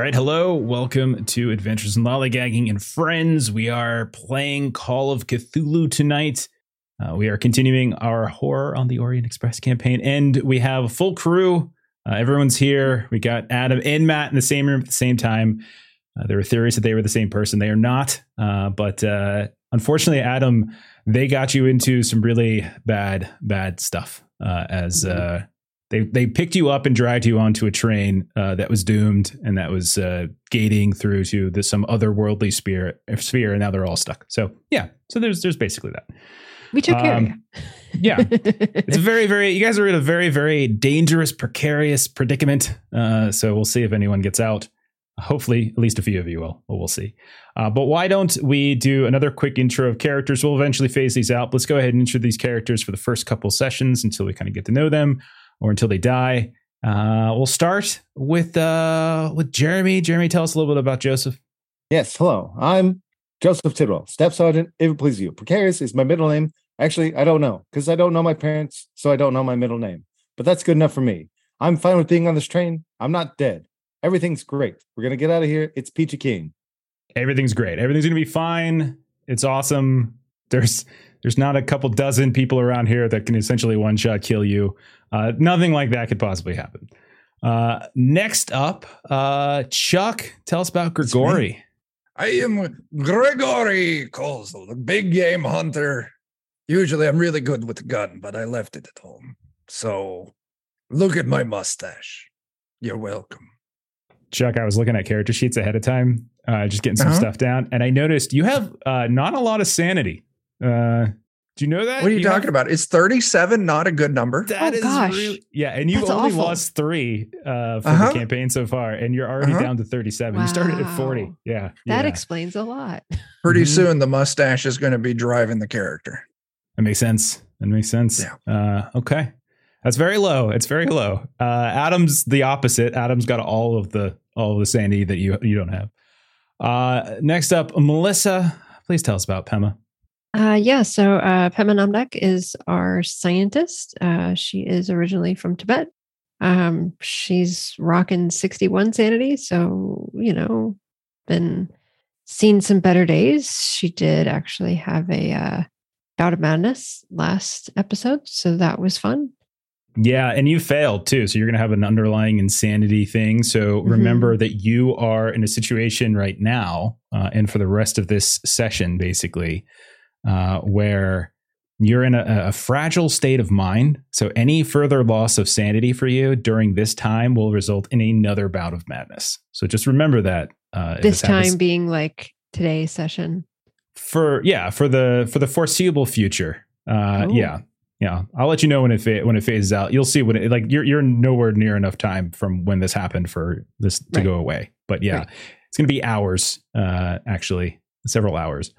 All right, hello, welcome to Adventures in Lollygagging and Friends. We are playing Call of Cthulhu tonight. Uh, we are continuing our Horror on the Orient Express campaign, and we have a full crew. Uh, everyone's here. We got Adam and Matt in the same room at the same time. Uh, there were theories that they were the same person. They are not, uh, but uh, unfortunately, Adam, they got you into some really bad, bad stuff uh, as they they picked you up and dragged you onto a train uh, that was doomed and that was uh, gating through to the, some otherworldly sphere, sphere, and now they're all stuck. So yeah, so there's there's basically that. We took care of you. Um, Yeah, it's a very very. You guys are in a very very dangerous, precarious predicament. Uh, so we'll see if anyone gets out. Hopefully, at least a few of you will. But we'll see. Uh, but why don't we do another quick intro of characters? We'll eventually phase these out. Let's go ahead and intro these characters for the first couple sessions until we kind of get to know them or until they die. Uh, we'll start with uh, with Jeremy. Jeremy, tell us a little bit about Joseph. Yes, hello. I'm Joseph Tidwell, Staff Sergeant, if it pleases you. Precarious is my middle name. Actually, I don't know because I don't know my parents, so I don't know my middle name. But that's good enough for me. I'm fine with being on this train. I'm not dead. Everything's great. We're gonna get out of here. It's Peachy King. Everything's great. Everything's gonna be fine. It's awesome. There's there's not a couple dozen people around here that can essentially one shot kill you. Uh, nothing like that could possibly happen. Uh, next up, uh, Chuck, tell us about That's. Grigori. I am Grigori Kozel, the big game hunter. Usually I'm really good with the gun, but I left it at home. So look at my mustache. You're welcome. Chuck, I was looking at character sheets ahead of time, uh, just getting some Uh-huh. stuff down, and I noticed you have uh, not a lot of sanity. Uh, do you know that? What are you, have- talking about? Is 37 not a good number? That Oh, is gosh. really yeah, and you've That's only awful. lost three uh, for Uh-huh. the campaign so far, and you're already Uh-huh. down to 37. You started at 40. Yeah, That yeah. explains a lot. Pretty Mhm. soon the mustache is going to be driving the character. That makes sense. That makes sense. Uh, okay, that's very low. It's very low. Uh, Adam's the opposite. Adam's got all of the all of the sanity that you you don't have. Uh, next up, Melissa. Please tell us about Pema. Uh, yeah, so uh, Pema Namdak is our scientist. Uh, she is originally from Tibet. Um, she's rocking 61 sanity. So, you know, been seen some better days. She did actually have a uh, bout of madness last episode. So that was fun. Yeah, and you failed too. So you're going to have an underlying insanity thing. So Mm-hmm. remember that you are in a situation right now, uh, and for the rest of this session, basically, uh, where you're in a, a fragile state of mind. So any further loss of sanity for you during this time will result in another bout of madness. So just remember that. Uh, this happens time being like today's session. for yeah for the for the foreseeable future. Uh, Oh. Yeah, yeah. I'll let you know when it fa- when it phases out. You'll see when it like you're you're nowhere near enough time from when this happened for this to Right. go away. But yeah, Right. it's going to be hours. Uh, actually, several hours.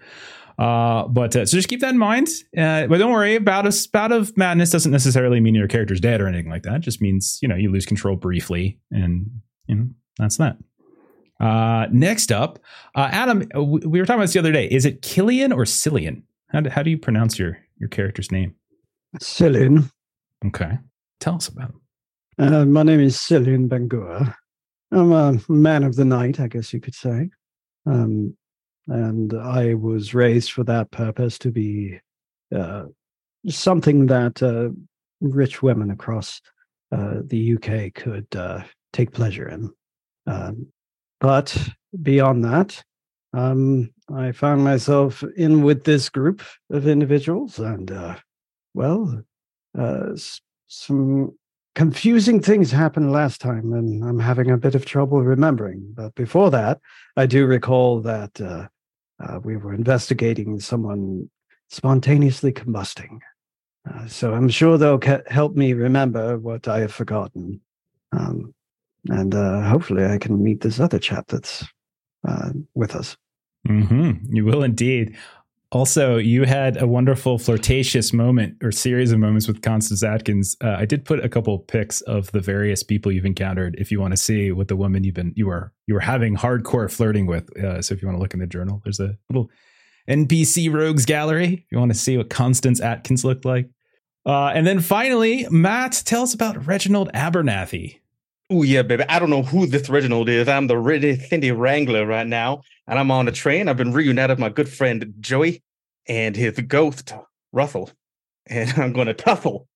Uh, but uh, so just keep that in mind. Uh, but don't worry about a spout of madness doesn't necessarily mean your character's dead or anything like that. It just means you know you lose control briefly, and you know that's that. Uh, next up, uh, Adam, uh, we we were talking about this the other day. Is it Killian or Cillian? How do, how do you pronounce your your character's name? Cillian. Okay, tell us about him. Uh, my name is Cillian Bangura. I'm a man of the night, I guess you could say. Um, and I was raised for that purpose to be uh, something that uh, rich women across uh, the UK could uh, take pleasure in. Um, but beyond that, um, I found myself in with this group of individuals, and uh, well, uh, some confusing things happened last time, and I'm having a bit of trouble remembering. But before that, I do recall that uh, uh, we were investigating someone spontaneously combusting. Uh, so I'm sure they'll ca- help me remember what I have forgotten. Um, and uh, hopefully I can meet this other chap that's uh, with us. hmm You will indeed. Also, you had a wonderful flirtatious moment or series of moments with Constance Atkins. Uh, I did put a couple pics of the various people you've encountered. If you want to see what the woman you've been you were you were having hardcore flirting with, uh, so if you want to look in the journal, there's a little NPC rogues gallery. If you want to see what Constance Atkins looked like, uh, and then finally, Matt, tell us about Reginald Abernathy. Oh yeah, baby. I don't know who this Reginald is. I'm the Riddy Cindy Wrangler right now, and I'm on the train. I've been reunited with my good friend Joey and his ghost Russell, and I'm going to tussle.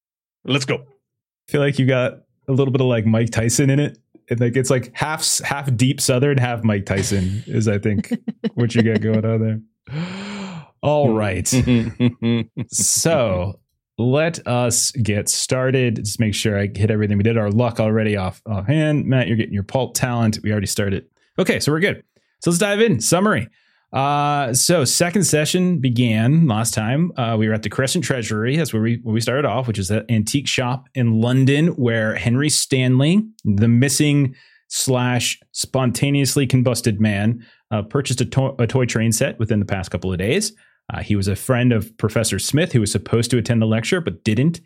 Let's go. I feel like you got a little bit of like Mike Tyson in it. And like it's like half half deep Southern, half Mike Tyson is I think what you got going on there. All right. so let us get started. Just make sure I hit everything. We did our luck already off offhand. Matt, you're getting your pulp talent. We already started. Okay, so we're good. So let's dive in. Summary. Uh, so second session began last time. Uh, we were at the Crescent Treasury. That's where we where we started off, which is an antique shop in London where Henry Stanley, the missing slash spontaneously combusted man, uh, purchased a, to- a toy train set within the past couple of days. Uh, he was a friend of Professor Smith, who was supposed to attend the lecture but didn't.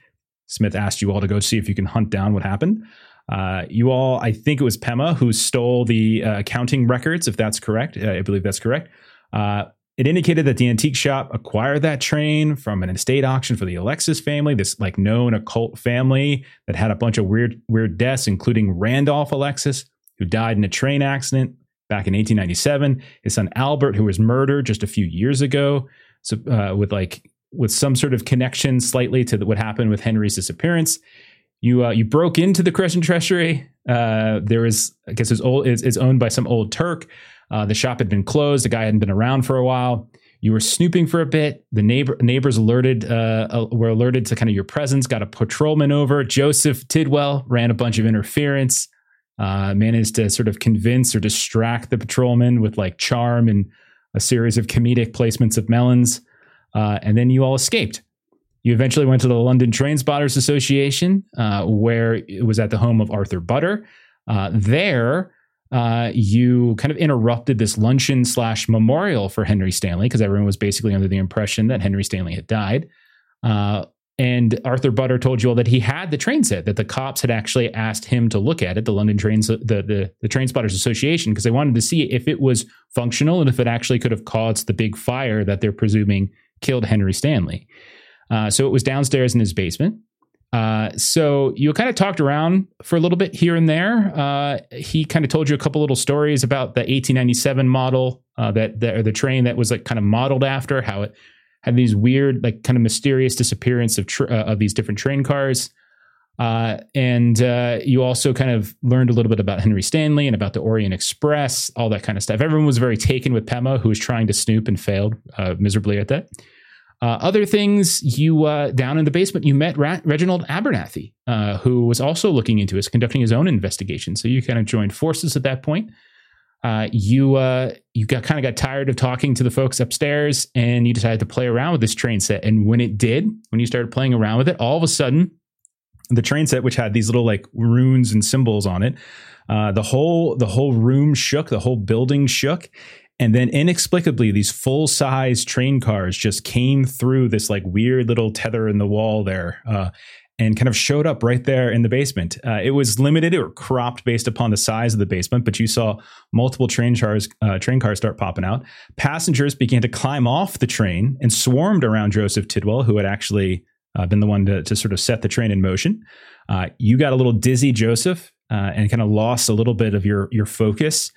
Smith asked you all to go see if you can hunt down what happened. Uh, you all, I think it was Pema who stole the uh, accounting records, if that's correct. Uh, I believe that's correct. Uh, it indicated that the antique shop acquired that train from an estate auction for the Alexis family, this like known occult family that had a bunch of weird, weird deaths, including Randolph Alexis, who died in a train accident back in 1897. His son Albert, who was murdered just a few years ago, so uh, with like with some sort of connection slightly to the, what happened with Henry's disappearance. You uh, you broke into the Crescent Treasury. Uh, there was, I guess, it's old. It's owned by some old Turk. Uh, the shop had been closed. The guy hadn't been around for a while. You were snooping for a bit. The neighbor neighbors alerted uh, were alerted to kind of your presence. Got a patrolman over. Joseph Tidwell ran a bunch of interference. Uh, managed to sort of convince or distract the patrolman with like charm and a series of comedic placements of melons, uh, and then you all escaped. You eventually went to the London Train Spotters Association, uh, where it was at the home of Arthur Butter. Uh, there, uh, you kind of interrupted this luncheon slash memorial for Henry Stanley because everyone was basically under the impression that Henry Stanley had died. And Arthur Butter told you all that he had the train set, that the cops had actually asked him to look at it, the London Trains, the, the, the Train Spotters Association, because they wanted to see if it was functional and if it actually could have caused the big fire that they're presuming killed Henry Stanley. Uh, so it was downstairs in his basement. Uh, so you kind of talked around for a little bit here and there. Uh, he kind of told you a couple little stories about the 1897 model uh, that the, the train that was like kind of modeled after how it had these weird, like kind of mysterious disappearance of tr- uh, of these different train cars. Uh, and uh, you also kind of learned a little bit about Henry Stanley and about the Orient Express, all that kind of stuff. Everyone was very taken with Pema, who was trying to snoop and failed uh, miserably at that. Uh, other things, you uh, down in the basement, you met Ra- Reginald Abernathy, who was also looking into this, conducting his own investigation. So you kind of joined forces at that point uh, you uh, you got kind of got tired of talking to the folks upstairs, and you decided to play around with this train set. And when it did, when you started playing around with it, all of a sudden, the train set, which had these little like runes and symbols on it, uh, the whole the whole room shook, the whole building shook, and then inexplicably, these full size train cars just came through this like weird little tether in the wall there. Uh, and kind of showed up right there in the basement. Uh, it was limited or cropped based upon the size of the basement, but you saw multiple train cars, uh, train cars start popping out. Passengers began to climb off the train and swarmed around Joseph Tidwell, who had actually uh, been the one to, to, sort of set the train in motion. Uh, you got a little dizzy, Joseph, uh, and kind of lost a little bit of your your focus.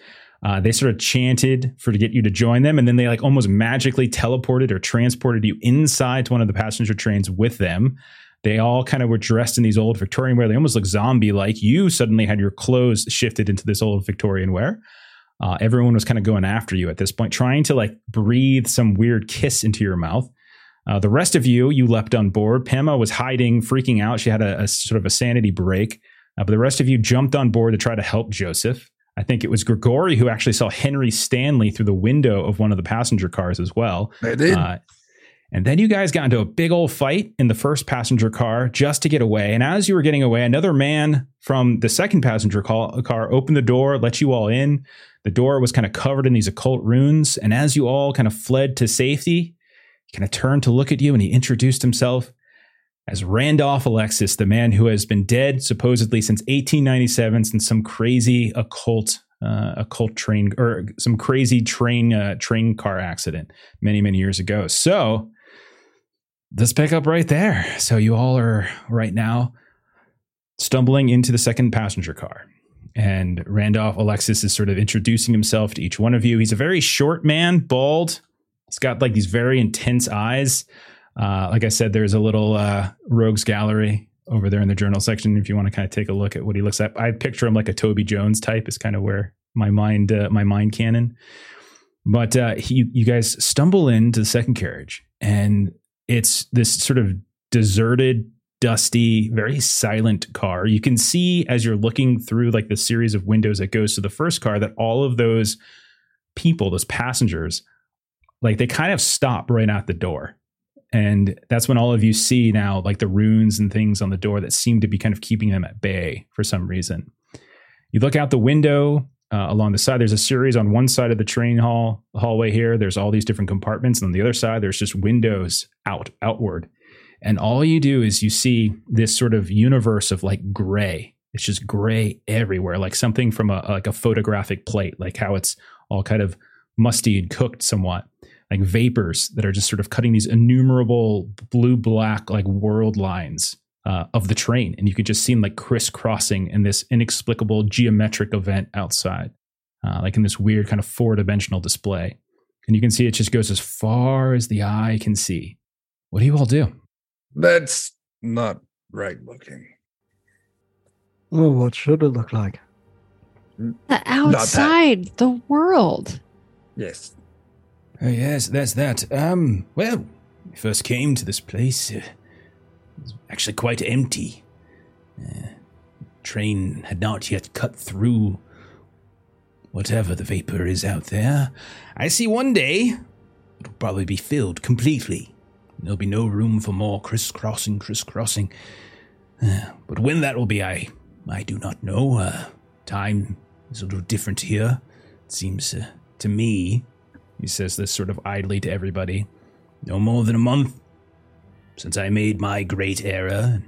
Uh, they sort of chanted for to get you to join them, and then they like almost magically teleported or transported you inside to one of the passenger trains with them. They all kind of were dressed in these old Victorian wear. They almost look zombie like. You suddenly had your clothes shifted into this old Victorian wear. Uh, everyone was kind of going after you at this point, trying to like breathe some weird kiss into your mouth. Uh, the rest of you, you leapt on board. Pema was hiding, freaking out. She had a, a sort of a sanity break. Uh, but the rest of you jumped on board to try to help Joseph. I think it was Grigori who actually saw Henry Stanley through the window of one of the passenger cars as well. I did. Uh, and then you guys got into a big old fight in the first passenger car just to get away. And as you were getting away, another man from the second passenger car opened the door, let you all in. The door was kind of covered in these occult runes. And as you all kind of fled to safety, he kind of turned to look at you and he introduced himself as Randolph Alexis, the man who has been dead supposedly since 1897, since some crazy occult uh, occult train or some crazy train uh, train car accident many many years ago. So let's pick up right there. So you all are right now stumbling into the second passenger car. And Randolph Alexis is sort of introducing himself to each one of you. He's a very short man, bald. He's got like these very intense eyes. Uh, like I said, there's a little uh, rogues gallery over there in the journal section if you want to kind of take a look at what he looks like. I picture him like a Toby Jones type. Is kind of where my mind uh, my mind canon. But uh, he, you guys stumble into the second carriage, and it's this sort of deserted, dusty, very silent car. You can see as you're looking through like the series of windows that goes to the first car that all of those people, those passengers, like they kind of stop right at the door. And that's when all of you see now like the runes and things on the door that seem to be kind of keeping them at bay for some reason. You look out the window uh, along the side. There's a series on one side of the train hall hallway here. There's all these different compartments, and on the other side, there's just windows out outward. And all you do is you see this sort of universe of like gray. It's just gray everywhere, like something from a like a photographic plate, like how it's all kind of musty and cooked somewhat, like vapors that are just sort of cutting these innumerable blue black like world lines uh, of the train, and you could just see them like crisscrossing in this inexplicable geometric event outside, uh, like in this weird kind of four dimensional display. And you can see it just goes as far as the eye can see. What do you all do? That's not right looking. Well, what should it look like? The outside, the world. Yes. Oh, yes, that's that. Um, well, we first came to this place. Uh, it actually quite empty. Uh, train had not yet cut through whatever the vapor is out there. I see one day it'll probably be filled completely. There'll be no room for more crisscrossing, crisscrossing. Uh, but when that will be, I, I do not know. Uh, time is a little different here. It seems uh, to me, he says this sort of idly to everybody, no more than a month since I made my great error.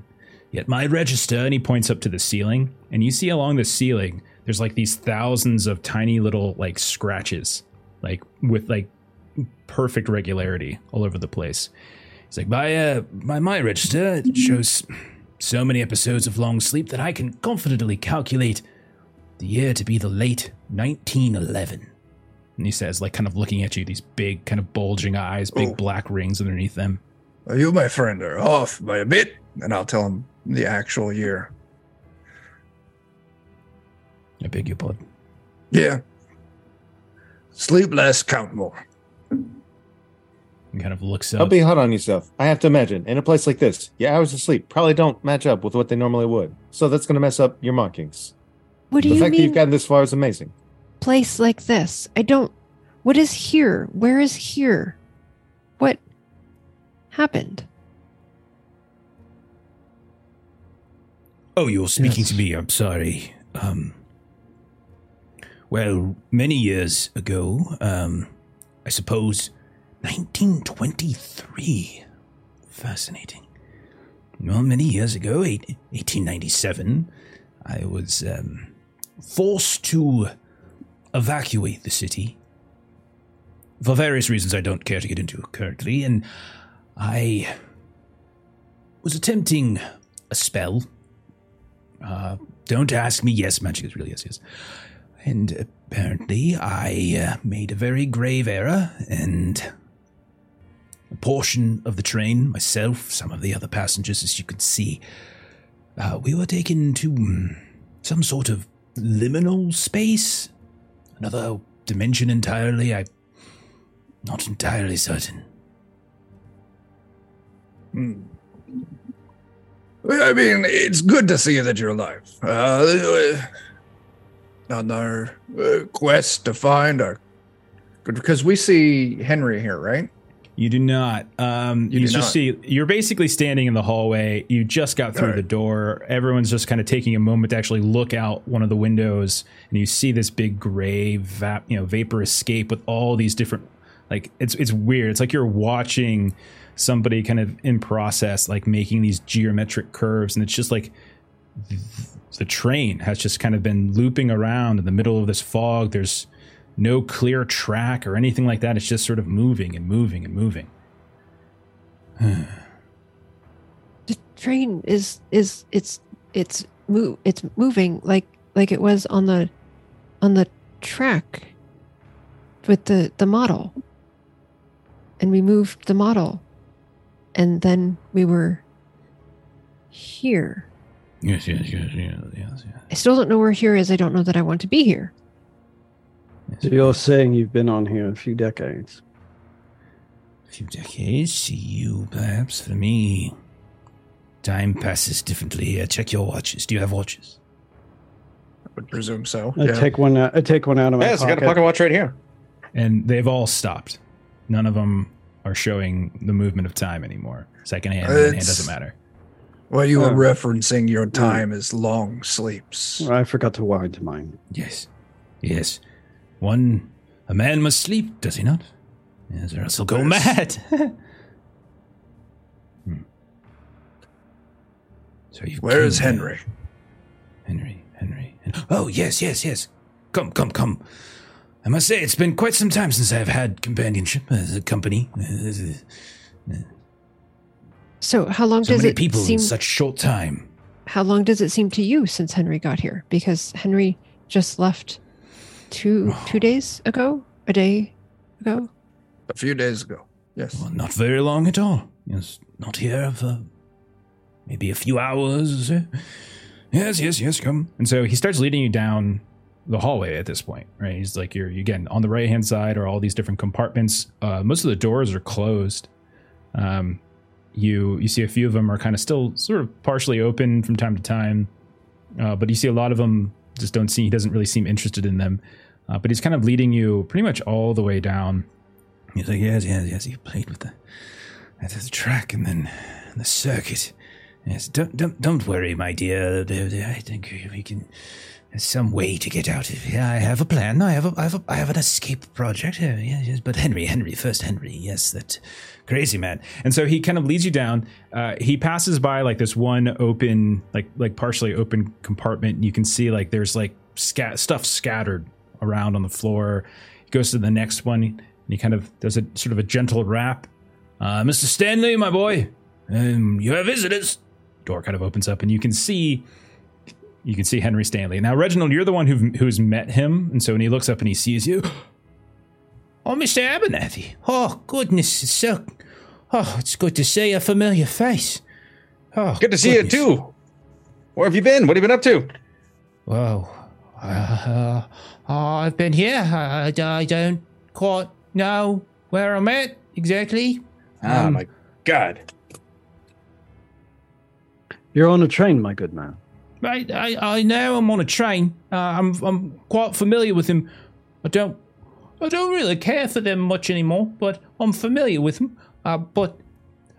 Yet my register, and he points up to the ceiling, and you see along the ceiling, there's like these thousands of tiny little like scratches, like with like perfect regularity all over the place. He's like, by uh, by my register, it shows so many episodes of long sleep that I can confidently calculate the year to be the late 1911. And he says, like, kind of looking at you, these big, kind of bulging eyes, big Oh. black rings underneath them. Well, you, my friend, are off by a bit, and I'll tell him the actual year. I beg your pardon. Yeah. Sleep less, count more. And kind of looks Don't up. be hard on yourself. I have to imagine in a place like this, your hours of sleep probably don't match up with what they normally would. So that's going to mess up your markings. What do you think? the you fact that you've gotten this far is amazing. place like this? I don't. What is here? Where is here? Happened? Oh, you're speaking Yes. to me. I'm sorry. Um, well, many years ago, um, I suppose 1923. Fascinating. Well, many years ago, 1897, I was um, forced to evacuate the city for various reasons I don't care to get into currently, and I was attempting a spell uh, don't ask me. Yes, magic is real. Yes, yes. And apparently, I uh, made a very grave error, and a portion of the train, myself, some of the other passengers, as you can see, uh, we were taken to mm, some sort of liminal space, another dimension entirely. I'm not entirely certain. Hmm. I mean, it's good to see that you're alive. Uh, on our uh, quest to find our. Because we see Henry here, right? You do not. Um, You you do just not. see you're basically standing in the hallway. You just got through Alright. the door. Everyone's just kind of taking a moment to actually look out one of the windows, and you see this big gray vap, you know, vapor escape with all these different. Like it's it's weird. It's like you're watching somebody kind of in process, like making these geometric curves, and it's just like th- the train has just kind of been looping around in the middle of this fog. There's no clear track or anything like that. It's just sort of moving and moving and moving. The train is is it's it's move it's moving like like it was on the on the track with the the model. And we moved the model. And then we were here. Yes, yes, yes, yes, yes, I still don't know where here is. I don't know that I want to be here. So you're saying you've been on here a few decades. A few decades to you, perhaps. For me, time passes differently here. Check your watches. Do you have watches? I would presume so. I yeah. take one. Out, I take one out of my Yes, I got a pocket. pocket watch right here. And they've all stopped. None of them are showing the movement of time anymore. Second hand, hand doesn't matter. well, you were Oh. referencing your time as long sleeps. I forgot to wind mine. Yes, yes. One, a man must sleep, does he not? Yes, or else he'll go mad. Hmm. So you. Where is Henry? Henry, Henry. Oh, yes, yes, yes. Come, come, come. I must say, it's been quite some time since I've had companionship as a company. Uh, So how long So does many it people seem in such short time. how long does it seem to you since Henry got here? Because Henry just left two two days ago, a day ago. A few days ago. Yes. Well, not very long at all. Yes, not here for maybe a few hours. Yes, yes, yes, come. And so he starts leading you down the hallway at this point, right? He's like, you're again on the right hand side are all these different compartments. Uh, most of the doors are closed. Um, you you see a few of them are kind of still sort of partially open from time to time, uh, but you see a lot of them just don't see. He doesn't really seem interested in them. Uh, but he's kind of leading you pretty much all the way down. He's like, yes, yes, yes. You played with the the track and then the circuit. Yes, don't don't don't worry, my dear. I think we can. Some way to get out of here. I have a plan. I have a I have a I have an escape project. Uh, yes, yes. But Henry, Henry, first Henry. Yes, that crazy man. And so he kind of leads you down. Uh, he passes by like this one open, like like partially open compartment. You can see like there's like stuff scattered around on the floor. He goes to the next one and he kind of does a sort of a gentle rap. Uh, Mr. Stanley, my boy, um, you have visitors. Door kind of opens up and you can see you can see Henry Stanley. Now, Reginald, you're the one who who's met him, and so when he looks up and he sees you, oh, Mr. Abernathy. Oh, goodness, it's so. Oh, it's good to see a familiar face. Oh, Good to see goodness. you too. Where have you been? What have you been up to? Well, uh, I've been here. I, I don't quite know where I'm at exactly. oh Um, my god. You're on a train, my good man. I, I, I know I'm on a train. Uh, I'm I'm quite familiar with him. I don't I don't really care for them much anymore, but I'm familiar with them. Uh, but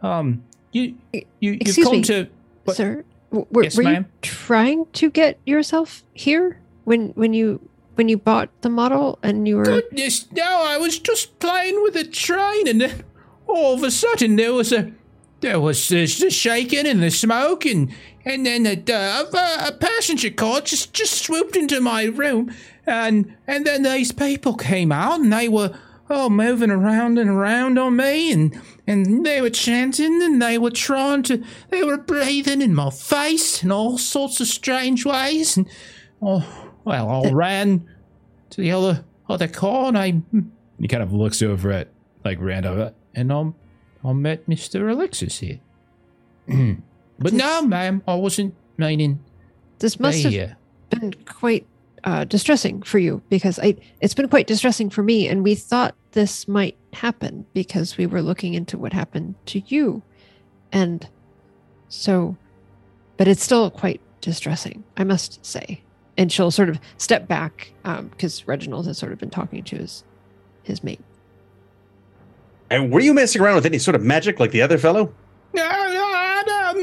um, you you you've Excuse come me. to What? Sir, w- were, Yes, were you trying to get yourself here when when you when you bought the model and you were goodness. No, I was just playing with a train, and then all of a sudden there was a there was this, the shaking and the smoke, and and then a, uh, a, a passenger car just just swooped into my room, and and then these people came out, and they were oh moving around and around on me, and and they were chanting, and they were trying to they were breathing in my face in all sorts of strange ways, and oh well, I ran to the other other car, and I he kind of looks over at like Randall, and um, I met Mister Alexis here. but no, ma'am, I wasn't meaning this to must be have here. been quite uh, distressing for you because I it's been quite distressing for me and we thought this might happen because we were looking into what happened to you and so but it's still quite distressing I must say and she'll sort of step back because Reginald has sort of been talking to his his mate And were you messing around with any sort of magic like the other fellow? No, no, no,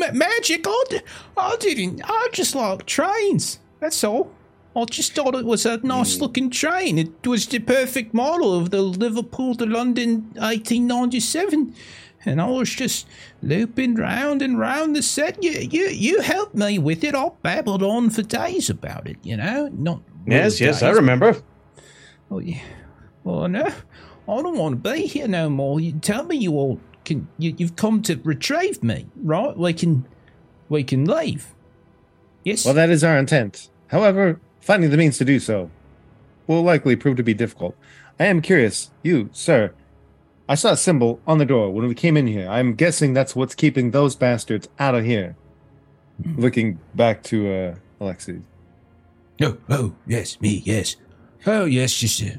ma- magic. I, d- I didn't. I just like trains. That's all. I just thought it was a nice hmm. looking train. It was the perfect model of the Liverpool to London 1897. And I was just looping round and round the set. You, you, you helped me with it. I babbled on for days about it. You know, not Yes, real yes, I remember. Oh yeah. Well, no, I don't want to be here no more. You tell me you all can. You, you've come to retrieve me, right? We can, we can leave. Yes. Well, that is our intent. However, finding the means to do so will likely prove to be difficult. I am curious, you, sir. I saw a symbol on the door when we came in here. I'm guessing that's what's keeping those bastards out of here. Looking back to uh, Alexei. Oh, oh, yes, me, yes. Oh, yes, just a,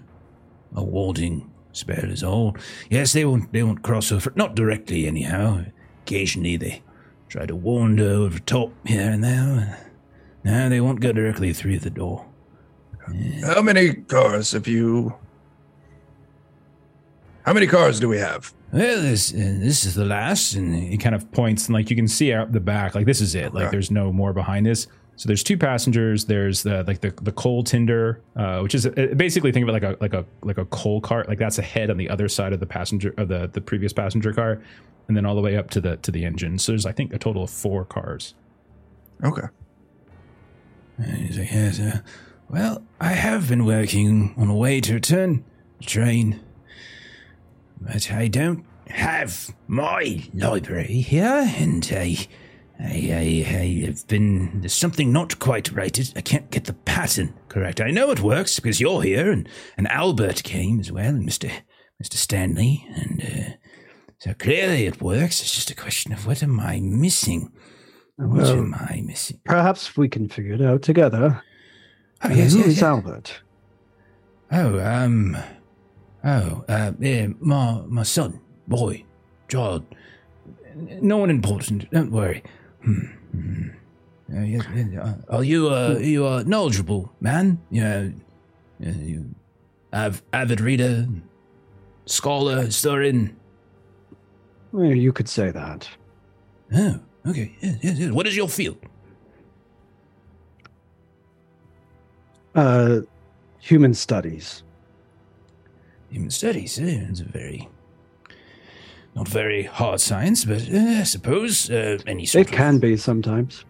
a warding spell is all. Yes, they won't, they won't cross over. Not directly, anyhow. Occasionally they try to wander over top here and there. No, they won't go directly through the door. How many cars have you? How many cars do we have? Well, this, uh, this is the last, and He kind of points and like you can see out the back, like this is it. Like Okay. there's no more behind this. So there's two passengers. There's the like the, the coal tender, uh, which is uh, basically think of it like a like a like a coal cart. Like that's a head on the other side of the passenger of the the previous passenger car, and then all the way up to the to the engine. So there's I think a total of four cars. Okay. And he's like, yes, uh, well, I have been working on a way to return the train, but I don't have my library here, and I, I, I, I have been. There's something not quite right. I can't get the pattern correct. I know it works because you're here, and, and Albert came as well, and Mister Mister Stanley, and uh, so clearly it works. It's just a question of what am I missing? What Well, am I missing? perhaps we can figure it out together. Oh, yes, who yes, is yes. Albert? Oh, um, oh, uh, yeah, my my son, boy, child. No one important. Don't worry. Hmm. Uh, yes, uh, are you uh, you are knowledgeable, man? Yeah, uh, you av- avid reader, scholar, historian. Well, you could say that. Oh, okay. Yes, yes, yes. What is your field? Uh, human studies. Human studies. Eh? It's a very not very hard science, but uh, I suppose uh, any sort It of- can be sometimes.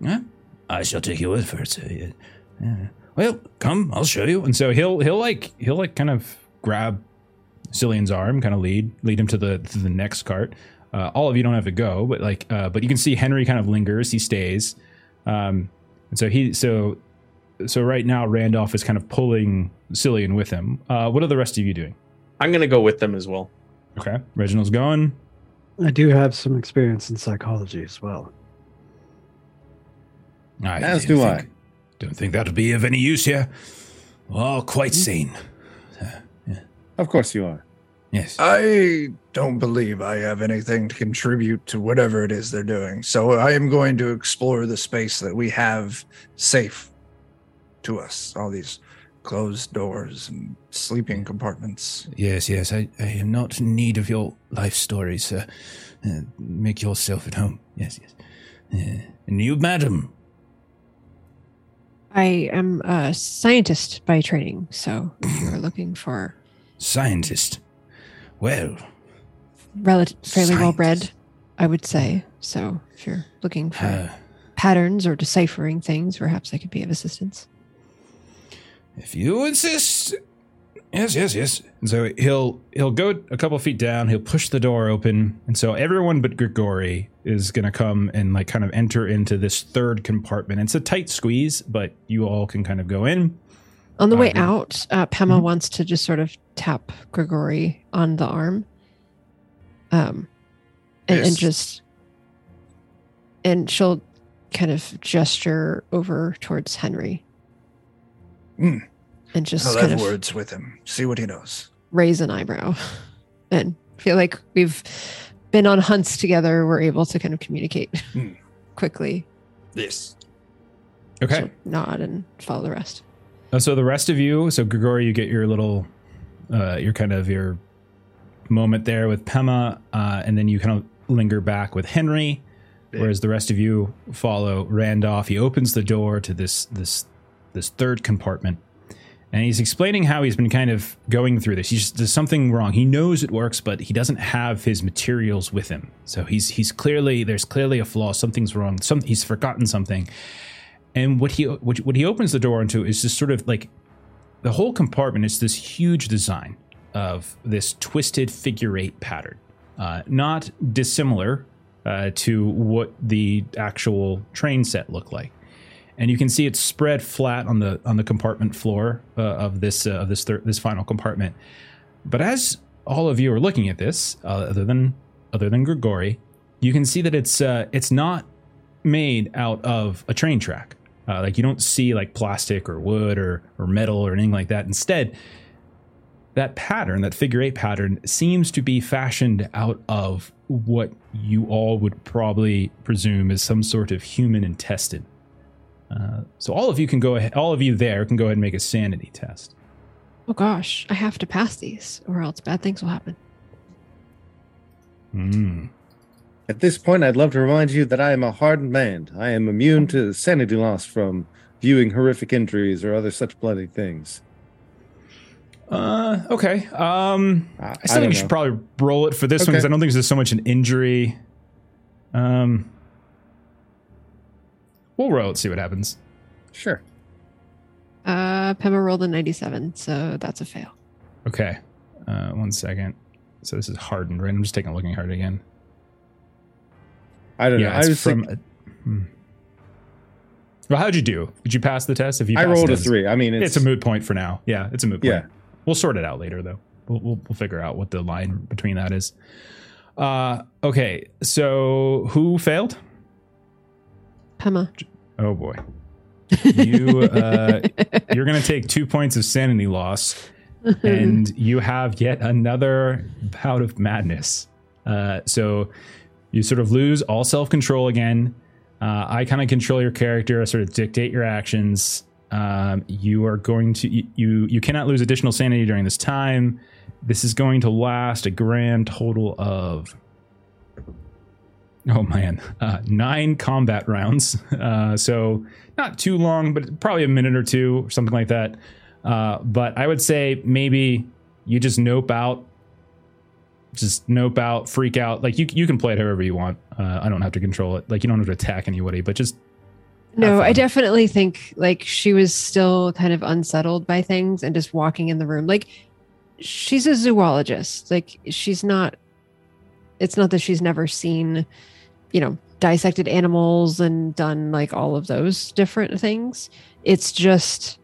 Yeah, I shall take your word for it. Uh, yeah. Yeah. Well, come, I'll show you. And so he'll he'll like he'll like kind of grab Cillian's arm, kind of lead lead him to the to the next cart. Uh, all of you don't have to go, but like uh, but you can see Henry kind of lingers. He stays, um, and so he so so right now Randolph is kind of pulling Cillian with him. Uh, what are the rest of you doing? I'm gonna go with them as well. Okay, Reginald's going. I do have some experience in psychology as well. I As don't I. think- Don't think that'll be of any use here. Oh, quite hmm? sane. Of course you are. Yes. I don't believe I have anything to contribute to whatever it is they're doing. So I am going to explore the space that we have safe to us. All these closed doors and sleeping compartments. Yes, yes. I, I am not in need of your life stories, sir. Uh, make yourself at home. Yes, yes. Uh, and you, madam. I am a scientist by training, so if you're looking for Scientist. Well, relative, fairly well bred, I would say. So if you're looking for uh, patterns or deciphering things, perhaps I could be of assistance. If you insist. Yes, yes, yes. And so he'll he'll go a couple feet down. He'll push the door open, and so everyone but Grigori is gonna come and like kind of enter into this third compartment. It's a tight squeeze, but you all can kind of go in. On the Uh, way yeah. out, uh, Pema Mhm. wants to just sort of tap Grigori on the arm, um, and, and just, and she'll kind of gesture over towards Henry, Hmm. and just I'll kind have of words with him. See what he knows. raise an eyebrow, and feel like we've been on hunts together. We're able to kind of communicate Hmm. quickly. Yes. Okay. She'll nod and follow the rest. Uh, so the rest of you, so Grigori, you get your little, uh, your kind of your moment there with Pema, uh, and then you kind of linger back with Henry, whereas the rest of you follow Randolph. He opens the door to this this this third compartment, and he's explaining how he's been kind of going through this. He's there's something wrong. He knows it works, but he doesn't have his materials with him. So he's he's clearly there's clearly a flaw. Something's wrong. Some he's forgotten something. And what he what, what he opens the door into is just sort of like the whole compartment is this huge design of this twisted figure eight pattern, uh, not dissimilar uh, to what the actual train set looked like. And you can see it's spread flat on the on the compartment floor uh, of this uh, of this thir- this final compartment. But as all of you are looking at this, uh, other than other than Grigori, you can see that it's uh, it's not made out of a train track. Uh, like you don't see like plastic or wood or or metal or anything like that. Instead, that pattern, that figure eight pattern, seems to be fashioned out of what you all would probably presume is some sort of human intestine. Uh, so all of you can go ahead. All of you there can go ahead and make a sanity test. Oh gosh, I have to pass these, or else bad things will happen. Mm. At this point, I'd love to remind you that I am a hardened man. I am immune to sanity loss from viewing horrific injuries or other such bloody things. Uh, okay. Um, I, I I still don't think you should probably roll it for this one because I don't think there's so much an injury. Um, we'll roll it, see what happens. Sure. Uh, Pema rolled a 97, so that's a fail. Okay. Uh, one second. So this is hardened, right? I'm just taking a looking hard again. I don't know. Yeah, I was from. think- hmm. Well, how'd you do? Did you pass the test? If you I rolled it, a three. I mean, It's, it's, a moot point for now. Yeah, it's a moot point. Yeah. We'll sort it out later, though. We'll, we'll, we'll figure out what the line between that is. Uh, okay, so who failed? Pema. Oh boy, you uh, you're gonna take two points of sanity loss, and you have yet another bout of madness. Uh, so you sort of lose all self control again. Uh, I kind of control your character. I sort of dictate your actions. Um, you are going to you you cannot lose additional sanity during this time. This is going to last a grand total of oh man, uh, nine combat rounds. Uh, so not too long, but probably a minute or two or something like that. Uh, but I would say maybe you just nope out, just nope out, freak out. Like you you can play it however you want. Uh, I don't have to control it. Like you don't have to attack anybody, but just No, I definitely think like she was still kind of unsettled by things and just walking in the room. Like she's a zoologist. Like she's not it's not that she's never seen, you know, dissected animals and done like all of those different things. It's just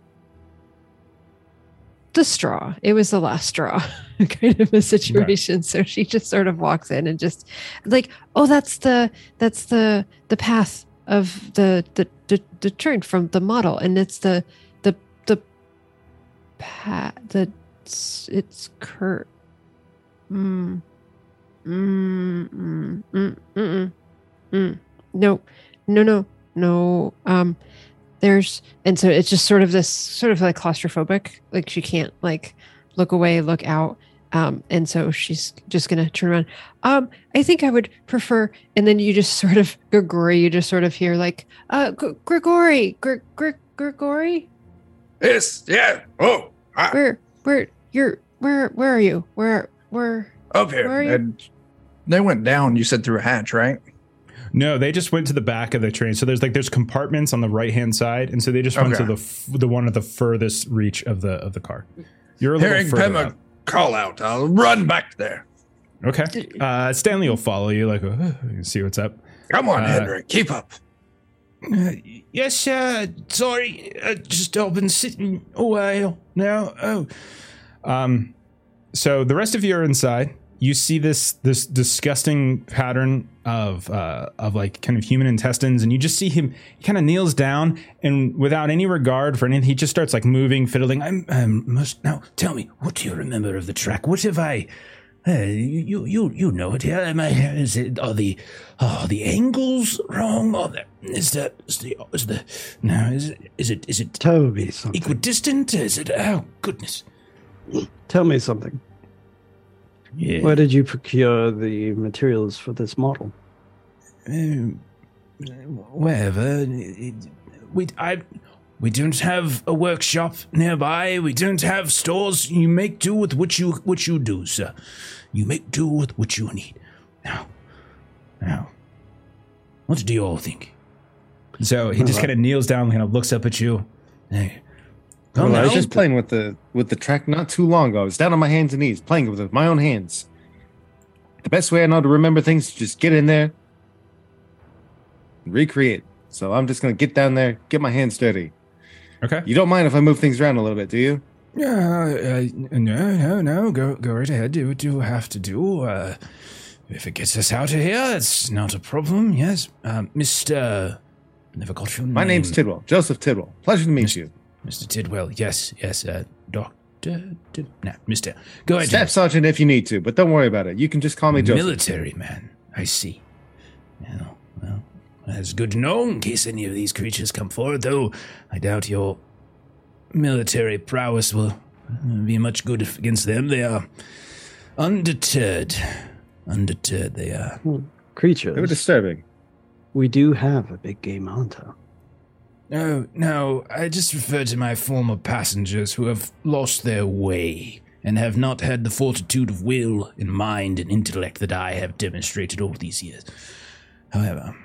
the straw. It was the last straw kind of a situation. So she just sort of walks in and just like, oh, that's the that's the the path of the the the, the turn from the model, and it's the the the path the it's, it's cur. Mm. Mm, mm, mm, mm, mm. No, no, no, no. Um, there's and so it's just sort of this sort of like claustrophobic. Like she can't like look away, look out. Um, and so she's just gonna turn around. Um, I think I would prefer. And then you just sort of Grigori, you just sort of hear like, uh, G- Grigori, Gr- Gr- Grigori, Yes, yeah. Oh, ah, where, where, you're, where, where are you? Where, where? up here. Where? And they went down, you said through a hatch, right? No, they just went to the back of the train. So there's like there's compartments on the right hand side, and so they just went to the f- the one at the furthest reach of the of the car. You're a little Hearing further Pema up. call out, I'll run back there. Okay, uh, Stanley will follow you. Like, uh, see what's up. Come on, Uh, Henry, keep up. Uh, yes, uh, sorry, uh, just I've been sitting a while now. Oh, Um, so the rest of you are inside. You see this this disgusting pattern of uh, of like kind of human intestines, and you just see him. He kind of kneels down, and without any regard for anything, he just starts like moving, fiddling. I'm I must now tell me what do you remember of the track? What have I? Uh, you you you know it. Am I? Is it are the are the angles wrong? Or the, is that is the is the no? Is it is it is it Toby, something. equidistant? Is it? Oh goodness. Tell me something. Yeah. Where did you procure the materials for this model? Um, wherever. It- We I we don't have a workshop nearby. We don't have stores. You make do with what you what you do, sir. You make do with what you need. Now, now, what do you all think? so he just kind of kneels down, kind of looks up at you. Hey, Well, come I was just playing with the with the track not too long ago. I was down on my hands and knees playing with it with my own hands. The best way I know to remember things is just get in there, and recreate. So I'm just gonna get down there, get my hands dirty. Okay. You don't mind if I move things around a little bit, do you? Yeah, uh, no, no, no. Go, go right ahead. Do what you have to do. Uh, if it gets us out of here, it's not a problem. Yes, uh, Mister. Never got your name. My name's Tidwell, Joseph Tidwell. Pleasure to meet Miss- you. Mister Tidwell. Yes, yes. Uh, Doctor. Tid- no, Mister. Go ahead. Staff Sergeant if you need to, but don't worry about it. You can just call me Joseph. Military man. I see. Well, well, that's good to know in case any of these creatures come forward, though I doubt your military prowess will uh, be much good against them. They are undeterred. Undeterred, they are. Creatures they were disturbing. we do have a big game hunter. Oh, no, I just refer to my former passengers who have lost their way and have not had the fortitude of will and mind and intellect that I have demonstrated all these years. However,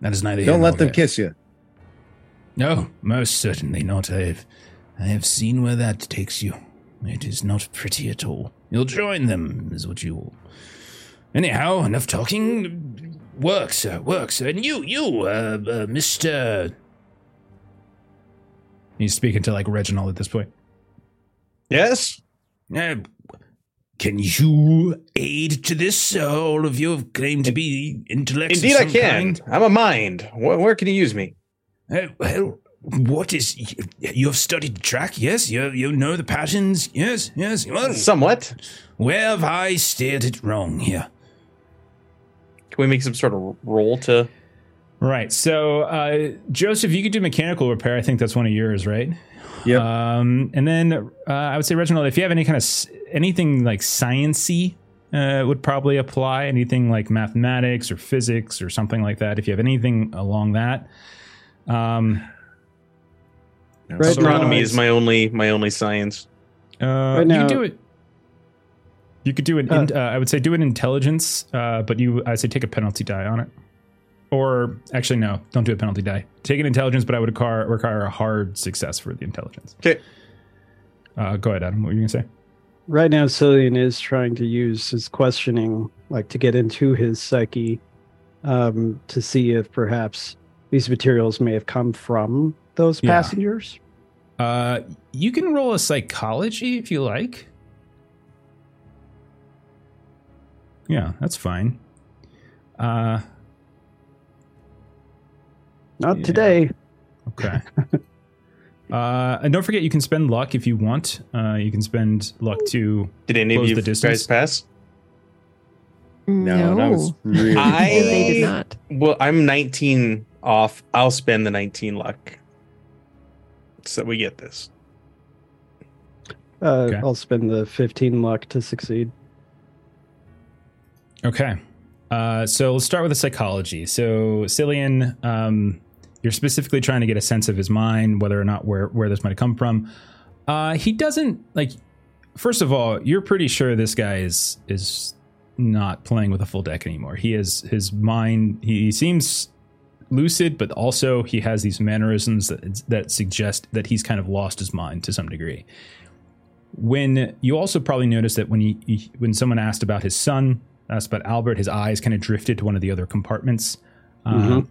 that is neither Don't let them there. kiss you. No, most certainly not. I have, I have seen where that takes you. It is not pretty at all. You'll join them, is what you will. Anyhow, enough talking. Work, sir, work, sir. And you, you, uh, uh Mister. He's speaking to like Reginald at this point. Yes. Uh, can you aid to this? Uh, all of you have claimed to be intellects. of Indeed, I can. kind. I'm a mind. Where, where can you use me? Uh, well, what is you, you have studied track? Yes, you you know the patterns. Yes, yes. Well, Somewhat. where have I steered it wrong here? Can we make some sort of roll to? Right. So, uh, Joseph, you could do mechanical repair. I think that's one of yours, right? Yep. Um, and then uh, I would say, Reginald, if you have any kind of s- anything like sciency, uh, would probably apply. Anything like mathematics or physics or something like that. If you have anything along that. Um, Right Astronomy now- is my only my only science. uh, Right you now- could do it. You could do an. Uh, in, uh, I would say do an intelligence, uh, but you. I say take a penalty die on it. Or actually, no, don't do a penalty die. Take an intelligence, but I would require, require a hard success for the intelligence. Okay. Uh, go ahead, Adam. What were you gonna say? Right now, Cillian is trying to use his questioning, like to get into his psyche, um, to see if perhaps these materials may have come from those Yeah. passengers. Uh, you can roll a psychology if you like. Yeah, that's fine. Uh, Not Yeah. today. okay. uh, and don't forget, you can spend luck if you want. Uh, you can spend luck to. Did any Close of you the guys pass? No, that was really I- they, they did not. Well, I'm 19 off. I'll spend the 19 luck. So we get this. Uh, Okay. I'll spend the 15 luck to succeed. Okay. Uh, so let's start with the psychology. So Cillian, um, you're specifically trying to get a sense of his mind, whether or not where where this might have come from. Uh, he doesn't like. First of all, you're pretty sure this guy is is not playing with a full deck anymore. He is his mind. He seems lucid, but also he has these mannerisms that that suggest that he's kind of lost his mind to some degree. When you also probably noticed that when he, he when someone asked about his son, asked about Albert, his eyes kind of drifted to one of the other compartments. Um, Mhm.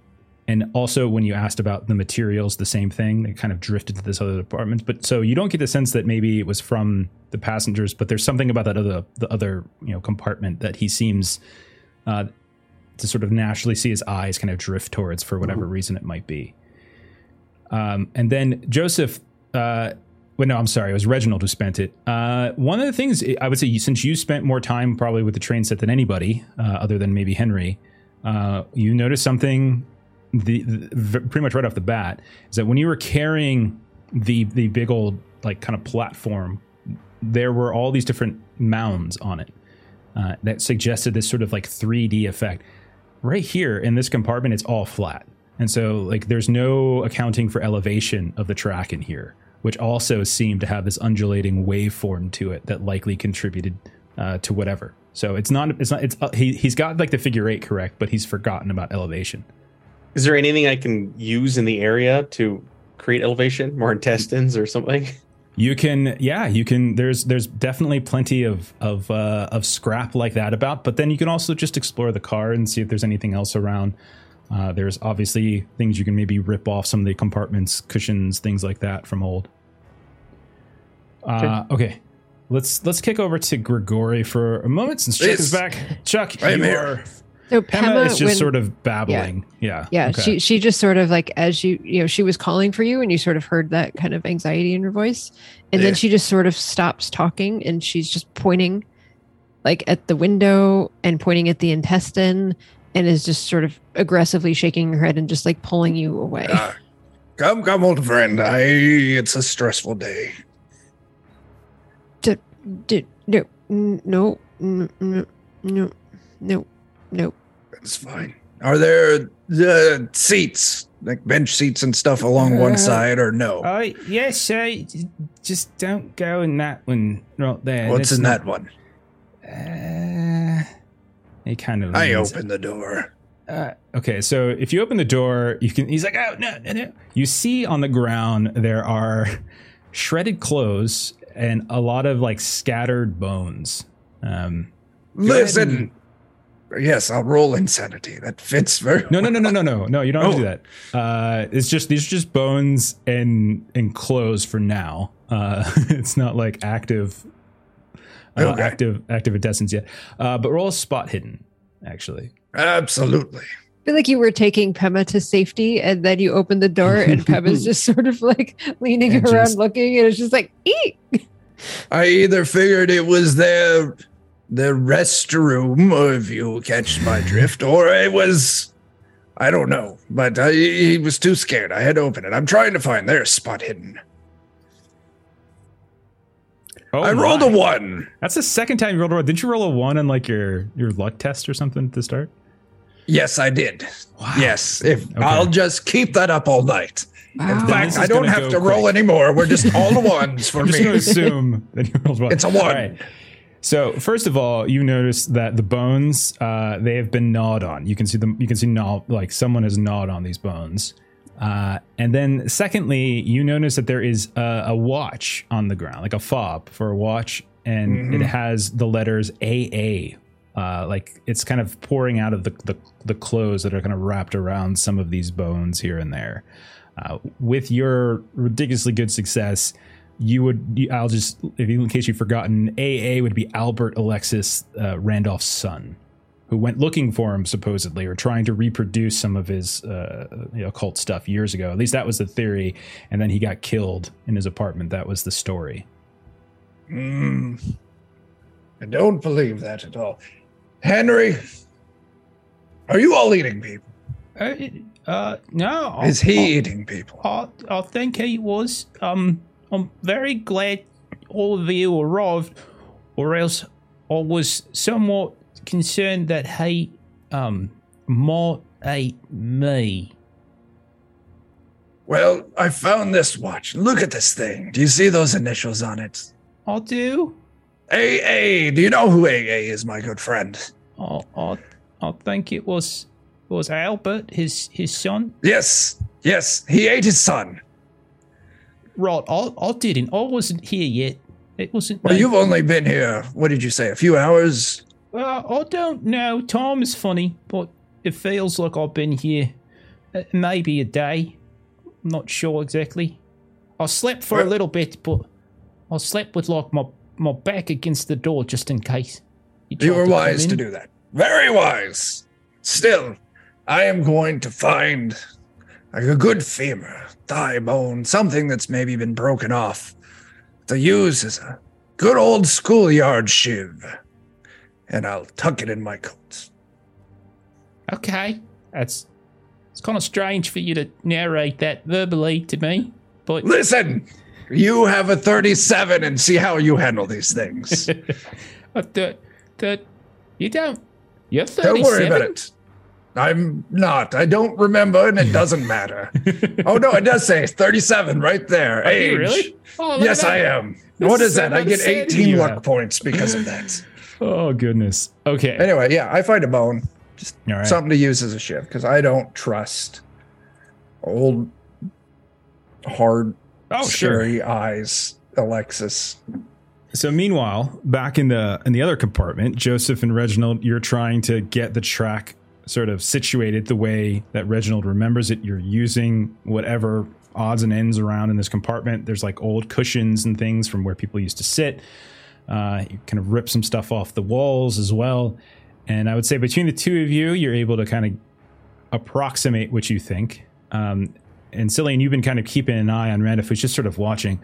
And also when you asked about the materials, the same thing. They kind of drifted to this other department. But so you don't get the sense that maybe it was from the passengers, but there's something about that other the other you know compartment that he seems uh, to sort of naturally see his eyes kind of drift towards for whatever reason it might be. Um, and then Joseph, uh, well, no, I'm sorry, it was Reginald who spent it. Uh, one of the things I would say, since you spent more time probably with the train set than anybody, uh, other than maybe Henry, uh, you noticed something the, the pretty much right off the bat is that when you were carrying the the big old like kind of platform, there were all these different mounds on it uh, that suggested this sort of like 3D effect. Right here in this compartment, it's all flat, and so like there's no accounting for elevation of the track in here, which also seemed to have this undulating waveform to it that likely contributed uh, to whatever. So it's not it's not it's uh, he he's got like the figure eight correct, but he's forgotten about elevation. Is there anything I can use in the area to create elevation, more intestines or something? You can, yeah, you can. There's there's definitely plenty of of uh, of scrap like that about, but then you can also just explore the car and see if there's anything else around. Uh, there's obviously things you can maybe rip off some of the compartments, cushions, things like that from old. Uh, okay, let's let's kick over to Grigori for a moment since Chuck is back. Chuck, I'm you here. are So Pema Pema, is just when- sort of babbling. Yeah, yeah, okay. she she just sort of like as you you know she was calling for you and you sort of heard that kind of anxiety in her voice, and Yeah. then she just sort of stops talking and she's just pointing, like at the window and pointing at the intestine, and is just sort of aggressively shaking her head and just like pulling you away. Ah, come, come, old friend. I. It's a stressful day. D- no, n- no, n- n- no, no, no. It's fine. Are there uh, seats, like bench seats and stuff along one Uh, side, or no? Oh, yes, uh, just don't go in that one right there. What's That's in not- that one? Uh, he kind of. I leans- open the door. Uh, okay, so if you open the door, you can. He's like, oh no, no, no. You see on the ground there are shredded clothes and a lot of like scattered bones. Um, Go ahead Listen. Yes, I'll roll insanity. That fits very. no, no, no, no, no, no, no. You don't have to do Oh. that. Uh, it's just these are just bones and and clothes for now. Uh, it's not like active, uh, Okay. active, active intestines yet. Uh, but roll a spot hidden, actually. Absolutely. I feel like you were taking Pema to safety, and then you open the door, and Pema's just sort of like leaning And around, just- looking, and it's just like, eek. I either figured it was their the restroom, if you catch my drift, or it was I don't know. But I, he was too scared. I had to open it. I'm trying to find their spot hidden. Oh, I rolled a one. That's the second time you rolled a one. Didn't you roll a one on like your your luck test or something to start? Yes, I did. Wow. Yes, if Okay. I'll just keep that up all night. In Wow. this fact, I don't gonna have to roll anymore. We're just all the ones for I'm just going to me. assume that you rolled one. It's a one. All right. So first of all, you notice that the bones uh, they have been gnawed on. You can see them. You can see gnaw like someone has gnawed on these bones. Uh, and then secondly, you notice that there is a, a watch on the ground, like a fob for a watch, and it has the letters AA. Uh, like it's kind of pouring out of the, the the clothes that are kind of wrapped around some of these bones here and there. Uh, with your ridiculously good success, you would I'll just if you in case you've forgotten, AA would be Albert Alexis uh, Randolph's son, who went looking for him supposedly or trying to reproduce some of his uh, you know, occult stuff years ago. At least that was the theory, and then he got killed in his apartment. That was the story. Mm. I don't believe that at all. Henry, are you all eating people? Uh, uh, no. Is I, he eating people? I, I think he was. Um, I'm very glad all of you arrived, or else I was somewhat concerned that he, um, might eat me. Well, I found this watch. Look at this thing. Do you see those initials on it? I do. AA. Do you know who AA is, my good friend? I, I, I think it was was Albert, his his son. Yes, yes. He ate his son. Right. I, I didn't. I wasn't here yet. It wasn't. Well, you've only been here, what did you say, a few hours? Well, I don't know. Time is funny, but it feels like I've been here uh, maybe a day. I'm not sure exactly. I slept for a little bit, but I slept with like my, my back against the door just in case. You tried were come wise to do that. Very wise. Still, I am going to find like a good femur, thigh bone, something that's maybe been broken off to use as a good old schoolyard shiv. And I'll tuck it in my coat. Okay, that's it's kind of strange for you to narrate that verbally to me, but Listen, you have a 37 and see how you handle these things. the, the, you don't. You're 37. Don't worry about it. I'm not. I don't remember, and it doesn't matter. oh no, it does say 37 right there. Are Age. really? Oh, Yes, I am. what is that? I get 18 luck have. points because of that. Oh goodness. Okay. anyway, yeah, I find a bone. Just right. something to use as a shift because I don't trust old, hard, oh sure. scary eyes, Alexis. So meanwhile, back in the in the other compartment, Joseph and Reginald, you're trying to get the track sort of situated the way that Reginald remembers it. You're using whatever odds and ends around in this compartment. There's like old cushions and things from where people used to sit. Uh, you kind of rip some stuff off the walls as well. And I would say between the two of you, you're able to kind of approximate what you think. Um, and Cillian, you've been kind of keeping an eye on Randolph, who's just sort of watching.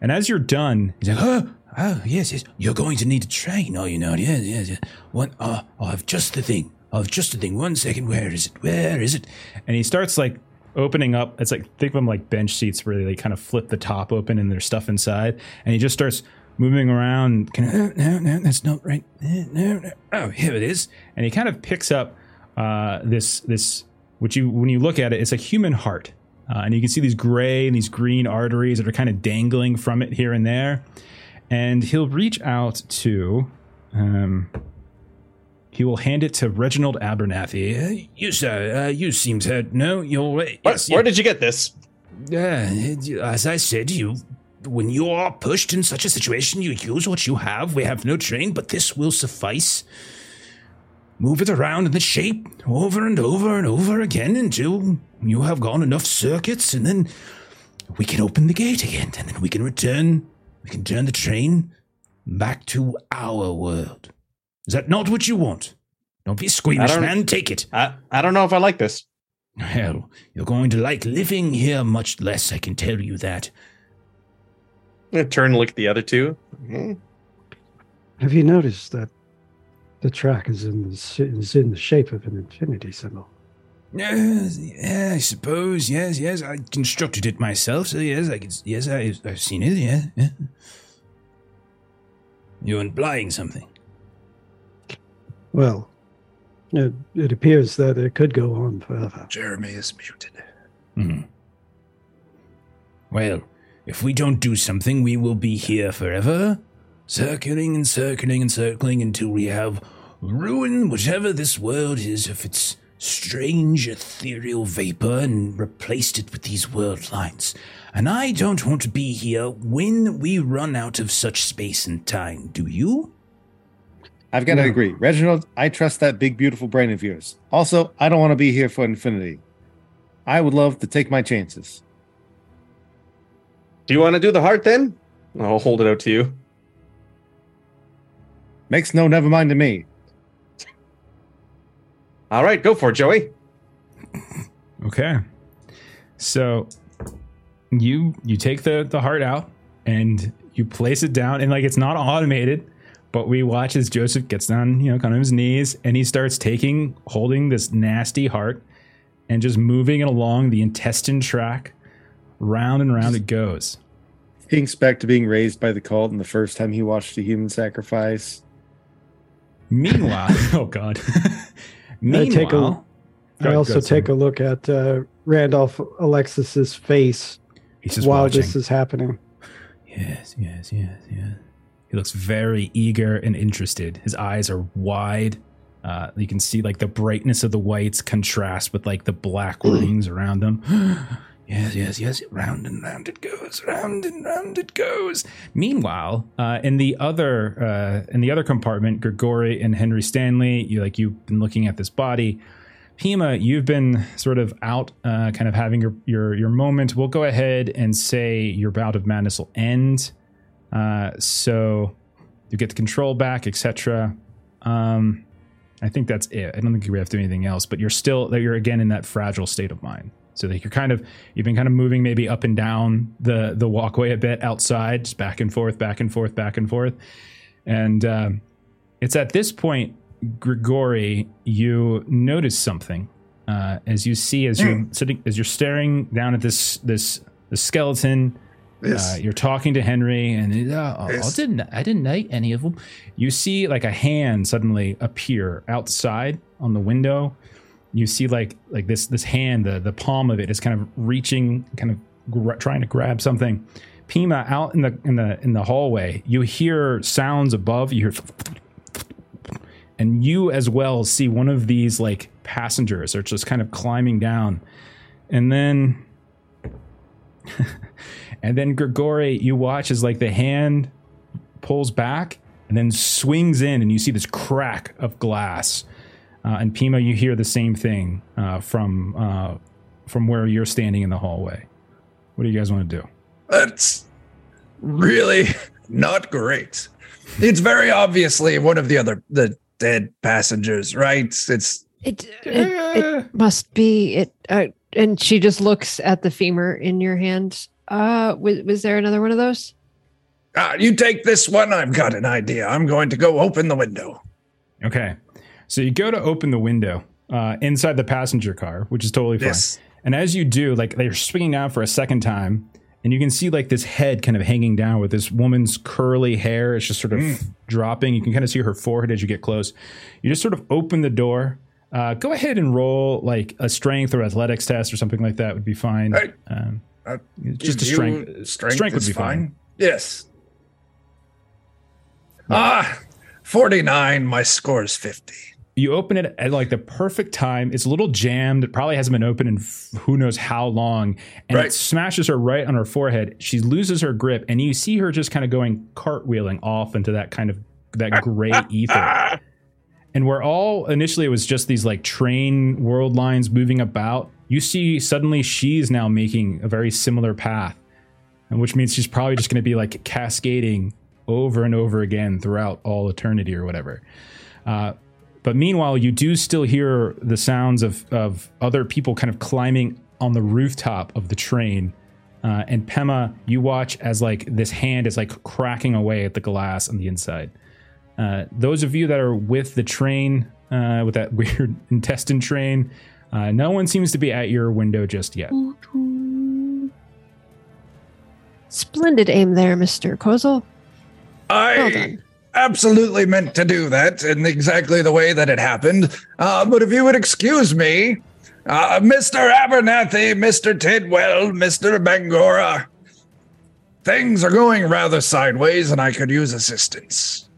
And as you're done, he's like, oh, oh, yes, yes, you're going to need a train, are you not? Yes, yes, yes. One, uh, I'll have just the thing. I'll just a thing. One second, where is it? Where is it? And he starts like opening up. It's like, think of them like bench seats where they kind of flip the top open and there's stuff inside. And he just starts moving around. Kind of, no, no, that's not right. No, no. Oh, here it is. And he kind of picks up uh, this, this, which you, when you look at it, it's a human heart. Uh, and you can see these gray and these green arteries that are kind of dangling from it here and there. And he'll reach out to, um, he will hand it to Reginald Abernathy. Uh, you, sir, uh, you seem to know your way. Where, Yes, where did you get this? Uh, as I said, you when you are pushed in such a situation, you use what you have. We have no train, but this will suffice. Move it around in the shape over and over and over again until you have gone enough circuits, and then we can open the gate again, and then we can return. We can turn the train back to our world. Is that not what you want? Don't be squeamish, don't- man. Take it. I, I don't know if I like this. Hell, you're going to like living here much less, I can tell you that. I'm turn and look at the other two. Hmm. Have you noticed that the track is in the is in the shape of an infinity symbol? Yes, yeah, I suppose. Yes, yes. I constructed it myself, so yes, I can. Yes, I, I've seen it. Yeah, yeah. You're implying something. Well, it, it appears that it could go on forever. Jeremy is muted. Hmm. Well, if we don't do something, we will be here forever, circling and circling and circling until we have ruined whatever this world is of its strange ethereal vapor and replaced it with these world lines. And I don't want to be here when we run out of such space and time, do you? I've got to agree. Reginald, I trust that big, beautiful brain of yours. Also, I don't want to be here for infinity. I would love to take my chances. Do you want to do the heart then? I'll hold it out to you. Makes no never mind to me. All right, go for it, Joey. Okay. So you you take the the heart out and you place it down and like it's not automated, but we watch as Joseph gets down, you know, kind of his knees and he starts taking holding this nasty heart and just moving it along the intestine track. Round and round it goes. Thinks back to being raised by the cult and the first time he watched a human sacrifice. Meanwhile, oh god. I take a- Meanwhile, Go- I also sorry. take a look at uh, Randolph Alexis's face he's just while watching. this is happening. Yes, yes, yes, yes. He looks very eager and interested. His eyes are wide. Uh, you can see like the brightness of the whites contrast with like the black rings around them. yes, yes, yes. Round and round it goes. Round and round it goes. Meanwhile, uh, in the other uh, in the other compartment, Grigori and Henry Stanley, you like you've been looking at this body. Pema, you've been sort of out, uh, kind of having your, your your moment. We'll go ahead and say your bout of madness will end. Uh, so you get the control back, etc. Um, I think that's it. I don't think we have to do anything else. But you're still that you're again in that fragile state of mind. So that you're kind of you've been kind of moving maybe up and down the the walkway a bit outside, just back and forth, back and forth, back and forth, and um, it's at this point Grigori, you notice something uh, as you see as you're sitting as you're staring down at this this the skeleton. Yes. Uh, you're talking to Henry, and uh, I didn't I didn't know any of them. You see like a hand suddenly appear outside on the window. You see like like this this hand, the the palm of it is kind of reaching, kind of gra- trying to grab something. Pema out in the in the in the hallway. You hear sounds above. You hear and you as well see one of these like passengers are just kind of climbing down and then and then grigori you watch as like the hand pulls back and then swings in and you see this crack of glass Uh, and Pema, you hear the same thing uh, from uh, from where you're standing in the hallway. What do you guys want to do? That's really not great. It's very obviously one of the other the dead passengers, right? It's It, it, it must be it. Uh, and she just looks at the femur in your hand. Uh, was, was there another one of those? ah, you take this one. I've got an idea. I'm going to go open the window. Okay, so you go to open the window uh, inside the passenger car, which is totally fine. Yes. And as you do, like they're swinging down for a second time, and you can see like this head kind of hanging down with this woman's curly hair. It's just sort of dropping. You can kind of see her forehead as you get close. You just sort of open the door. Uh, go ahead and roll like a strength or athletics test or something like that would be fine. Hey. Um, Uh, just a strength. Strength, strength would be fine. Yes. Ah, 49. My score is 50. you open it at like the perfect time. It's a little jammed. It probably hasn't been open in f- who knows how long. And Right. it smashes her right on her forehead. She loses her grip, and you see her just kind of going cartwheeling off into that kind of that gray ether. And where all initially it was just these like train world lines moving about, you see suddenly she's now making a very similar path. And which means she's probably just going to be like cascading over and over again throughout all eternity or whatever. Uh, but meanwhile, you do still hear the sounds of, of other people kind of climbing on the rooftop of the train. Uh, and Pema, you watch as like this hand is like cracking away at the glass on the inside. Uh, those of you that are with the train, uh, with that weird intestine train, uh, no one seems to be at your window just yet. Splendid aim there, Mister Kozel. I Well done. absolutely meant to do that in exactly the way that it happened. Uh, but if you would excuse me, uh, Mr. Abernathy, Mr. Tidwell, Mr. Bangura, things are going rather sideways and I could use assistance.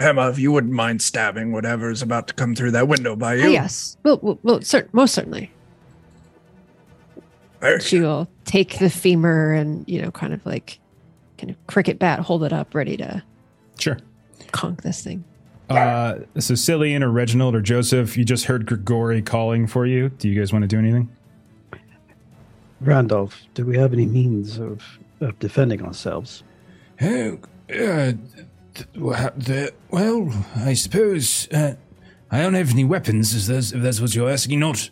Emma, if you wouldn't mind stabbing whatever is about to come through that window by you. yes, well, well, well cer- most certainly. There- She will take the femur and you know, kind of like, kind of cricket bat, hold it up, ready to Sure. conk this thing. Uh, so Cillian or Reginald or Joseph, you just heard Grigori calling for you. Do you guys want to do anything? Randolph, do we have any means of, of defending ourselves? Oh, uh, th- wha- the, well, I suppose uh, I don't have any weapons, if that's, if that's what you're asking. Not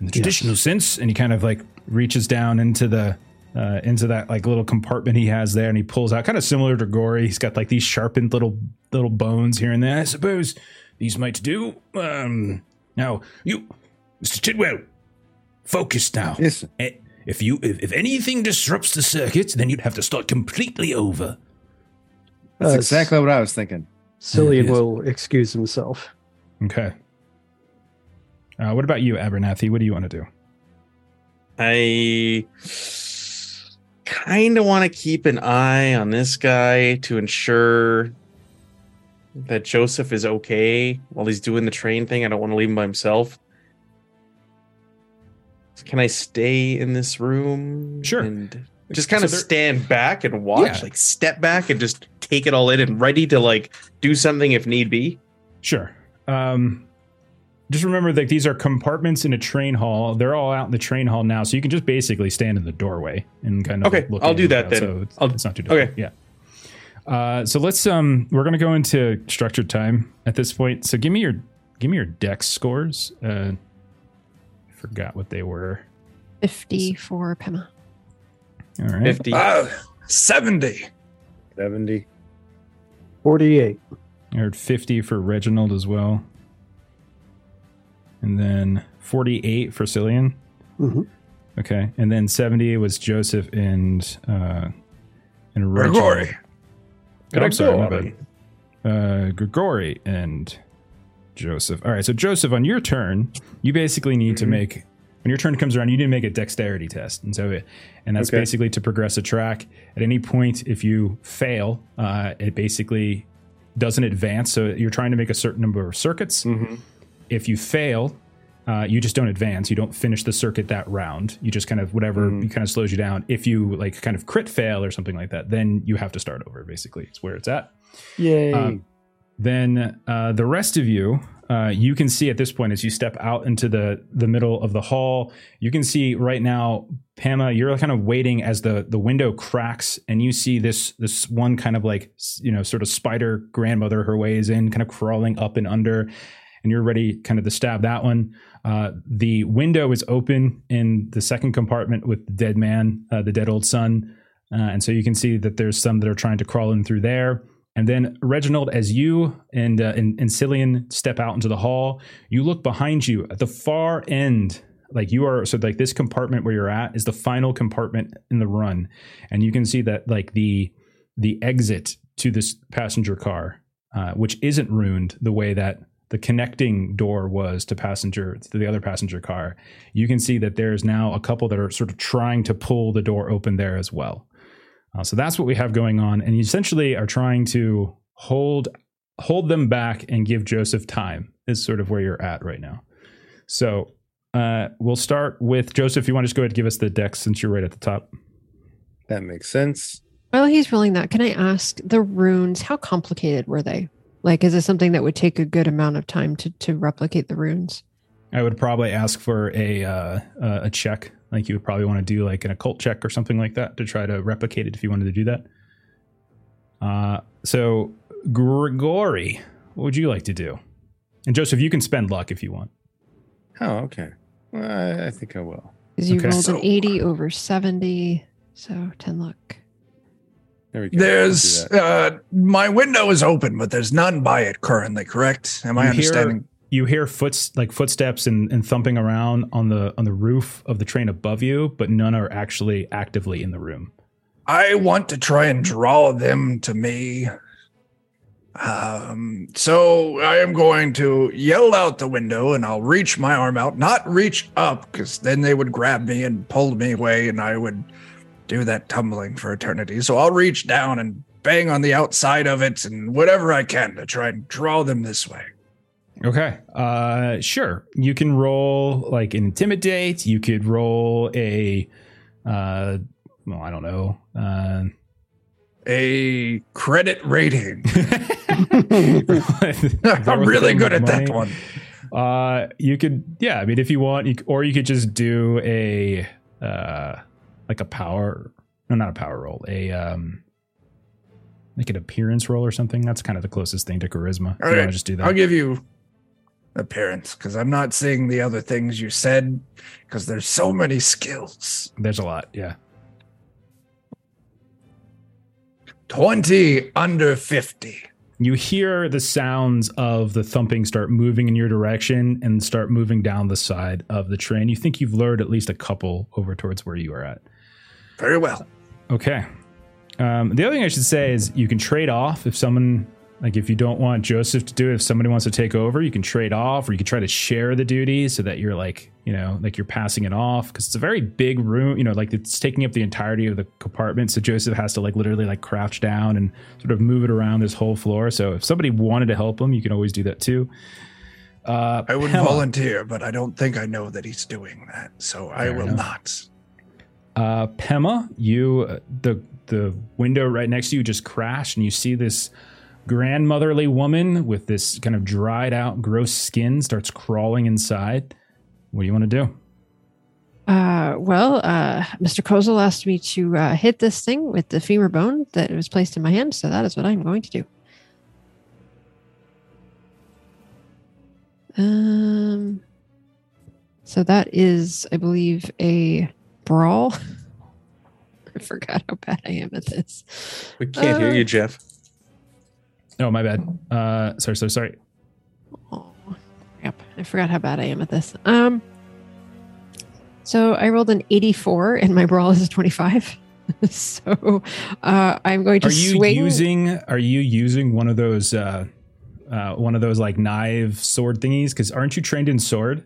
in the traditional sense. and he kind of like reaches down into the uh, into that like little compartment he has there, and he pulls out kind of similar to Gory. He's got like these sharpened little little bones here and there. I suppose these might do. Um, now, you, Mr. Tidwell, focus now. Yes. sir. Eh, If you, if, if anything disrupts the circuit, then you'd have to start completely over. That's Uh, exactly what I was thinking. Cillian yes. will excuse himself. Okay. Uh, what about you, Abernathy? What do you want to do? I kind of want to keep an eye on this guy to ensure that Joseph is okay while he's doing the train thing. I don't want to leave him by himself. Can I stay in this room? Sure. And just kind So of stand back and watch, Yeah. like step back and just take it all in and ready to like do something if need be. Sure. Um, just remember that these are compartments in a train hall. They're all out in the train hall now, so you can just basically stand in the doorway and kind of Okay, look I'll do that out, then. So it's, I'll- it's not too difficult. okay. Yeah. Uh, so let's um, we're gonna go into structured time at this point. So give me your give me your dex scores. Uh, I forgot what they were. 50 for Pema. All right. 50. Uh, 70. 70. 48. I heard 50 for Reginald as well. And then 48 for Cillian. Mhm. Okay. And then 70 was Joseph and uh and Reginald. Grigori. Oh, I'm sorry, my Uh Grigori and Joseph. All right, so Joseph, on your turn, you basically need to make when your turn comes around, you need to make a dexterity test, and so it, and that's Okay. basically to progress a track. At any point, if you fail, uh, it basically doesn't advance. So you're trying to make a certain number of circuits. If you fail, uh, you just don't advance. You don't finish the circuit that round. You just kind of whatever you kind of slows you down. If you like kind of crit fail or something like that, then you have to start over. Basically, it's where it's at. Yay. Um, then uh, the rest of you, uh, you can see at this point as you step out into the the middle of the hall, you can see right now, Pema, you're kind of waiting as the the window cracks, and you see this this one kind of like you know sort of spider grandmother her ways in, kind of crawling up and under, and you're ready kind of to stab that one. Uh, the window is open in the second compartment with the dead man, uh, the dead old son, uh, and so you can see that there's some that are trying to crawl in through there. And then Reginald, as you and uh, and, and Cillian step out into the hall, you look behind you at the far end. Like you are, so like this compartment where you're at is the final compartment in the run, and you can see that like the the exit to this passenger car, uh, which isn't ruined the way that the connecting door was to passenger to the other passenger car. You can see that there's now a couple that are sort of trying to pull the door open there as well. Uh, so that's what we have going on, and you essentially are trying to hold hold them back and give Joseph time. Is sort of where you're at right now. So uh, we'll start with Joseph. You want to just go ahead and give us the deck since you're right at the top. That makes sense. While he's rolling that, can I ask the runes, how complicated were they? Like, is it something that would take a good amount of time to, to replicate the runes? I would probably ask for a uh, uh, a check. Like you would probably want to do like an occult check or something like that to try to replicate it if you wanted to do that. Uh, so Grigori, what would you like to do? And Joseph, you can spend luck if you want. Oh, okay. Well, I, I think I will. Because you Okay. rolled So- an 80 over 70. So 10 luck. There we go. There's uh my window is open, but there's none by it currently, correct? Am I You hear- understanding? You hear foots like footsteps and, and thumping around on the on the roof of the train above you, but none are actually actively in the room. I want to try and draw them to me. Um, so I am going to yell out the window and I'll reach my arm out, not reach up, because then they would grab me and pull me away and I would do that tumbling for eternity. So I'll reach down and bang on the outside of it and whatever I can to try and draw them this way. Okay. Uh sure. You can roll like an intimidate. You could roll a uh well, I don't know. Uh A credit rating. I'm really good at that one. Uh you could yeah, I mean if you want you, or you could just do a uh like a power no not a power roll, a um like an appearance roll or something. That's kind of the closest thing to charisma. All right. just do that. I'll give you appearance because I'm not seeing the other things you said because there's so many skills. There's a lot, yeah. 20 under 50. you hear the sounds of the thumping start moving in your direction and start moving down the side of the train. You think you've lured at least a couple over towards where you are at. Very well. Okay. Um, the other thing I should say is you can trade off if someone, like if you don't want Joseph to do it, if somebody wants to take over, you can trade off or you can try to share the duties so that you're like, you know, like you're passing it off because it's a very big room, you know, like it's taking up the entirety of the compartment. So Joseph has to like literally like crouch down and sort of move it around this whole floor. So if somebody wanted to help him, you can always do that too. Uh, I would volunteer, but I don't think I know that he's doing that. So I will enough. not. uh, Pema, you uh, the the window right next to you just crashed, and you see this grandmotherly woman with this kind of dried out, gross skin starts crawling inside. What do you want to do? Uh, well, uh, Mr. Kozel asked me to uh, hit this thing with the femur bone that was placed in my hand. So that is what I'm going to do. Um, so that is, I believe, a brawl. I forgot how bad I am at this. We can't hear Uh, you, Jeff. Oh, my bad. Uh, sorry, sorry, sorry. Oh, yep. I forgot how bad I am at this. Um, so I rolled an 84 and my brawl is a 25. so uh, I'm going to Are you swing. using? Are you using one of those? Uh, uh, one of those like knife sword thingies? Because aren't you trained in sword?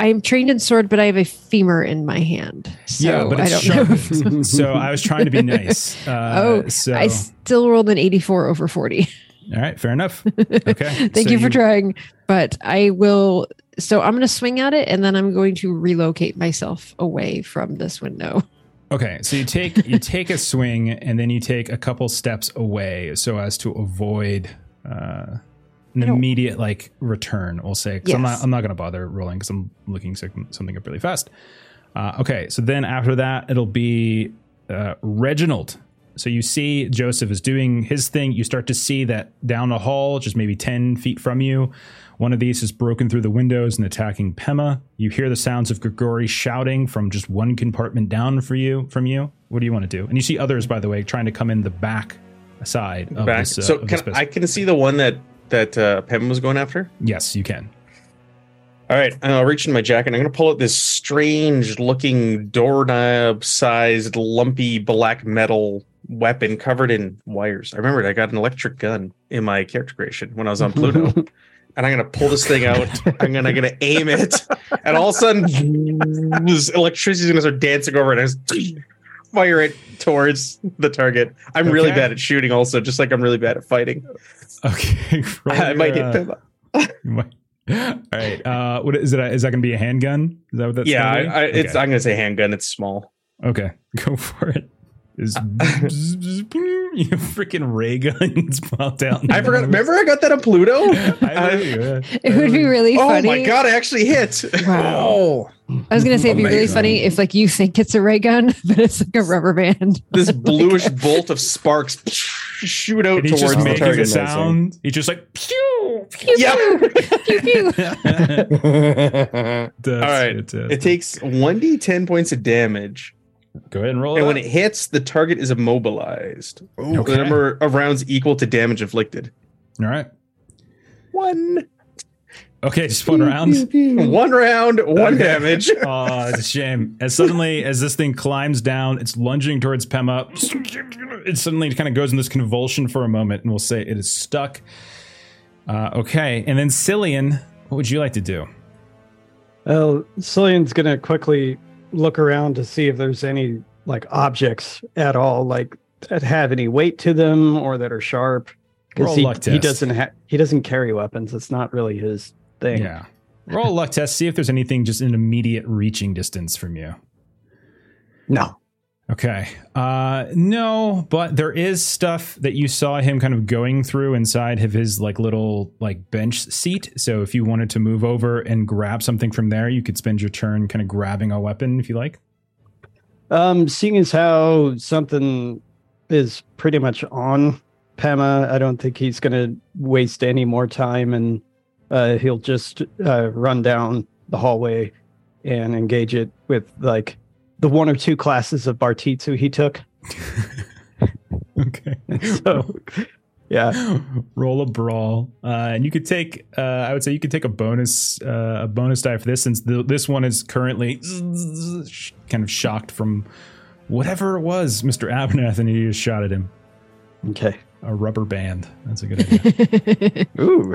I'm trained in sword, but I have a femur in my hand. So yeah, but it's I don't know. so I was trying to be nice. Uh, Oh, so I still rolled an 84 over 40. all right, fair enough. Okay, Thank so you for trying, but I will. So I'm going to swing at it, and then I'm going to relocate myself away from this window. Okay, so you take you take a swing and then you take a couple steps away so as to avoid uh, an I immediate like return. We'll say 'cause I'm not I'm not going to bother rolling because I'm looking something up really fast. Uh, okay, so then after that it'll be uh, Reginald. So you see Joseph is doing his thing. You start to see that down the hall, just maybe ten feet from you, one of these is broken through the windows and attacking Pema. You hear the sounds of Grigori shouting from just one compartment down for you from you. What do you want to do? And you see others, by the way, trying to come in the back side of Back. this. Uh, so of this can, I can see the one that that uh, Pem was going after. yes, you can. All right, I'll reach in my jacket. I'm going to pull out this strange looking doorknob sized, lumpy black metal weapon covered in wires. I remembered I got an electric gun in my character creation when I was on Pluto. and I'm going to pull this thing out. I'm going to gonna aim it. And all of a sudden, this electricity is going to start dancing over it. And I just fire it towards the target. I'm really bad at shooting, also, just like I'm really bad at fighting. Okay. roll I might your, hit uh, Pema. might- All right. Uh, what is it? Is that going to be a handgun? Is that what that's? Yeah, I, gonna be? I, it's, okay. I'm going to say handgun. It's small. okay. Go for it. Is you freaking ray guns popped out. I forgot. middle. Remember, I got that on Pluto. I believe you, yeah. It would be really oh funny. my god! I actually hit. Wow. Oh, I was gonna say it'd be really funny if like you think it's a ray gun, but it's like a rubber band. This bluish bolt of sparks shoot out And he's towards just the making target. a sound. He's just like pew. Pew, Yeah. pew, pew, pew. That's All right. fantastic. It takes one d ten points of damage, Go ahead and roll and it. when up. it hits, the target is immobilized. Okay. The number of rounds equal to damage inflicted. All right. One, Okay, just one round. one round, one damage. Oh, it's a shame. As suddenly as this thing climbs down, it's lunging towards Pema. It suddenly kind of goes in this convulsion for a moment, and we'll say it is stuck. Uh, okay, and then Cillian, what would you like to do? Well, Cillian's gonna quickly look around to see if there's any like objects at all, like that have any weight to them or that are sharp. Roll Because he, luck he doesn't have he doesn't carry weapons. It's not really his thing. Yeah, roll a luck test. See if there's anything just in immediate reaching distance from you. No. Okay. Uh no, but there is stuff that you saw him kind of going through inside of his like little like bench seat. So if you wanted to move over and grab something from there, you could spend your turn kind of grabbing a weapon if you like. Um, seeing as how something is pretty much on Pema, I don't think he's gonna waste any more time and uh, he'll just uh, run down the hallway and engage it with like the one or two classes of Bartitsu he took. Okay. So yeah. Roll a brawl, uh, and you could take. Uh, I would say you could take a bonus, uh, a bonus die for this, since the, this one is currently kind of shocked from whatever it was, Mister Abernathy, and he just shot at him. Okay. A rubber band. That's a good idea. Ooh.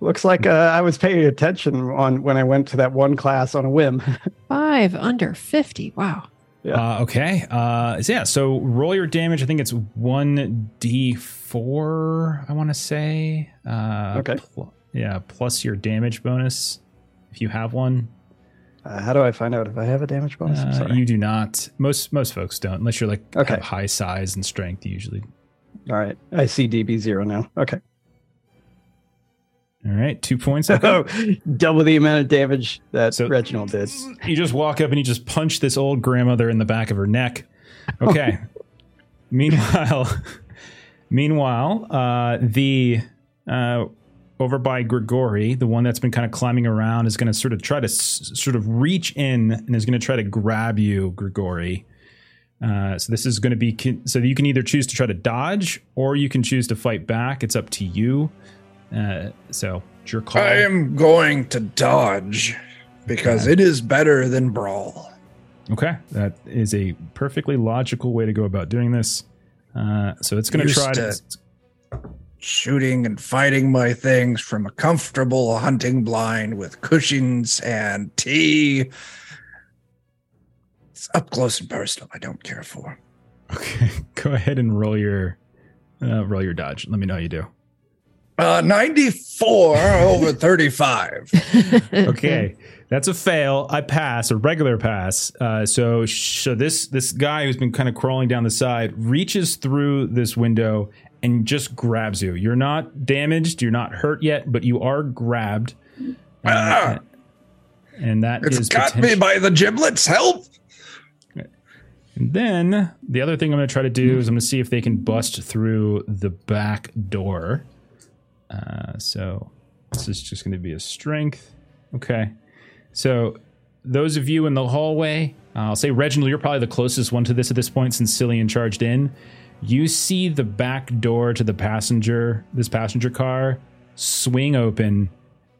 Looks like uh, I was paying attention on when I went to that one class on a whim. Five under 50. Wow. Uh, okay. Uh, so yeah. So roll your damage. I think it's one d four. I want to say. Uh, Okay. pl- yeah. Plus your damage bonus, if you have one. Uh, how do I find out if I have a damage bonus? I'm Uh, sorry. you do not. Most most folks don't, unless you're like Okay. have high size and strength. Usually. All right. I see DB zero now. Okay. All right. Two points. Oh, double the amount of damage that So- Reginald did. you just walk up and you just punch this old grandmother in the back of her neck. Okay. meanwhile, meanwhile, uh, the uh, over by Grigori, the one that's been kind of climbing around, is going to sort of try to s- sort of reach in and is going to try to grab you, Grigori. Uh, so this is going to be con- so you can either choose to try to dodge or you can choose to fight back. It's up to you. Uh, so it's your call. I am going to dodge because it is better than brawl. Okay, that is a perfectly logical way to go about doing this. Uh, so it's going to try to. to- Shooting and fighting my things from a comfortable hunting blind with cushions and tea. It's up close and personal. I don't care for. Okay, go ahead and roll your uh, roll your dodge. Let me know how you do. Uh, 94 over 35. Okay, that's a fail. I pass a regular pass. Uh, so so this this guy who's been kind of crawling down the side reaches through this window and just grabs you. You're not damaged, you're not hurt yet, but you are grabbed. Uh, Ah! and that It's is got me by the giblets. Help! And then the other thing I'm going to try to do is I'm going to see if they can bust through the back door. Uh, so this is just going to be a strength. Okay. So those of you in the hallway, uh, I'll say Reginald, you're probably the closest one to this at this point since Cilian charged in. You see the back door to the passenger, this passenger car, swing open,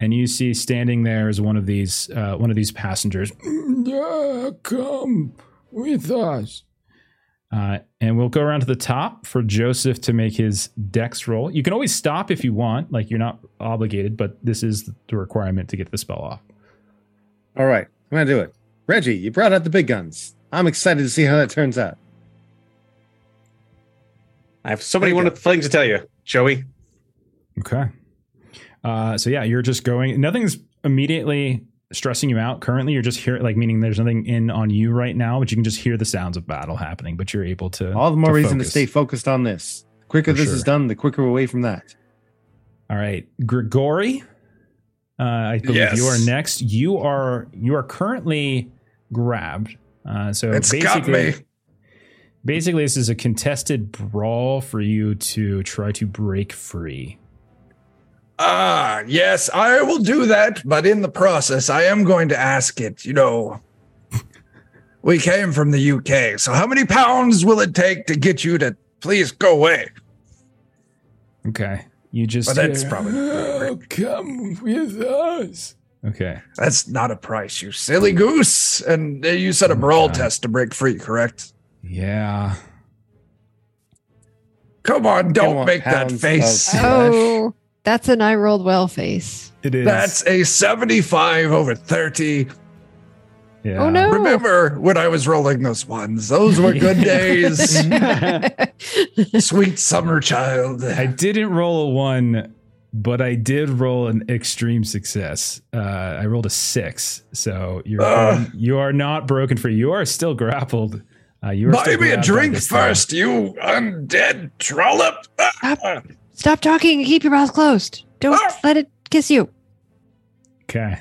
and you see standing there is one of these uh, one of these passengers. Come with us. Uh, and we'll go around to the top for Joseph to make his dex roll. You can always stop if you want, like you're not obligated, but this is the requirement to get the spell off. All right, I'm gonna do it. Reggie, you brought out the big guns. I'm excited to see how that turns out. I have so many wonderful things to tell you, Joey. Okay. Uh, so yeah, you're just going. Nothing's immediately stressing you out currently. You're just here, like meaning there's nothing in on you right now, but you can just hear the sounds of battle happening. But you're able to. All the more to reason to stay focused on this. The quicker For this sure. is done, the quicker away from that. All right, Grigori. Uh, I believe Yes. you are next. You are you are currently grabbed. Uh, so It's got basically, me. basically, this is a contested brawl for you to try to break free. Ah, yes, I will do that. But in the process, I am going to ask it. You know, we came from the UK, so how many pounds will it take to get you to please go away? Okay, you just. But that's hear, probably Oh, come with us. okay. that's not a price, you silly goose. And uh, you said a brawl God. test to break free, correct? Yeah. Come on, don't want make that face. Oh, that's an I rolled well face. It is. That's a 75 over 30. yeah. Oh no! Remember when I was rolling those ones? Those were good days. Sweet summer child. I didn't roll a one, but I did roll an extreme success. Uh, I rolled a six, so you're Ugh. you are not broken free. You are still grappled. Uh, you are Buy still me a drink this thing. first, you undead trollop. Stop. Stop talking and keep your mouth closed. Don't Ah! let it kiss you. Okay.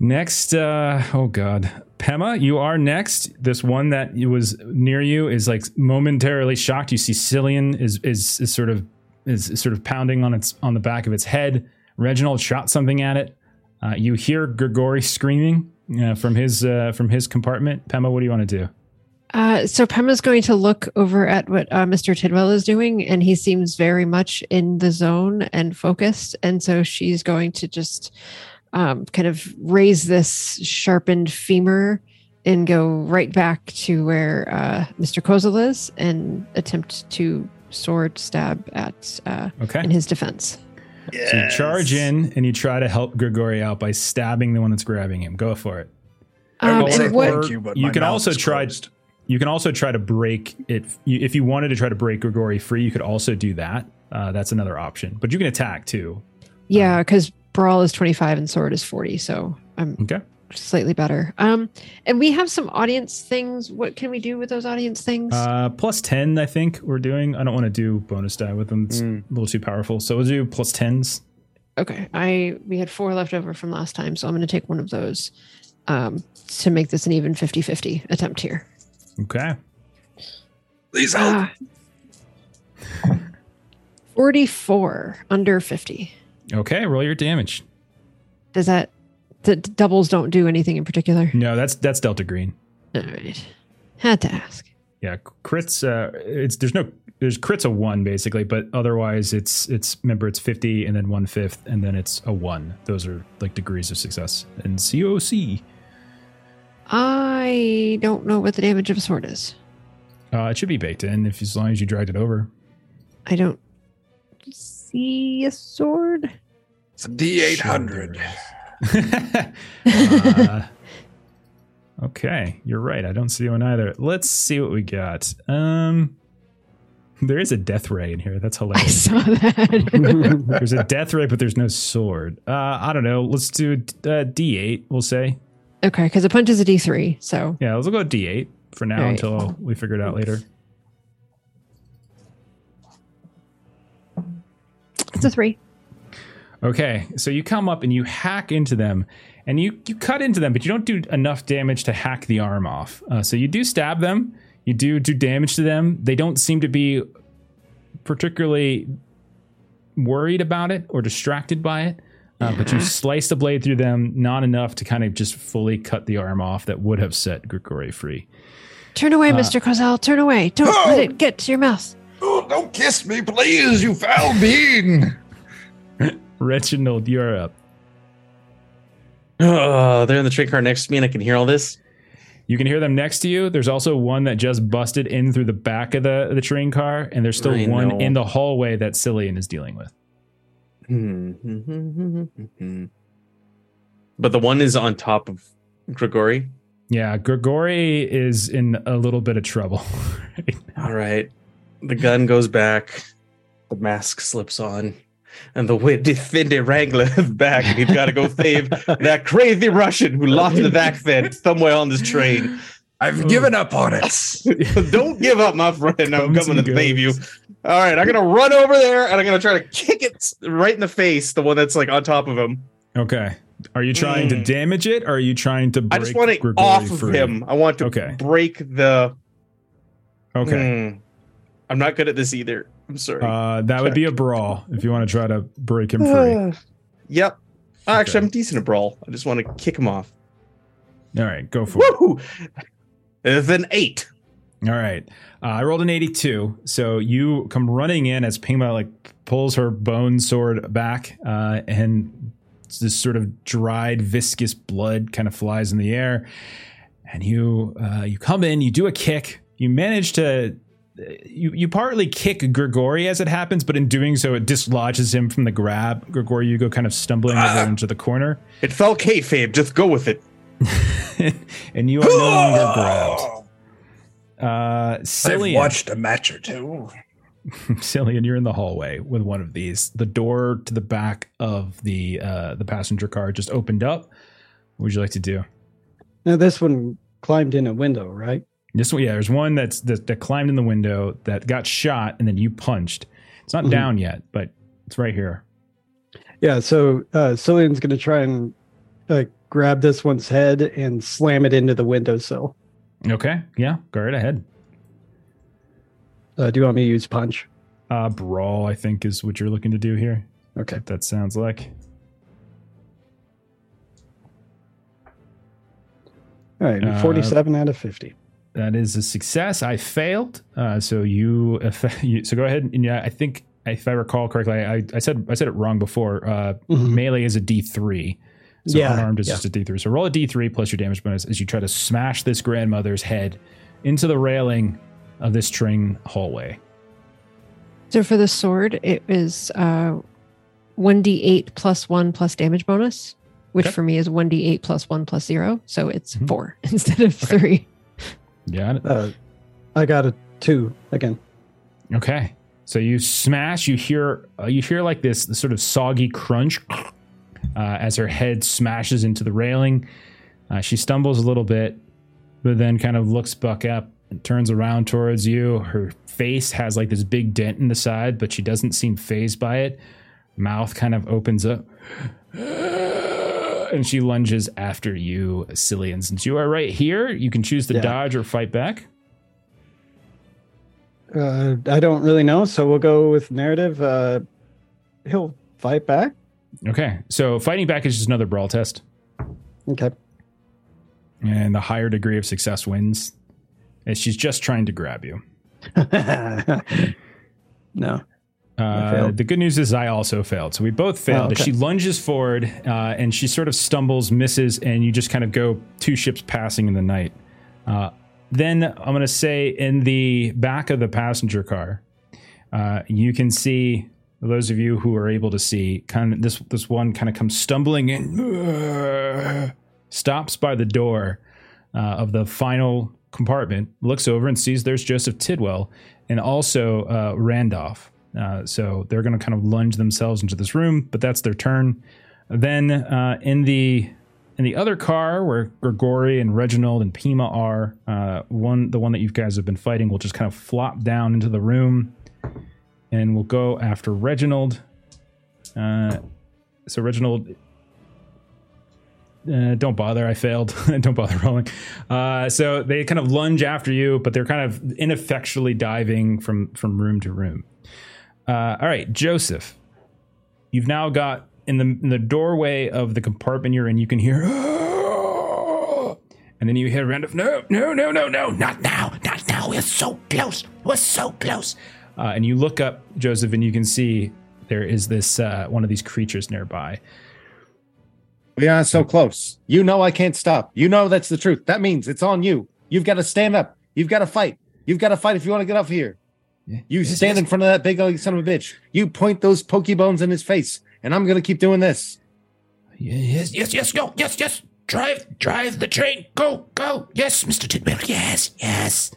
Next, uh, oh god, Pema, you are next. This one that was near you is like momentarily shocked. You see Cilian is is, is sort of is, is sort of pounding on its on the back of its head. Reginald shot something at it. Uh, you hear Grigori screaming uh, from his uh, from his compartment. Pema, what do you want to do? Uh, so Pema's going to look over at what uh, Mr. Tidwell is doing, and he seems very much in the zone and focused. And so she's going to just um, kind of raise this sharpened femur and go right back to where uh, Mr. Kozel is and attempt to sword stab at uh, Okay. in his defense. So you charge in and you try to help Grigori out by stabbing the one that's grabbing him. Go for it. Um, and what, you, but you can mouth also is try- closed. You can also try to break it. If you wanted to try to break Grigori free, you could also do that. Uh, that's another option. But you can attack too. yeah, because brawl is 25 and sword is 40. So I'm Okay. slightly better. Um, and we have some audience things. What can we do with those audience things? Uh, plus 10, I think we're doing. I don't want to do bonus die with them. It's Mm. a little too powerful. So we'll do plus 10s. okay, I we had four left over from last time, so I'm going to take one of those um, to make this an even 50-50 attempt here. Okay. Please help. Ah. 44 under 50. Okay. Roll your damage. Does that the doubles don't do anything in particular? No, that's that's Delta Green. All right. Had to ask. Yeah, crits. Uh, it's there's no there's crits a one basically, but otherwise it's it's remember it's fifty and then one fifth and then it's a one. Those are like degrees of success. And COC, I don't know what the damage of a sword is. uh, it should be baked in if as long as you dragged it over. I don't see a sword. It's a D800. uh, okay, you're right. I don't see one either. Let's see what we got. Um, there is a death ray in here. That's hilarious. I hilarious. saw that. there's a death ray, but there's no sword. Uh, I don't know. Let's do uh, D8. We'll say. Okay, because a punch is a D3. So Yeah, let's go D8 for now right. until we figure it out later. It's a three. Okay, so you come up and you hack into them, and you you cut into them, but you don't do enough damage to hack the arm off. Uh, so you do stab them, you do do damage to them. They don't seem to be particularly worried about it or distracted by it. Uh, but you slice the blade through them, not enough to kind of just fully cut the arm off that would have set Grigori free. Turn away, Mr. Kozel. Turn away. Don't Oh! let it get to your mouth. Oh, don't kiss me, please, you foul being. Reginald, you're up. Oh, they're in the train car next to me, and I can hear all this. You can hear them next to you. There's also one that just busted in through the back of the, the train car, and there's still I one know. in the hallway that Cilian is dealing with. Hmm. but the one is on top of Grigori. Yeah, Grigori is in a little bit of trouble. All right. The gun goes back. The mask slips on. And the wit defended Wrangler is back. He's got to go save that crazy Russian who lost his accent somewhere on this train. I've given up on it. Don't give up, my friend. I'm coming to save you. All right. I'm going to run over there and I'm going to try to kick it right in the face, the one that's like on top of him. Okay. Are you trying to Mm. damage it, or are you trying to? Break I just want it Grigori off of free? him. I want to Okay. break the. Okay. Hmm. I'm not good at this either. I'm sorry. Uh, that would be a brawl if you want to try to break him free. Yep. Actually, I'm decent at brawl. I just want to kick him off. All right, go for it. It's an eight. All right. Uh, I rolled an 82. So you come running in as Pema like pulls her bone sword back, uh, and this sort of dried, viscous blood kind of flies in the air. And you uh, you come in, you do a kick, you manage to. You, you partly kick Grigori as it happens, but in doing so, it dislodges him from the grab. Grigori, you go kind of stumbling over into the corner, It fell kayfabe. Just go with it. and you are no longer grabbed. Uh, I've watched a match or two. Cilian, you're in the hallway with one of these. The door to the back of the uh, the passenger car just opened up. What would you like to do? Now this one climbed in a window, right? This one, yeah, there's one that's that, that climbed in the window that got shot, and then you punched. It's not Mhm. down yet, but it's right here. Yeah. So uh, Cilian's going to try and uh, grab this one's head and slam it into the windowsill. Okay, yeah, go right ahead. Uh, do you want me to use punch? Uh, brawl, I think, is what you're looking to do here. Okay. That sounds like. All right. Uh, 47 out of 50. That is a success. I failed. Uh, so you, you, so go ahead and yeah, I think if I recall correctly, I, I said I said it wrong before. Uh, Mhm. Melee is a D three. So Yeah, unarmed is yeah. just a D three. So roll a D three plus your damage bonus as you try to smash this grandmother's head into the railing of this train hallway. So for the sword, it is uh, 1d8 plus 1 plus damage bonus, which Okay. for me is 1d8 plus 1 plus 0. So it's Mhm. 4 instead of 3. Yeah. Uh, I got a two again. Okay. So you smash. You hear. Uh, you hear like this, this sort of soggy crunch uh, as her head smashes into the railing. Uh, she stumbles a little bit, but then kind of looks back up and turns around towards you. Her face has like this big dent in the side, but she doesn't seem phased by it. Mouth kind of opens up. And she lunges after you, Cilian. Since you are right here, you can choose to Yeah. dodge or fight back. Uh, I don't really know, so we'll go with narrative. Uh, he'll fight back. Okay. So fighting back is just another brawl test. Okay. and the higher degree of success wins. And she's just trying to grab you. no. Uh, failed. the good news is I also failed, so we both failed. Oh, okay. She lunges forward, uh, and she sort of stumbles, misses, and you just kind of go two ships passing in the night. Uh, then I'm going to say in the back of the passenger car, uh, you can see those of you who are able to see kind of this this one kind of comes stumbling in, stops by the door uh, of the final compartment, looks over and sees there's Joseph Tidwell and also uh, Randolph. Uh, so they're going to kind of lunge themselves into this room, but that's their turn. Then uh, in the in the other car where Grigori and Reginald and Pema are, uh, one the one that you guys have been fighting will just kind of flop down into the room, and we'll go after Reginald. Uh, so Reginald, uh, don't bother. I failed. don't bother rolling. Uh, so they kind of lunge after you, but they're kind of ineffectually diving from from room to room. Uh, all right, Joseph, you've now got in the in the doorway of the compartment you're in. You can hear, and then you hear random. No, no, no, no, no, not now, not now. We're so close. We're so close. Uh, and you look up, Joseph, and you can see there is this uh, one of these creatures nearby. We are so close. You know I can't stop. You know that's the truth. That means it's on you. You've got to stand up. You've got to fight. You've got to fight if you want to get off here. Yeah. You stand in front of that big ugly son of a bitch. You point those pokebones in his face, and I'm gonna keep doing this. Yes, yes, yes, go, yes, yes. Drive, drive the train. Go, go. Yes, Mr. Tidwell. Yes, yes.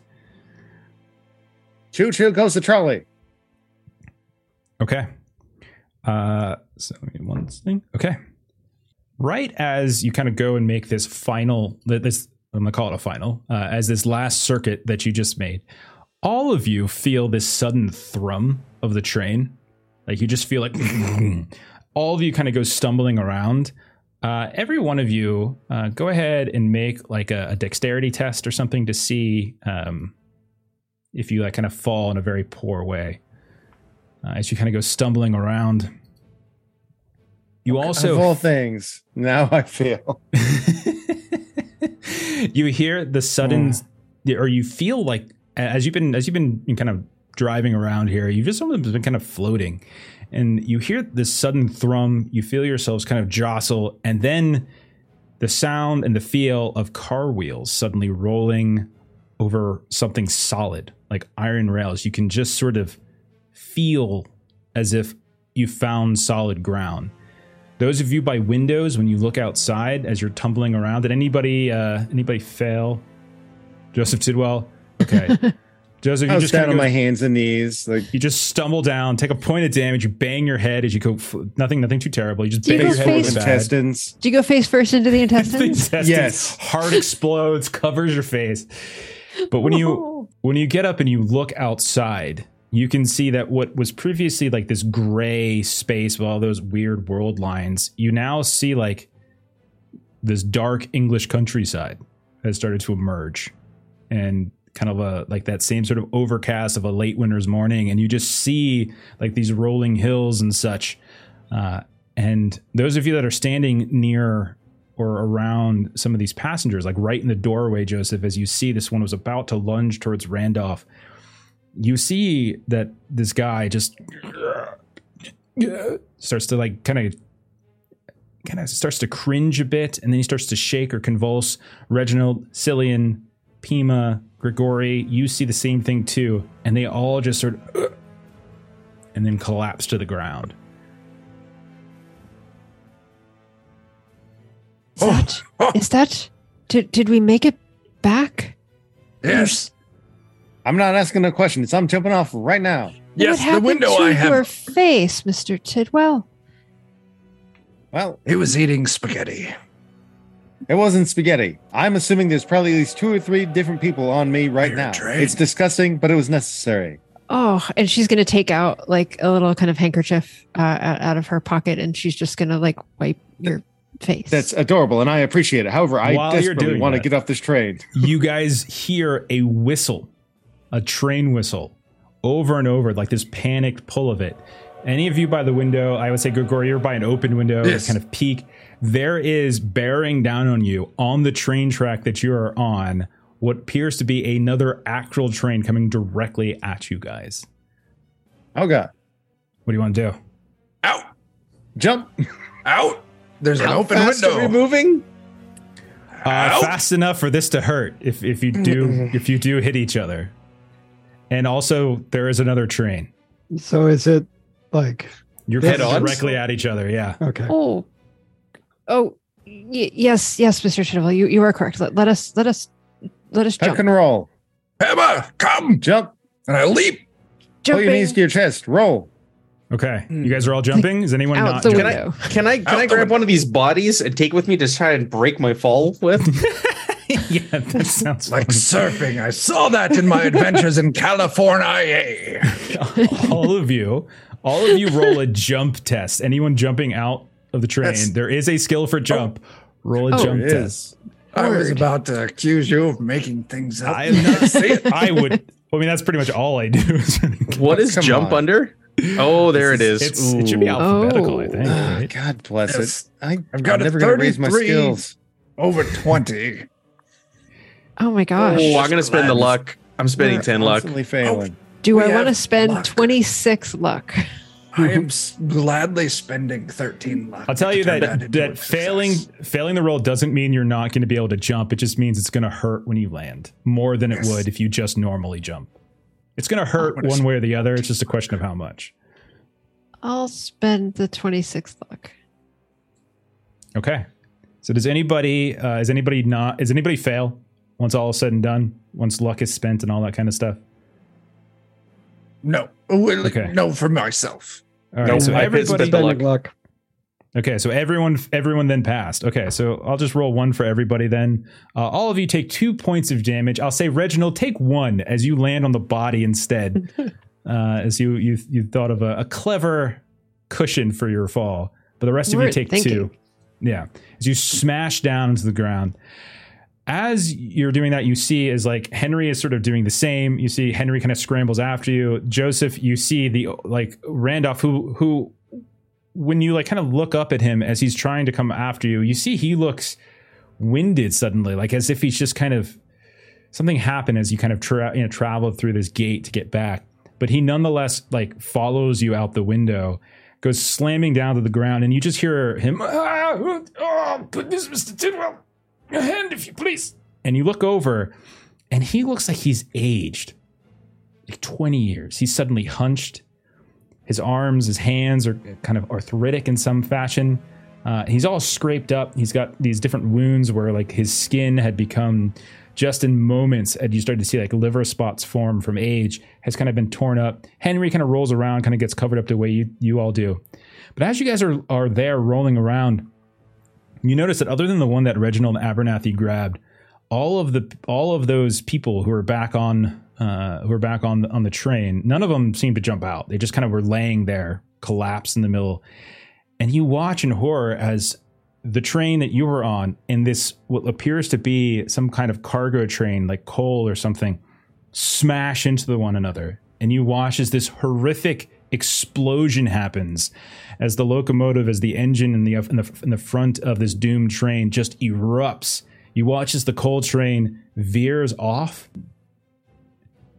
Choo choo goes the trolley. Okay. Uh, so one thing. Okay. Right as you kind of go and make this final, this I'm gonna call it a final, uh, as this last circuit that you just made, all of you feel this sudden thrum of the train. Like you just feel like all of you kind of go stumbling around. Uh, every one of you, uh, go ahead and make like a, a dexterity test or something to see um, if you like kind of fall in a very poor way uh, as you kind of go stumbling around. You also of all things, now I feel. you hear the sudden, Hmm. or you feel like as you've been as you've been kind of driving around here, you've just sort of been kind of floating, and you hear this sudden thrum. You feel yourselves kind of jostle, and then the sound and the feel of car wheels suddenly rolling over something solid like iron rails. You can just sort of feel as if you found solid ground. Those of you by windows, when you look outside as you're tumbling around, did anybody uh, anybody fail? Joseph Tidwell. Okay, Joseph, I you was just down kind on of my hands and knees, like you just stumble down, take a point of damage, you bang your head as you go. Nothing, nothing too terrible. You just Do bang go your head face- really intestines. Do you go face first into the The intestines? intestines, Yes. heart explodes, covers your face. But when you when you get up and you look outside, you can see that what was previously like this gray space with all those weird world lines, you now see like this dark English countryside has started to emerge, and kind of a like that same sort of overcast of a late winter's morning, and you just see like these rolling hills and such. Uh, and those of you that are standing near or around some of these passengers, like right in the doorway, Joseph, as you see this one was about to lunge towards Randolph, you see that this guy just starts to like kind of kind of starts to cringe a bit and then he starts to shake or convulse. Reginald cillian pema grigori you see the same thing too and they all just sort of and then collapse to the ground Is that, is that did, did we make it back? Yes. I'm not asking a question. It's I'm jumping off right now. Yes, what the window to I have. your face, Mr. Tidwell? Well, He was eating spaghetti. it wasn't spaghetti. I'm assuming there's probably at least two or three different people on me right You're now. trained. It's disgusting, but it was necessary. Oh, and she's gonna take out like a little kind of handkerchief uh, out out of her pocket, and she's just gonna like wipe your face. That's adorable, and I appreciate it. However, I While you're desperately doing want to get off this train. you guys hear a whistle, a train whistle, over and over, like this panicked pull of it. Any of you by the window, I would say, Grigori, you're by an open window, Yes. kind of peek. There is bearing down on you on the train track that you are on what appears to be another actual train coming directly at you guys. Oh god, What do you want to do? Out. jump! Out. There's an How open fast window. Are we moving? Uh, fast enough for this to hurt if, if you do if you do hit each other. And also, there is another train. So is it like You're Head coming on? directly at each other. Yeah. okay? oh, oh, y- yes, yes, Mr. Tidwell, you you are correct. Let, let us let us let us Tuck jump. and roll. Emma, come. Jump. And I leap. Pull your knees to your chest. Roll. Okay. Mm. You guys are all jumping. Is anyone out not the jumping? window. Can I can Out I grab one of these bodies and take with me to try and break my fall with? yeah, that sounds Like fun. surfing. I saw that in my adventures in California. all of you all of you roll a jump test. Anyone jumping out of the train, That's- there is a skill for jump. Oh. Roll a Oh, jump it test. I was Word. about to accuse you of making things up. I am not saying I would. I mean, that's pretty much all I do. What is Come jump on. under? Oh, there it is. It's, it should be Ooh. alphabetical, I think. Ah, Right? God bless Yes. it. I, I've got I'm a never gonna raise my skills. Over 20. Oh my gosh. Oh, I'm gonna spend the luck. I'm spending We're ten luck. Constantly failing. Do we I want to spend luck. 26 luck? I am s- gladly spending 13 luck. I'll tell you turn that into that failing success. failing the roll doesn't mean you're not going to be able to jump. It just means it's going to hurt when you land more than it would if you just normally jump. It's going to hurt what a one way or the other. It's just a question of how much. I'll spend the 26th luck. Okay. So does anybody uh, is anybody not is anybody fail once all is said and done? Once luck is spent and all that kind of stuff. No. Okay. No, for myself. All right. Nope, so I everybody. spent the Spending luck. Okay, so everyone everyone then passed. Okay, so I'll just roll one for everybody then. Uh, all of you take two points of damage. I'll say Reginald take one as you land on the body instead, uh, as you you you thought of a, a clever cushion for your fall. But the rest of you take thank two. Yeah, as you smash down into the ground. As you're doing that, you see as like Henry is sort of doing the same. You see Henry kind of scrambles after you. Joseph, you see the like Randolph who who when you like kind of look up at him as he's trying to come after you, you see he looks winded suddenly, like as if he's just kind of something happened as you kind of tra- you know traveled through this gate to get back. But he nonetheless like follows you out the window, goes slamming down to the ground, and you just hear him. Ah, oh, goodness, Mister Tidwell, your hand, if you please. And you look over, and he looks like he's aged like twenty years. He's suddenly hunched his arms, his hands are kind of arthritic in some fashion. Uh, he's all scraped up. He's got these different wounds where like his skin had become just in moments, and you started to see like liver spots form from age, has kind of been torn up. Henry kind of rolls around, kind of gets covered up the way you, you all do. But as you guys are, are there rolling around, you notice that other than the one that Reginald Abernathy grabbed, all of the all of those people who are back on uh, who are back on on the train, none of them seemed to jump out. They just kind of were laying there, collapsed in the middle. And you watch in horror as the train that you were on, in this what appears to be some kind of cargo train, like coal or something, smash into the one another. And you watch as this horrific explosion happens, as the locomotive, as the engine in the in the, in the front of this doomed train just erupts. You watch as the coal train veers off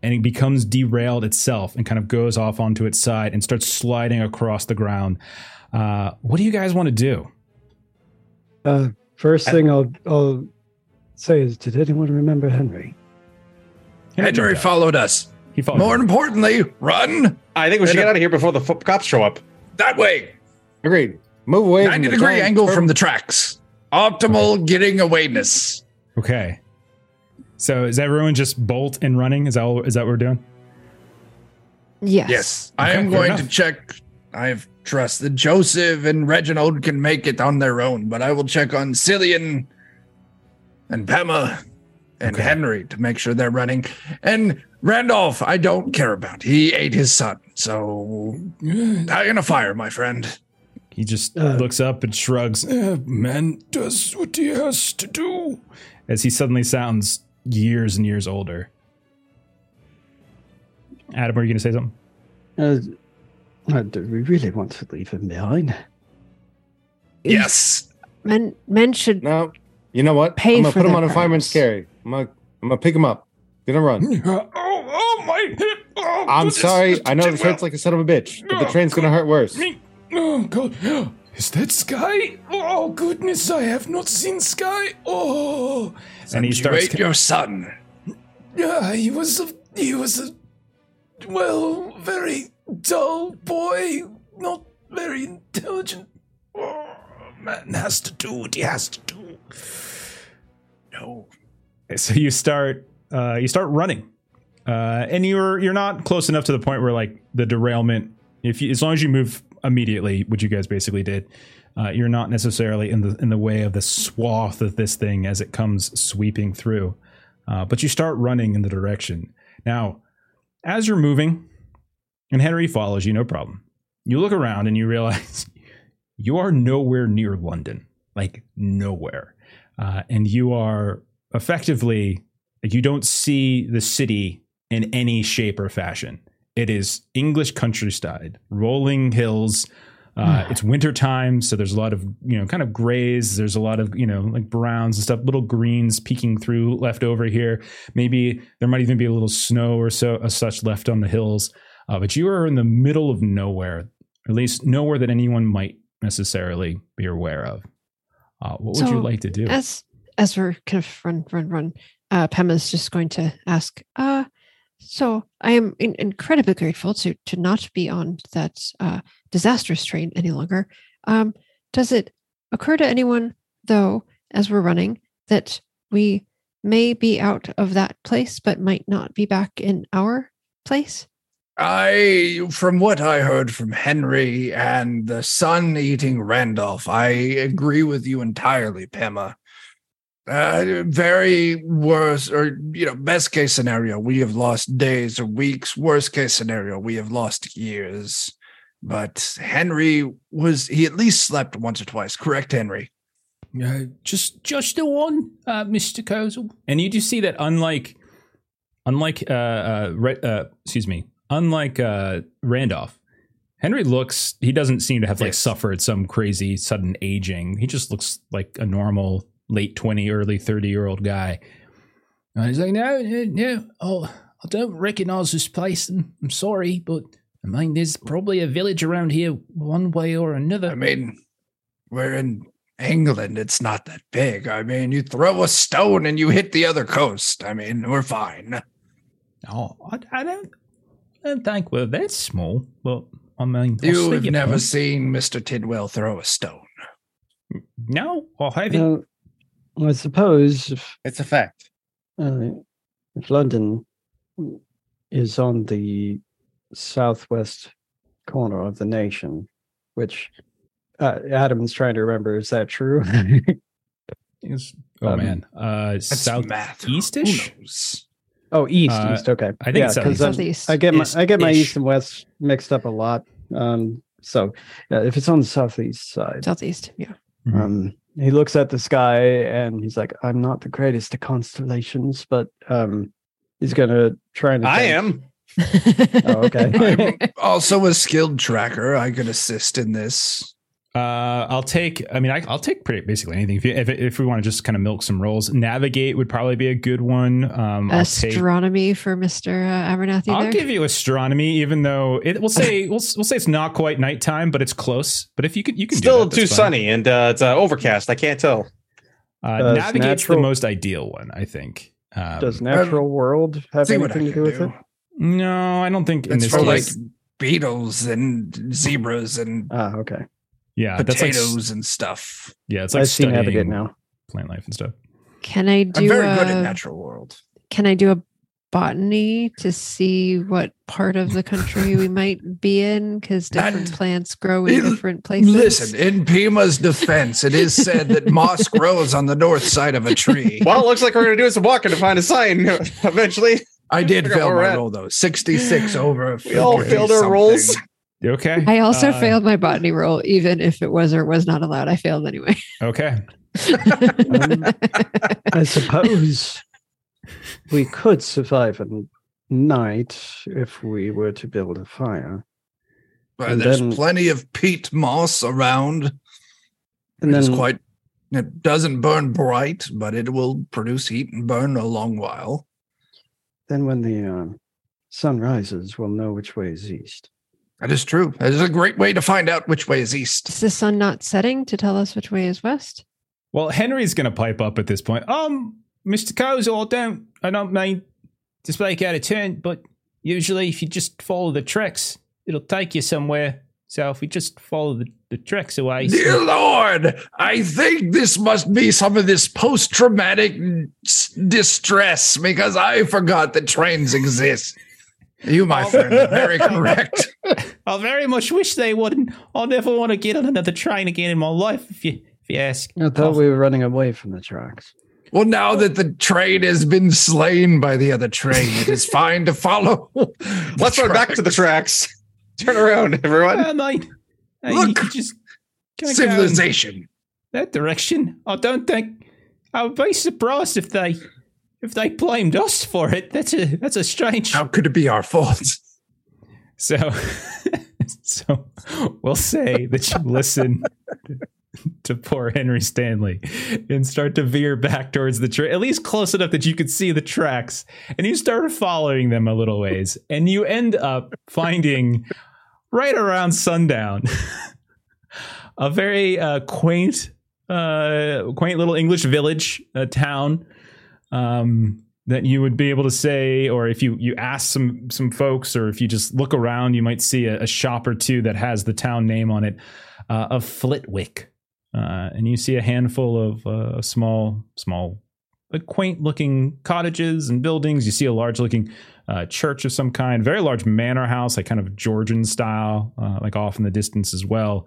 and it becomes derailed itself and kind of goes off onto its side and starts sliding across the ground. Uh, what do you guys want to do? Uh, first thing I'll, I'll say is, did anyone remember Henry? Henry jumped out. followed us. He followed. More importantly, run I think we should get out of here before the f- cops show up. that way. Agreed. Move away. 90 degree angle turtle. from the tracks. Optimal getting awayness. Okay. So is everyone just bolt and running? Is that all, is that what we're doing? Yes. Yes. I am going enough. to check. I've trusted Joseph and Reginald can make it on their own, but I will check on Cilian and Pema and Okay. Henry to make sure they're running. And Randolph, I don't care about. He ate his son. So how you gonna fire, my friend? He just Uh, looks up and shrugs Uh, man does what he has to do. as he suddenly sounds years and years older. Adam, are you going to say something? Uh, uh, do we really want to leave him behind? Yes. Men men should No. You know what? Pay I'm gonna put him their on a fireman's carry. I'm gonna, I'm gonna pick him up. Gonna run. Oh, oh, my hip. Oh, I'm goodness, sorry. I know this Tidwell. hurts like a son of a bitch, but the Oh, train's gonna hurt worse. Me. Oh, God. Is that Sky? Oh, goodness, I have not seen Sky. Oh. And he you starts. ate your son. Yeah, he was a. He was a. Well, very dull boy. Not very intelligent. Oh, man has to do what he has to do. No. so you start uh, you start running uh, and you're you're not close enough to the point where like the derailment if you, as long as you move immediately which you guys basically did. Uh, you're not necessarily in the in the way of the swath of this thing as it comes sweeping through. Uh, but you start running in the direction. Now as you're moving and henry follows you no problem. You look around and you realize you are nowhere near London, like nowhere, uh, and you are effectively like you don't see the city in any shape or fashion. It is English countryside, rolling hills. Uh, it's winter time, so there's a lot of you know kind of grays. There's a lot of you know like browns and stuff, little greens peeking through left over here. Maybe there might even be a little snow or so as such left on the hills. Uh, but you are in the middle of nowhere, at least nowhere that anyone might necessarily be aware of. Uh, what would you like to do? As as we're kind of run, run, run, uh, Pema's just going to ask. Uh, so I am in- incredibly grateful to to not be on that uh, disastrous train any longer. Um, does it occur to anyone, though, as we're running, that we may be out of that place, but might not be back in our place? I, from what I heard from Henry and the son eating Randolph, I agree with you entirely, Pema. Uh, very worst, or you know, best case scenario, we have lost days or weeks. Worst case scenario, we have lost years. But Henry was, he at least slept once or twice, correct, Henry? Uh, just just the one, uh, Mr. Kozel. And you do see that unlike unlike uh, uh, Re- uh excuse me, unlike uh Randolph, Henry looks he doesn't seem to have like Yes. suffered some crazy sudden aging. He just looks like a normal late 20 early 30 year old guy. And he's like, no, no, no, oh, I don't recognize this place. I'm, I'm sorry, but I mean, there's probably a village around here one way or another. I mean, we're in England. It's not that big. I mean, you throw a stone and you hit the other coast. I mean, we're fine. Oh, I, I don't I don't think we're that small, but I mean I'll you have never point. seen Mr. Tidwell throw a stone. No, I haven't. Now, I suppose if, It's a fact. uh, if London is on the southwest corner of the nation, which uh, Adam's trying to remember, is that true? It's- oh Um, man, uh, That's south math. east-ish? Who knows? oh, east, Uh, east. Okay, I think yeah, it's because Southeast. I get my I get my east and west mixed up a lot. Um, so yeah, if it's on the southeast side, Southeast. Yeah. Mhm. um, he looks at the sky and he's like, "I'm not the greatest at constellations, but um, he's gonna try and." I am. Oh, okay. I'm also a skilled tracker. I could assist in this. Uh, I'll take. I mean, I, I'll take pretty basically anything. If, you, if if we want to just kind of milk some rolls, navigate would probably be a good one. Um, I'll take. Astronomy for Mr. Uh, Abernathy I'll there. give you astronomy, even though it. We'll say we'll, we'll say it's not quite nighttime, but it's close. But if you could, you can Still do that, too fine. sunny and uh, it's uh, overcast. I can't tell. Uh, Does navigate's the most ideal one, I think. Um, Does natural world have See what I anything to can do with do. it? no, I don't think in It's this for like beetles and zebras and Ah, okay. Yeah, that's like potatoes and stuff. yeah, it's like I see navigate studying now. plant life and stuff. Can I do I'm very a, good at natural world. Can I do a botany to see what part of the country we might be in? Because different And- plants grow in L- different places. Listen, in Pema's defense, it is said that moss grows on the north side of a tree. Well, it looks like we're gonna do some walking to find a sign eventually. I did Figure fail where we're my at. roll though. 66 over. We all 50 failed our rolls. You Okay. I also Uh, failed my botany roll, even if it was or was not allowed. I failed anyway. Okay. Um, I suppose we could survive a night if we were to build a fire. Well, And there's then- plenty of peat moss around. And it's then quite it doesn't burn bright, but it will produce heat and burn a long while. then when the uh, sun rises, we'll know which way is east. That is true. That is a great way to find out which way is east. Is the sun not setting to tell us which way is west? Well, Henry's going to pipe up at this point. Um, Mr. Kozel, I don't, I don't mean to speak out of turn, but usually if you just follow the tracks, it'll take you somewhere. So if we just follow the, the tracks away, Dear Lord, I think this must be some of this post traumatic distress because I forgot that trains exist. You, my friend, are very correct. I very much wish they wouldn't. I'll never want to get on another train again in my life. If you, if you ask. I thought we were running away from the tracks. Well, now that the train has been slain by the other train, it is fine to follow. Let's run back to the tracks. Turn around, everyone. Uh, mate, uh, Look! you just kinda go in Civilization. that direction. I don't think I would be surprised if they if they blamed us for it. That's a that's a strange. How could it be our fault? So, so we'll say that you listen to poor Henry Stanley and start to veer back towards the train, at least close enough that you could see the tracks, and you start following them a little ways, and you end up finding right around sundown a very uh, quaint, uh, quaint little English village, a town. Um, that you would be able to say, or if you you ask some some folks, or if you just look around, you might see a, a shop or two that has the town name on it uh, of Flitwick, uh, and you see a handful of uh, small small, quaint looking cottages and buildings. You see a large looking uh, church of some kind, very large manor house, like kind of Georgian style, uh, like off in the distance as well.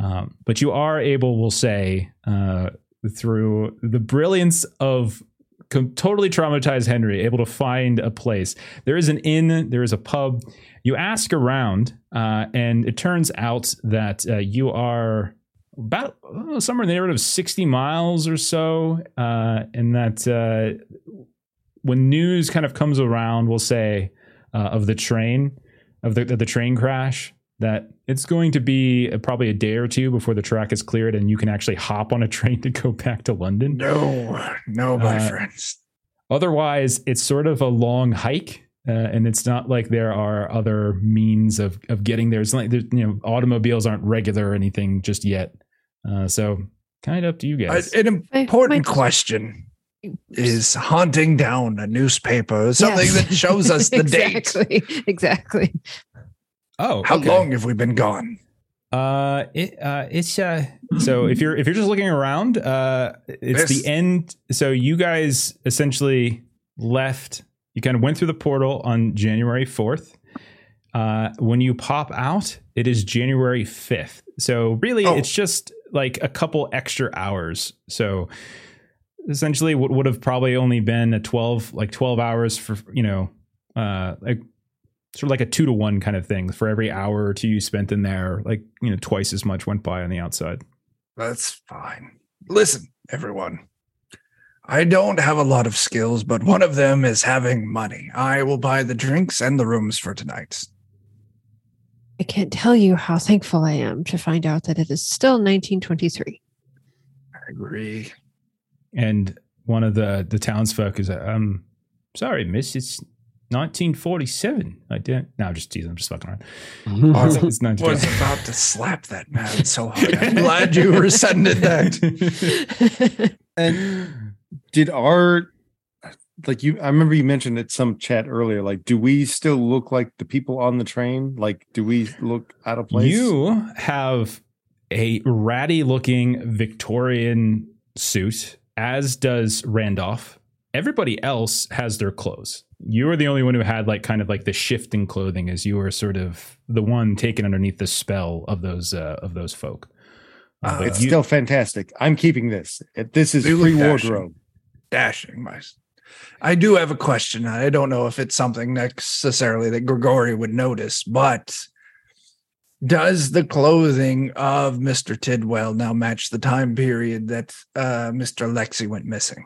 Um, but you are able, we'll say, uh, through the brilliance of com- totally traumatized Henry, able to find a place. There is an inn, there is a pub. You ask around, uh, and it turns out that uh, you are about uh, somewhere in the neighborhood of 60 miles or so, uh, and that uh, when news kind of comes around, we'll say, uh, of the train, of the, the train crash, that it's going to be uh, probably a day or two before the track is cleared and you can actually hop on a train to go back to London. No, no, my Uh, friends. Otherwise, it's sort of a long hike. Uh, and it's not like there are other means of, of getting there. It's like there's, you know automobiles aren't regular or anything just yet. Uh, so kind of up to you Uh, guys. an I- important my- question is hunting down a newspaper something Yes. that shows us the date. exactly, Exactly. Oh, How okay. long have we been gone? Uh, it uh, it's uh. So if you're if you're just looking around, uh, it's This- the end. So you guys essentially left. You kind of went through the portal on January fourth. Uh, when you pop out, it is January fifth. So really, Oh. it's just like a couple extra hours. So essentially, what would have probably only been a twelve like twelve hours for you know, uh, like sort of like a two to one kind of thing for every hour or two you spent in there like you know twice as much went by on the outside That's fine. Listen, everyone. I don't have a lot of skills, but one of them is having money. I will buy the drinks and the rooms for tonight. I can't tell you how thankful I am to find out that it is still 1923. I agree. and one of the the townsfolk is um sorry miss it's 1947 i didn't no i'm just teasing i'm just fucking around Oh, it's, I it's was about to slap that man so hard. I'm glad you rescinded that. And did our like you? I remember you mentioned at some chat earlier. Like, do we still look like the people on the train? Like, do we look out of place? You have a ratty looking Victorian suit, as does Randolph. Everybody else has their clothes. You were the only one who had like kind of like the shift in clothing, as you were sort of the one taken underneath the spell of those uh, of those folk. Uh, It's you- still fantastic. I'm keeping this. This is You free dashing. wardrobe. Dashing, my. I do have a question. I don't know if it's something necessarily that Grigori would notice, but does the clothing of Mr. Tidwell now match the time period that uh, Mr. Lexi went missing?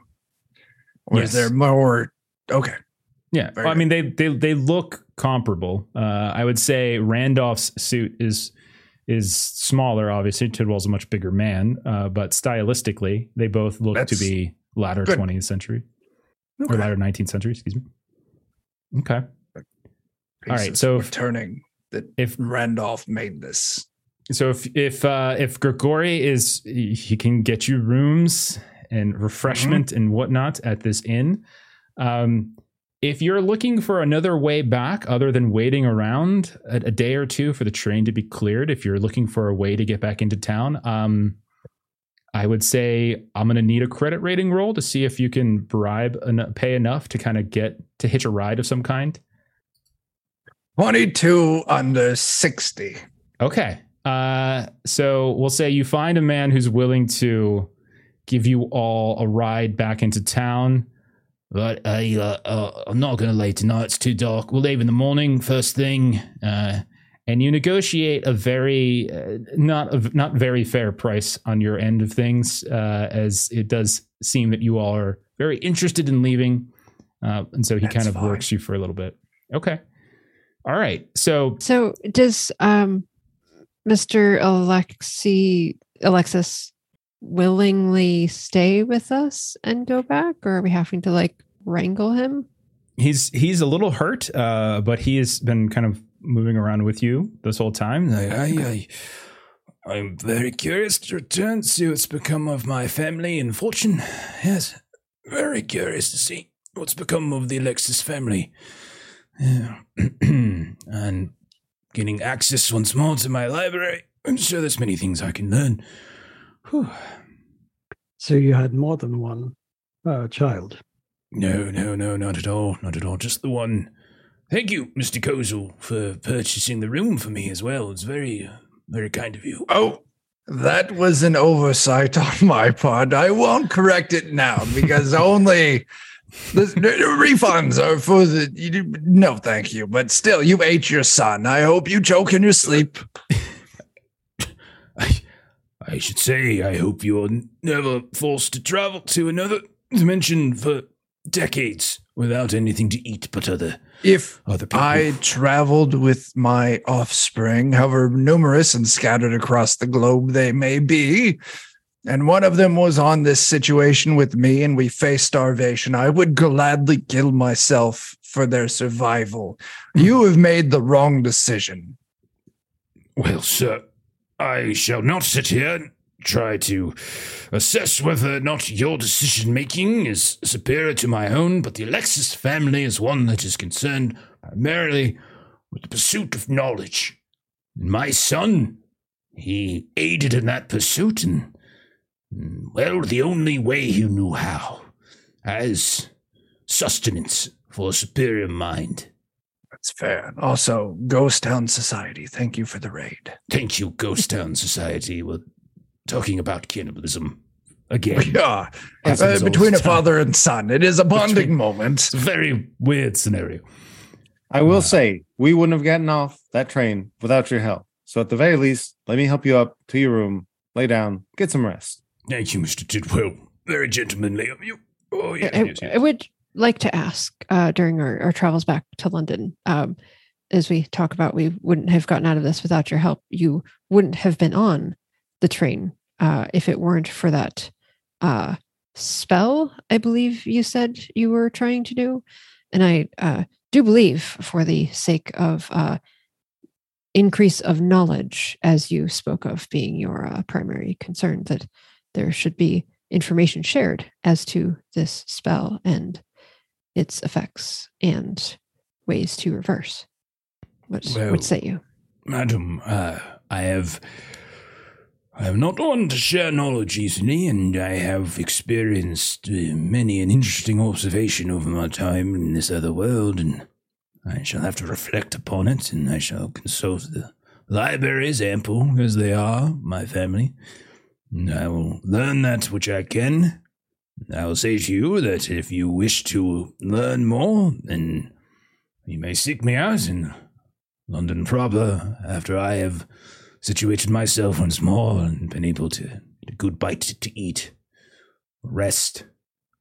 Or Yes. is there more? Okay. Yeah, I mean they they they look comparable. Uh, I would say Randolph's suit is is smaller. Obviously, Tidwell's a much bigger man, uh, but stylistically, they both look to be latter 20th century okay. or latter 19th century. Excuse me. Okay, all right, so if- turning that if Randolph made this. so, if if uh, if Grigori is he can get you rooms and refreshment and whatnot at this inn. Um, if you're looking for another way back other than waiting around a, a day or two for the train to be cleared, if you're looking for a way to get back into town, um, I would say I'm going to need a credit rating roll to see if you can bribe and pay enough to kind of get to hitch a ride of some kind. 22 under 60. Okay. Uh, so we'll say you find a man who's willing to give you all a ride back into town. Right, hey, uh, uh, I'm not going to leave tonight. It's too dark. We'll leave in the morning, first thing. Uh, and you negotiate a very uh, not a not very fair price on your end of things, uh, as it does seem that you all are very interested in leaving, uh, and so he That's kind of fine. works you for a little bit. Okay, all right. So So does um, Mr. Alexi Alexis willingly stay with us and go back, or are we having to like wrangle him? he's he's a little hurt, uh, but he has been kind of moving around with you this whole time. I, I, I, I'm very curious to return, see what's become of my family and fortune. Yes, very curious to see what's become of the Alexis family. Yeah. and getting access once more to my library. I'm sure there's many things I can learn. Whew. So you had more than one uh, child. No, no, no, not at all, not at all. Just the one. Thank you, Mr. Kozel, for purchasing the room for me as well. It's very, uh, very kind of you. Oh, that was an oversight on my part. I won't correct it now because only the, the refunds are for the. You, no, thank you. But still, you ate your son. I hope you choke in your sleep. I, should say, I hope you're never forced to travel to another dimension for decades without anything to eat but other If other people. I traveled with my offspring, however numerous and scattered across the globe they may be, and one of them was on this situation with me and we faced starvation, I would gladly kill myself for their survival. Hmm. You have made the wrong decision. Well, sir, I shall not sit here and try to assess whether or not your decision making is superior to my own, but the Alexis family is one that is concerned primarily with the pursuit of knowledge. And my son, he aided in that pursuit, and, mm, well, the only way he knew how, as sustenance for a superior mind. That's fair. And also, Ghost Town Society, thank you for the raid. Thank you, Ghost Town Society. We're talking about cannibalism again. Yeah, Happens uh, all between a time. father and son, it is a bonding Between- moment. It's a very weird scenario. I will say we wouldn't have gotten off that train without your help. So at the very least, let me help you up to your room, lay down, get some rest. Thank you, Mr. Tidwell. Very gentlemanly of you. Oh, yes, I, yes, yes. I would like to ask uh, during our, our travels back to London, um, as we talk about, we wouldn't have gotten out of this without your help. You wouldn't have been on the train uh, if it weren't for that uh, spell, I believe you said you were trying to do. And I uh, do believe, for the sake of uh, increase of knowledge, as you spoke of being your uh, primary concern, that there should be information shared as to this spell and its effects and ways to reverse. What Well, would say you? Madam, uh, I have. I am not one to share knowledge easily, and I have experienced uh, many an interesting observation over my time in this other world, and I shall have to reflect upon it, and I shall consult the libraries, ample as they are, my family. And I will learn that which I can. I will say to you that if you wish to learn more, then you may seek me out in London proper after I have situated myself once more and been able to get a good bite to eat, rest,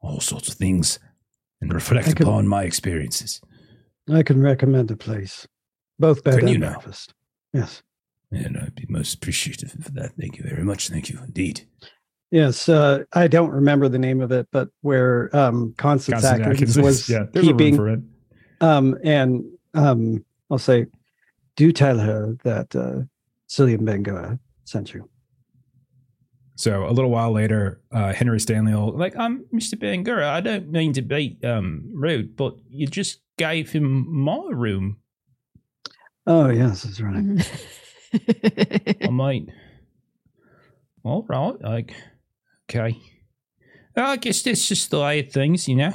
all sorts of things, and reflect could- upon my experiences. I can recommend a place, both bed Can and breakfast. Yes. And I'd be most appreciative for that. Thank you very much. Thank you indeed. Yes, uh, I don't remember the name of it, but where um, Constance, Constant Atkins Atkins was yeah, keeping, room for it. um, and um, I'll say, do tell her that uh, Cilian Bangura sent you. So a little while later, uh, Henry Stanley will like, um, Mr. Bangura, I don't mean to be um rude, but you just gave him my room. Oh, yes, that's right. I might. all right, like, okay. I guess that's just the way of things, you know.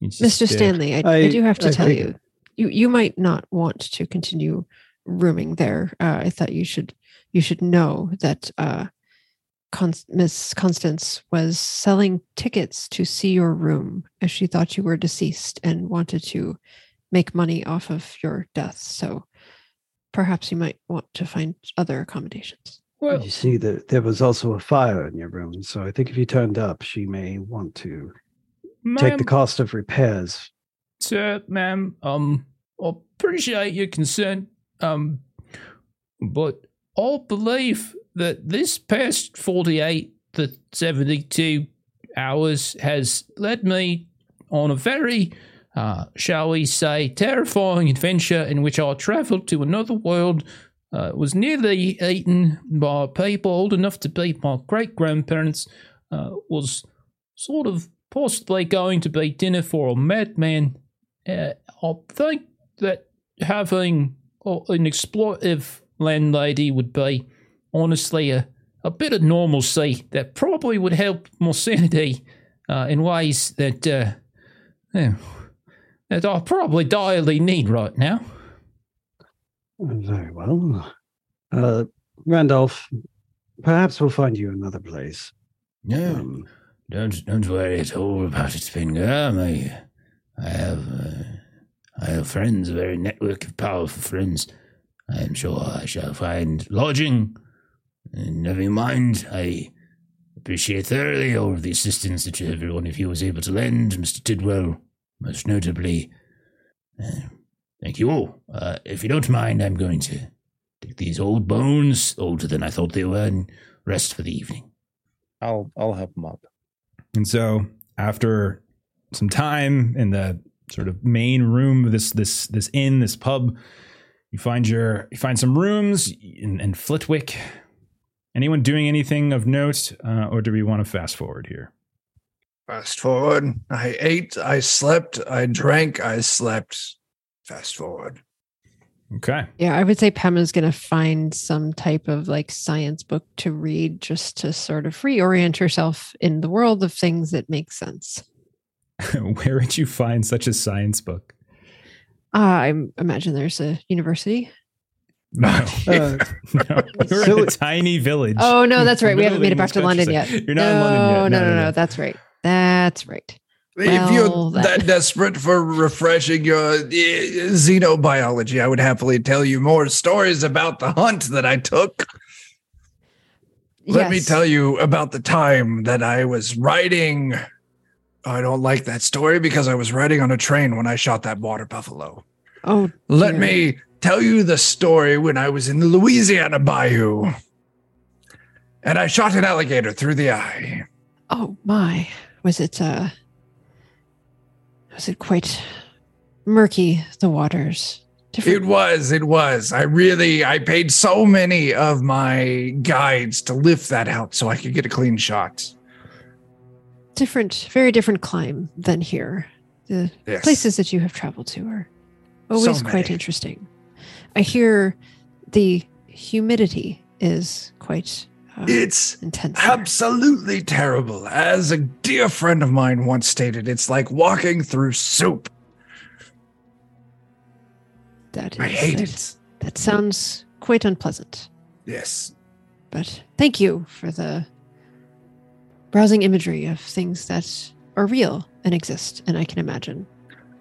It's just, Mr. uh, Stanley, I, I, I- do have to I tell take you, you you might not want to continue rooming there. Uh, I thought you should you should know that uh, Con- Miss Constance was selling tickets to see your room as she thought you were deceased and wanted to make money off of your death. So perhaps you might want to find other accommodations. Well, you see that there was also a fire in your room, so I think if you turned up, she may want to take the cost of repairs. Sir, ma'am, um, I appreciate your concern, um, but I believe that this past 48 to 72 hours has led me on a very, uh, shall we say, terrifying adventure in which I traveled to another world, uh, was nearly eaten by people old enough to be my great grandparents, uh, was sort of possibly going to be dinner for a madman. Uh, I think that having an exploitive landlady would be honestly a, a bit of normalcy that probably would help my sanity uh, in ways that uh, that I probably direly need right now. Very well. Uh, Randolph, perhaps we'll find you another place. No, Um, don't don't worry at all about it, Spengam. I I have uh, I have friends, a very network of powerful friends. I am sure I shall find lodging. And never mind, I appreciate thoroughly all of the assistance that every one of you was able to lend, Mr. Tidwell, most notably. Uh, thank you all. Uh, if you don't mind, I'm going to take these old bones, older than I thought they were, and rest for the evening. I'll I'll help him up. And so after some time in the sort of main room of this this this inn, this pub, you find your you find some rooms in, in Flitwick. Anyone doing anything of note, uh, or do we want to fast forward here? Fast forward. I ate, I slept, I drank, I slept. Fast forward. Okay. Yeah, I would say Pema's going to find some type of like science book to read just to sort of reorient herself in the world of things that make sense. Where would you find such a science book? Uh, I imagine there's a university. No, uh, no. We're in a tiny village. Oh no, that's right. We haven't made it back to London yet. You're not no, in London yet. No, No, no, no, no, no. That's right. That's right. If you're that- that desperate for refreshing your uh, xenobiology, I would happily tell you more stories about the hunt that I took. Let me tell you about the time that I was riding. I don't like that story because I was riding on a train when I shot that water buffalo. Oh, Let dear. me tell you the story when I was in the Louisiana bayou and I shot an alligator through the eye. Oh my. Was it uh was it quite murky the waters? It Different was, it was. I really I paid so many of my guides to lift that out so I could get a clean shot. different very different climb than here. The Yes. places that you have traveled to are always quite interesting. I hear the humidity is quite uh, It's intense. absolutely terrible. As a dear friend of mine once stated, it's like walking through soup. That is I hate that, it. That sounds quite unpleasant. Yes. But thank you for the browsing imagery of things that are real and exist, and I can imagine.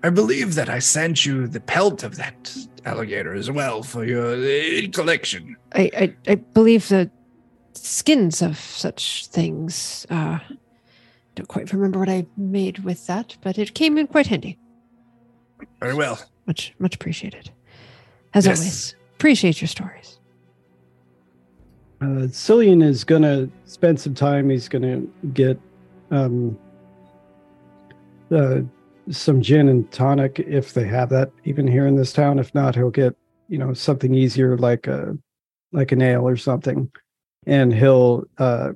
I believe that I sent you the pelt of that alligator as well for your uh, collection. I, I, I believe the skins of such things. Uh, don't quite remember what I made with that, but it came in quite handy. Very well. Much, much appreciated. As Yes. always, appreciate your stories. Uh, Cilian is gonna spend some time. He's gonna get um, uh, some gin and tonic if they have that even here in this town. If not, he'll get you know something easier like a like an ale or something, and he'll uh,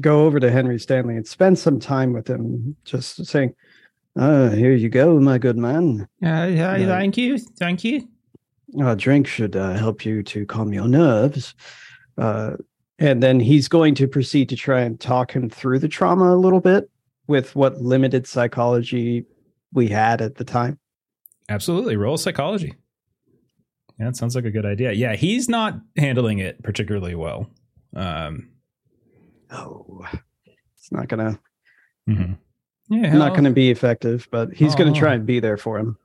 go over to Henry Stanley and spend some time with him, just saying, "Ah, here you go, my good man. Uh, uh. Thank you, thank you. A drink should uh, help you to calm your nerves. Uh, and then he's going to proceed to try and talk him through the trauma a little bit with what limited psychology we had at the time. Absolutely. Roll psychology. Yeah, that sounds like a good idea. Yeah, he's not handling it particularly well. Um, Oh, it's not gonna mhm. Yeah, not gonna be effective, but he's gonna try Oh. and be there for him.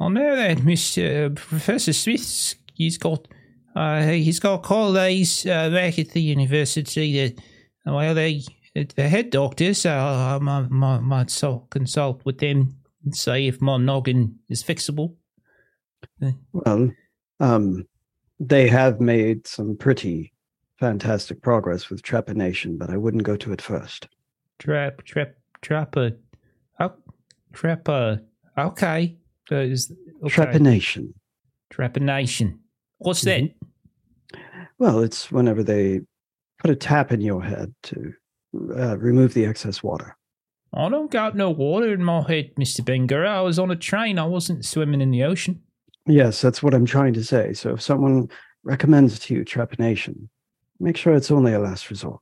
I know that Mr. Professor Smith, he's got Uh, he's got colleagues uh, back at the university that, well, they the head doctors. Uh, I might, might, might so consult with them and see if my noggin is fixable. Well, um, they have made some pretty fantastic progress with trepanation, but I wouldn't go to it first. Trap, trap, trap oh, trap okay. Uh, is, okay. Trepanation. Trepanation. What's that? Well, it's whenever they put a tap in your head to uh, remove the excess water. I don't got no water in my head, Mr. Bangura. I was on a train. I wasn't swimming in the ocean. Yes, that's what I'm trying to say. So if someone recommends to you trepanation, make sure it's only a last resort.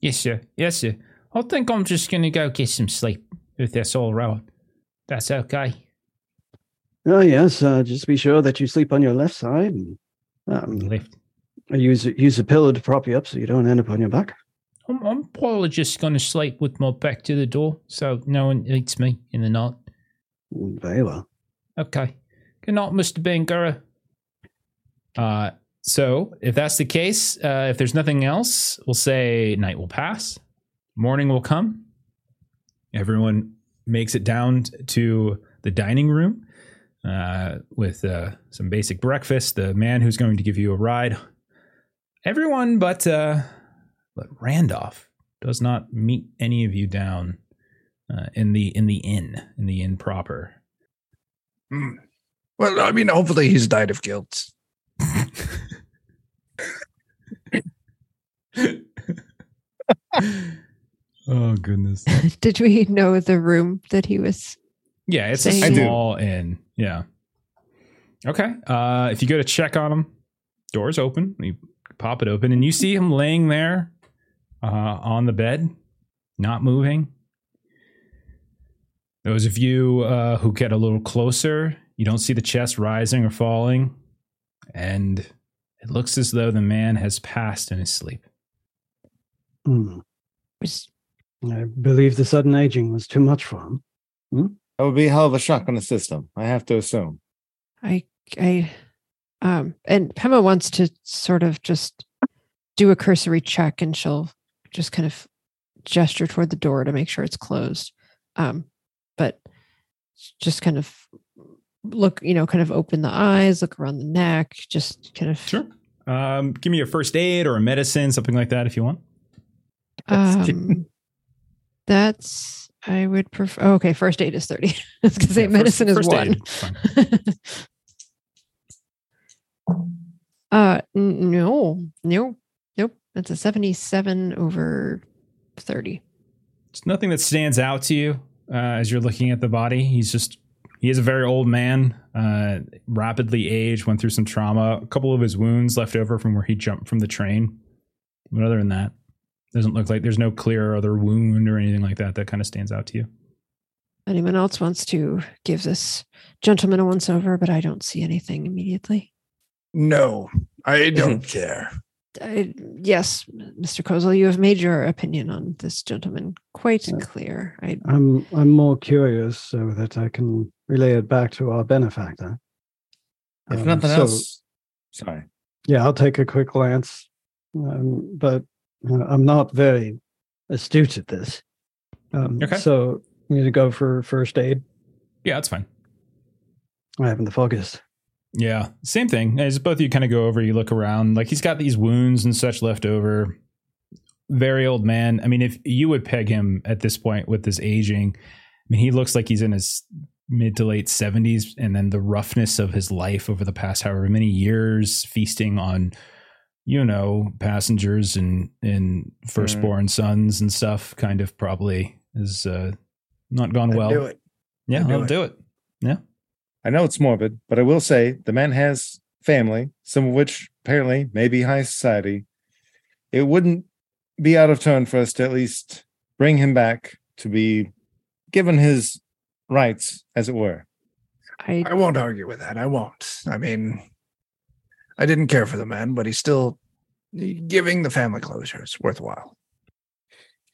Yes, sir. Yes, sir. I think I'm just going to go get some sleep, if that's all right. That's okay. Oh, yes. Uh, just be sure that you sleep on your left side. And, um, Left. use, use a pillow to prop you up so you don't end up on your back. I'm, I'm probably just going to sleep with my back to the door so no one eats me in the night. Mm, Very well. Okay. Good night, Mr. Bangura. Uh, so if that's the case, uh, if there's nothing else, we'll say night will pass, morning will come. Everyone makes it down to the dining room uh, with uh, some basic breakfast. The man who's going to give you a ride. Everyone but uh, but Randolph does not meet any of you down uh, in the in the inn in the inn proper. Hmm. Well, I mean, hopefully he's died of guilt. Oh goodness. Did we know the room that he was? Yeah, it's a Saying- I do. small inn. Yeah. Okay. Uh, if you go to check on him, doors open. You pop it open, and you see him laying there uh, on the bed, not moving. Those of you uh, who get a little closer, you don't see the chest rising or falling, and it looks as though the man has passed in his sleep. Hmm. was I believe the sudden aging was too much for him. That would be a hell of a shock on the system, I have to assume. I I um and Pema wants to sort of just do a cursory check and she'll just kind of gesture toward the door to make sure it's closed. Um but just kind of look, you know, kind of open the eyes, look around the neck, just kind of Sure. Um, give me a first aid or a medicine, something like that, if you want. um that's I would prefer oh, okay, first aid is 30. I was gonna say Yeah, first- medicine is first one. uh n- no, no, nope. That's a 77 over 30. It's nothing that stands out to you uh, as you're looking at the body. He's just he is a very old man, uh, rapidly aged, went through some trauma. A couple of his wounds left over from where he jumped from the train. But other than that, doesn't look like there's no clear other wound or anything like that that kind of stands out to you. Anyone else wants to give this gentleman a once over, but I don't see anything immediately. No, I don't care. I, yes, Mr. Kozel, you have made your opinion on this gentleman quite Yeah. clear. I I'm I'm more curious so that I can relay it back to our benefactor. If Um, nothing so- else, sorry. Yeah, I'll take a quick glance, um, but uh, I'm not very astute at this. Um, Okay. So I'm going to go for first aid. Yeah, that's fine. I haven't the focus. Yeah, same thing. As both of you kind of go over, you look around. Like he's got these wounds and such left over. Very old man. I mean, if you would peg him at this point with this aging, I mean, he looks like he's in his mid to late seventies, and then the roughness of his life over the past however many years, feasting on, you know, passengers and and firstborn sons and stuff, kind of probably is uh, not gone I'd well. do it. Yeah, I'd do I'll it. do it. I know it's morbid, but I will say the man has family, some of which apparently may be high society. It wouldn't be out of turn for us to at least bring him back to be given his rights, as it were. I I won't argue with that. I won't. I mean, I didn't care for the man, but he's still giving the family closure is worthwhile.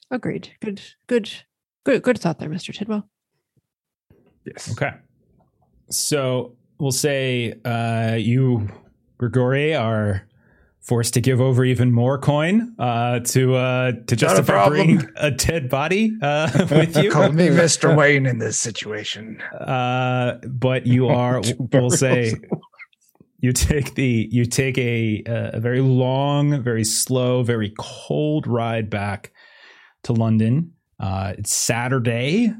agreed. Good, good, good, good thought there, Mr. Tidwell. Yes. Okay. So we'll say uh, you Grigori are forced to give over even more coin uh, to uh, to justify bringing a dead body uh, with you. Call me Mr. Wayne in this situation. Uh, but you are, we'll say, you take the you take a a very long, very slow, very cold ride back to London. Uh, it's Saturday,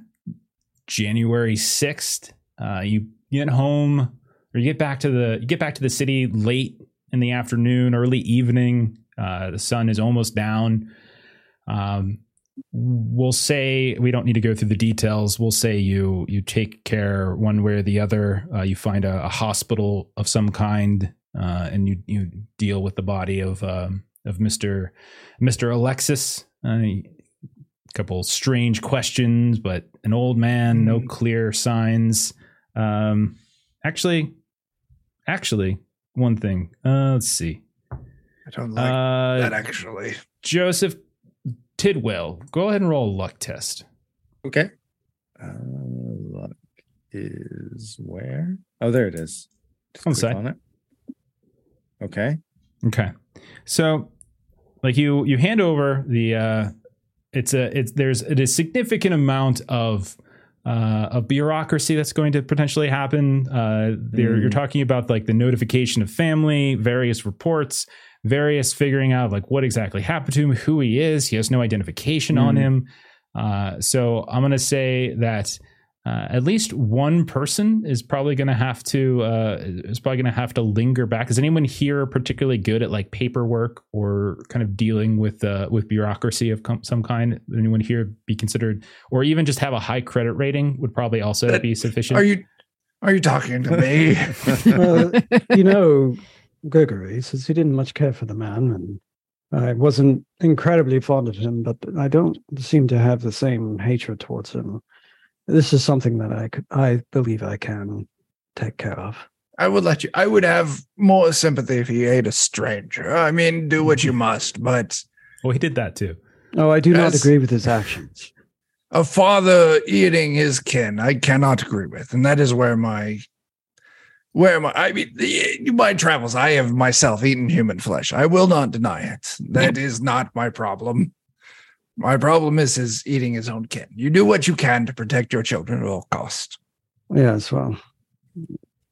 January sixth. Uh, you get home or you get back to the you get back to the city late in the afternoon, early evening. Uh, the sun is almost down. Um, we'll say we don't need to go through the details. We'll say you you take care one way or the other. Uh, you find a, a, hospital of some kind, uh, and you you deal with the body of um, of Mister Mister Alexis. a couple strange questions, but an old man, no clear signs. Um, actually, actually, one thing. Uh, let's see. I don't like uh, that actually. Joseph Tidwell, go ahead and roll a luck test. Okay. Uh, luck is where? Oh, there it is. Just on the side. On it. Okay. Okay. So, like you, you hand over the. uh It's a. It's there's a significant amount of uh, a bureaucracy that's going to potentially happen. Uh, mm. You're talking about like the notification of family, various reports, various figuring out like what exactly happened to him, who he is. He has no identification mm. on him. Uh, so I'm going to say that uh, at least one person is probably going to have to uh, is probably going to have to linger back. Is anyone here particularly good at like paperwork or kind of dealing with uh, with bureaucracy of com- some kind? Anyone here be considered, or even just have a high credit rating would probably also be sufficient. Are you are you talking to me? well, you know, Gregory says he didn't much care for the man, and I wasn't incredibly fond of him, but I don't seem to have the same hatred towards him this is something that I could, I believe I can take care of. I would let you. I would have more sympathy if he ate a stranger. I mean, do what you must, but well, he did that too. Oh, I do not agree with his actions. A father eating his kin, I cannot agree with, and that is where my where my I mean, my travels. I have myself eaten human flesh. I will not deny it. That is not my problem. My problem is his eating his own kin. You do what you can to protect your children at all costs. Yes, well,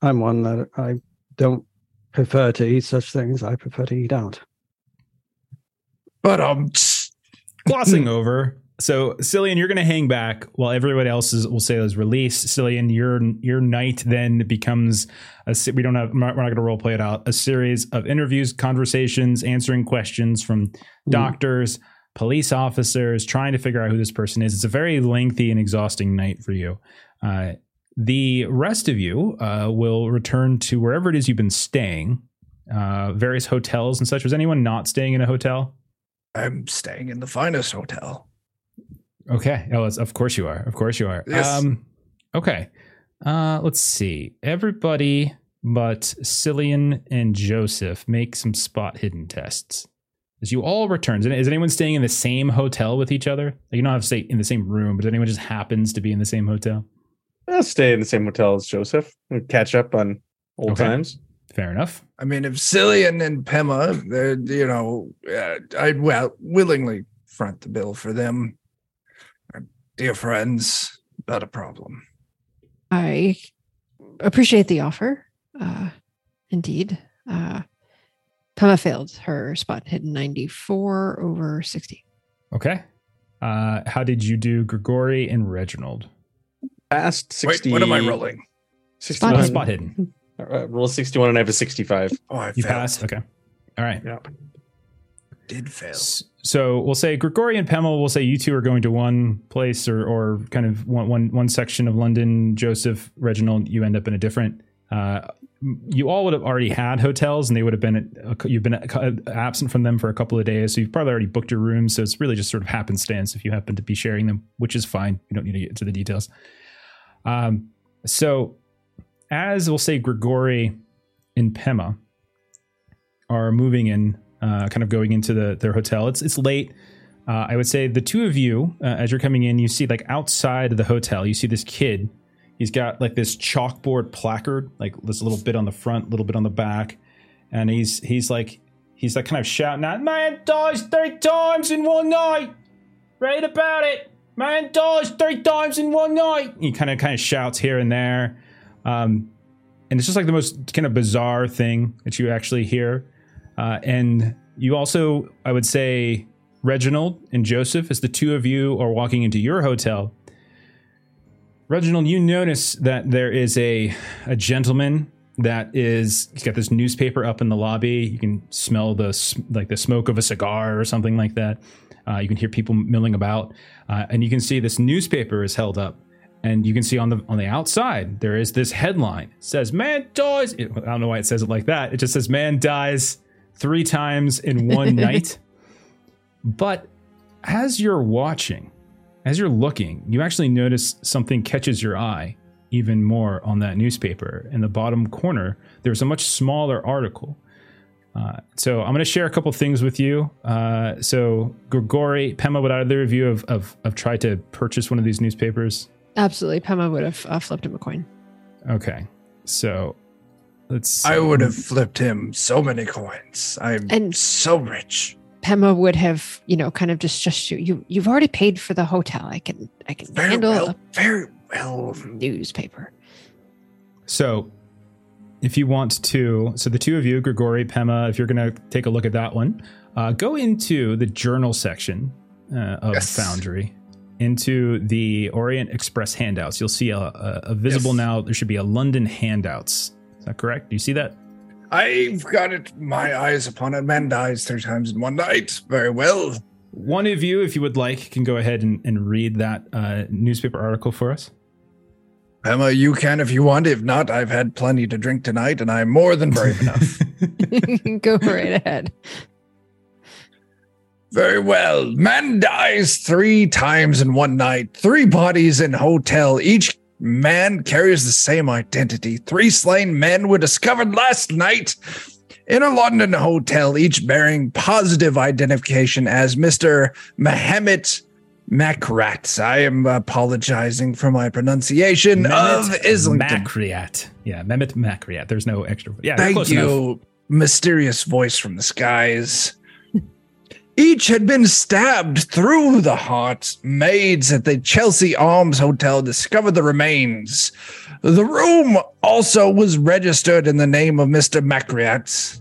I'm one that I don't prefer to eat such things. I prefer to eat out. But um, glossing over. So, Cilian, you're going to hang back while everybody else is, will say is released. Cilian, your your night then becomes a. We don't have. We're not, not going to role play it out. A series of interviews, conversations, answering questions from mm. Police officers, trying to figure out who this person is. It's a very lengthy and exhausting night for you. Uh, the rest of you uh, will return to wherever it is you've been staying, uh, various hotels and such. Was anyone not staying in a hotel? I'm staying in the finest hotel. Okay. Oh, of course you are. Of course you are. Yes. Um, okay. Uh, let's see. Everybody but Cilian and Joseph make some spot hidden tests as you all return. Is anyone staying in the same hotel with each other? Like you don't have to stay in the same room, but anyone just happens to be in the same hotel? I'll stay in the same hotel as Joseph. and catch up on old okay. times. Fair enough. I mean, if Cilian and Pema, they're, you know, uh, I'd well willingly front the bill for them. dear friends, not a problem. I appreciate the offer. Uh, indeed. Uh, Pema failed her spot hidden 94 over 60. Okay. Uh, how did you do, Grigori and Reginald? Past 60. Wait, what am I rolling? 61. Spot, spot hidden. Uh, roll 61 and I have a 65. Oh, I you passed? Okay. All right. Yeah. Did fail. So we'll say Grigori and Pema, we'll say you two are going to one place or, or kind of one, one, one section of London. Joseph, Reginald, you end up in a different. Uh, you all would have already had hotels and they would have been you've been absent from them for a couple of days. So you've probably already booked your rooms. So it's really just sort of happenstance if you happen to be sharing them which is fine. You don't need to get into the details. Um, so as we'll say grigori and pema are moving in uh, kind of going into the, their hotel it's it's late. Uh, i would say the two of you uh, as you're coming in you see like outside the hotel you see this kid He's got like this chalkboard placard, like this little bit on the front, little bit on the back, and he's he's like he's like kind of shouting out, "Man dies three times in one night. Read about it. Man dies three times in one night." He kind of kind of shouts here and there, um, and it's just like the most kind of bizarre thing that you actually hear. Uh, and you also, I would say, Reginald and Joseph, as the two of you are walking into your hotel. Reginald, you notice that there is a a gentleman that is he's got this newspaper up in the lobby. You can smell the like the smoke of a cigar or something like that. Uh, you can hear people milling about, uh, and you can see this newspaper is held up, and you can see on the on the outside there is this headline it says "Man dies." It, I don't know why it says it like that. It just says "Man dies three times in one night." But as you're watching, as you're looking, you actually notice something catches your eye even more on that newspaper. In the bottom corner, there's a much smaller article. Uh, so I'm going to share a couple things with you. Uh, so Grigori, Pema, would either of you have, have, have tried to purchase one of these newspapers? Absolutely. Pema would have uh, flipped him a coin. Okay. So let's. see. I would have flipped him so many coins. I'm And- so rich. Pema would have, you know, kind of just just you. You you've already paid for the hotel. I can I can Very handle well. Very well. newspaper. So, if you want to, so the two of you, Grigori, Pema, if you're going to take a look at that one, uh, go into the journal section uh, of Yes. Foundry, into the Orient Express handouts. You'll see a, a, a visible Yes. now. There should be a London handouts. Is that correct? Do you see that? I've got it. My eyes upon it. Man dies three times in one night. Very well. One of you, if you would like, can go ahead and, and read that uh, newspaper article for us. Pema, you can if you want. If not, I've had plenty to drink tonight, and I'm more than brave enough. Go right ahead. Very well. Man dies three times in one night. Three bodies in hotel. Each man carries the same identity. Three slain men were discovered last night in a London hotel, each bearing positive identification as Mr. Mehmet Makryat. I am apologizing for my pronunciation of Mehmet Islington. Makryat. Yeah, Mehmet Makryat. There's no extra. Yeah, Thank close you, enough. mysterious voice from the skies. Each had been stabbed through the heart. Maids at the Chelsea Arms Hotel discovered the remains. The room also was registered in the name of Mr. Makryat.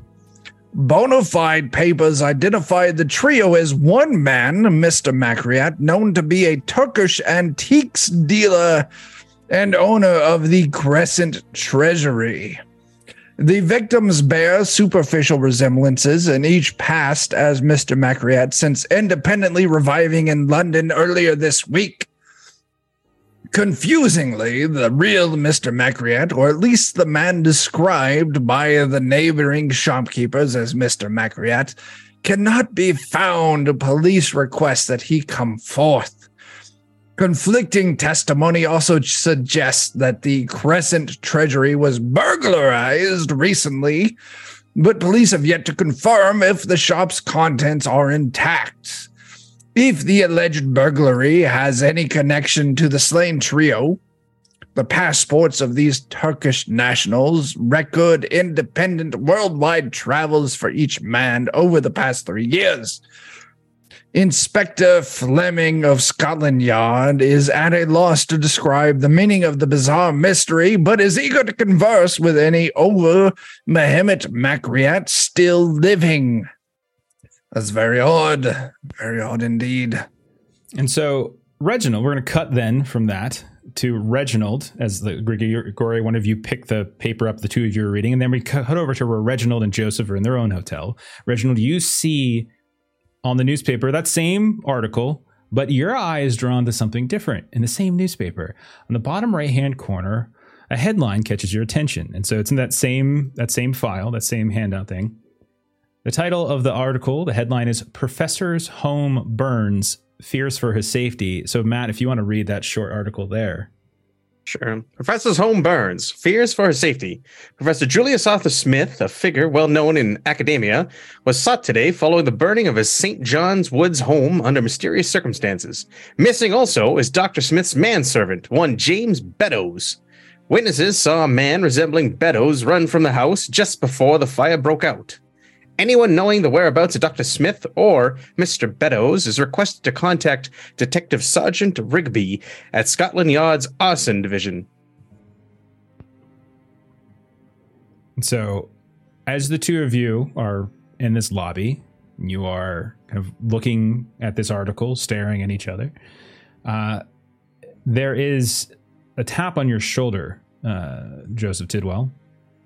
Bona fide papers identified the trio as one man, Mr. Makryat, known to be a Turkish antiques dealer and owner of the Crescent Treasury. The victims bear superficial resemblances and each passed as Mr. Makryat since independently reviving in London earlier this week. Confusingly, the real Mr. Makryat, or at least the man described by the neighboring shopkeepers as Mr. Makryat, cannot be found. Police request that he come forth. Conflicting testimony also suggests that the Crescent Treasury was burglarized recently, but police have yet to confirm if the shop's contents are intact. If the alleged burglary has any connection to the slain trio, the passports of these Turkish nationals record independent worldwide travels for each man over the past three years. Inspector Fleming of Scotland Yard is at a loss to describe the meaning of the bizarre mystery, but is eager to converse with any over Mehmet Makryat still living. That's very odd. Very odd indeed. And so, Reginald, we're going to cut then from that to Reginald as the Gregory, one of you pick the paper up, the two of you are reading, and then we cut over to where Reginald and Joseph are in their own hotel. Reginald, you see on the newspaper that same article, but your eye is drawn to something different in the same newspaper. On the bottom right hand corner, a headline catches your attention. And so it's in that same that same file, that same handout thing. The title of the article, the headline is Professor's Home Burns Fears for His Safety. So, Matt, if you want to read that short article there. Sure. Professor's home burns, fears for his safety. Professor Julius Arthur Smith, a figure well known in academia, was sought today following the burning of his St. John's Woods home under mysterious circumstances. Missing also is Dr. Smith's manservant, one James Beddoes. Witnesses saw a man resembling Beddoes run from the house just before the fire broke out. Anyone knowing the whereabouts of Dr. Smith or Mr. Beddoes is requested to contact Detective Sergeant Rigby at Scotland Yard's Arson Division. So, as the two of you are in this lobby, you are kind of looking at this article, staring at each other. Uh, there is a tap on your shoulder, uh, Joseph Tidwell,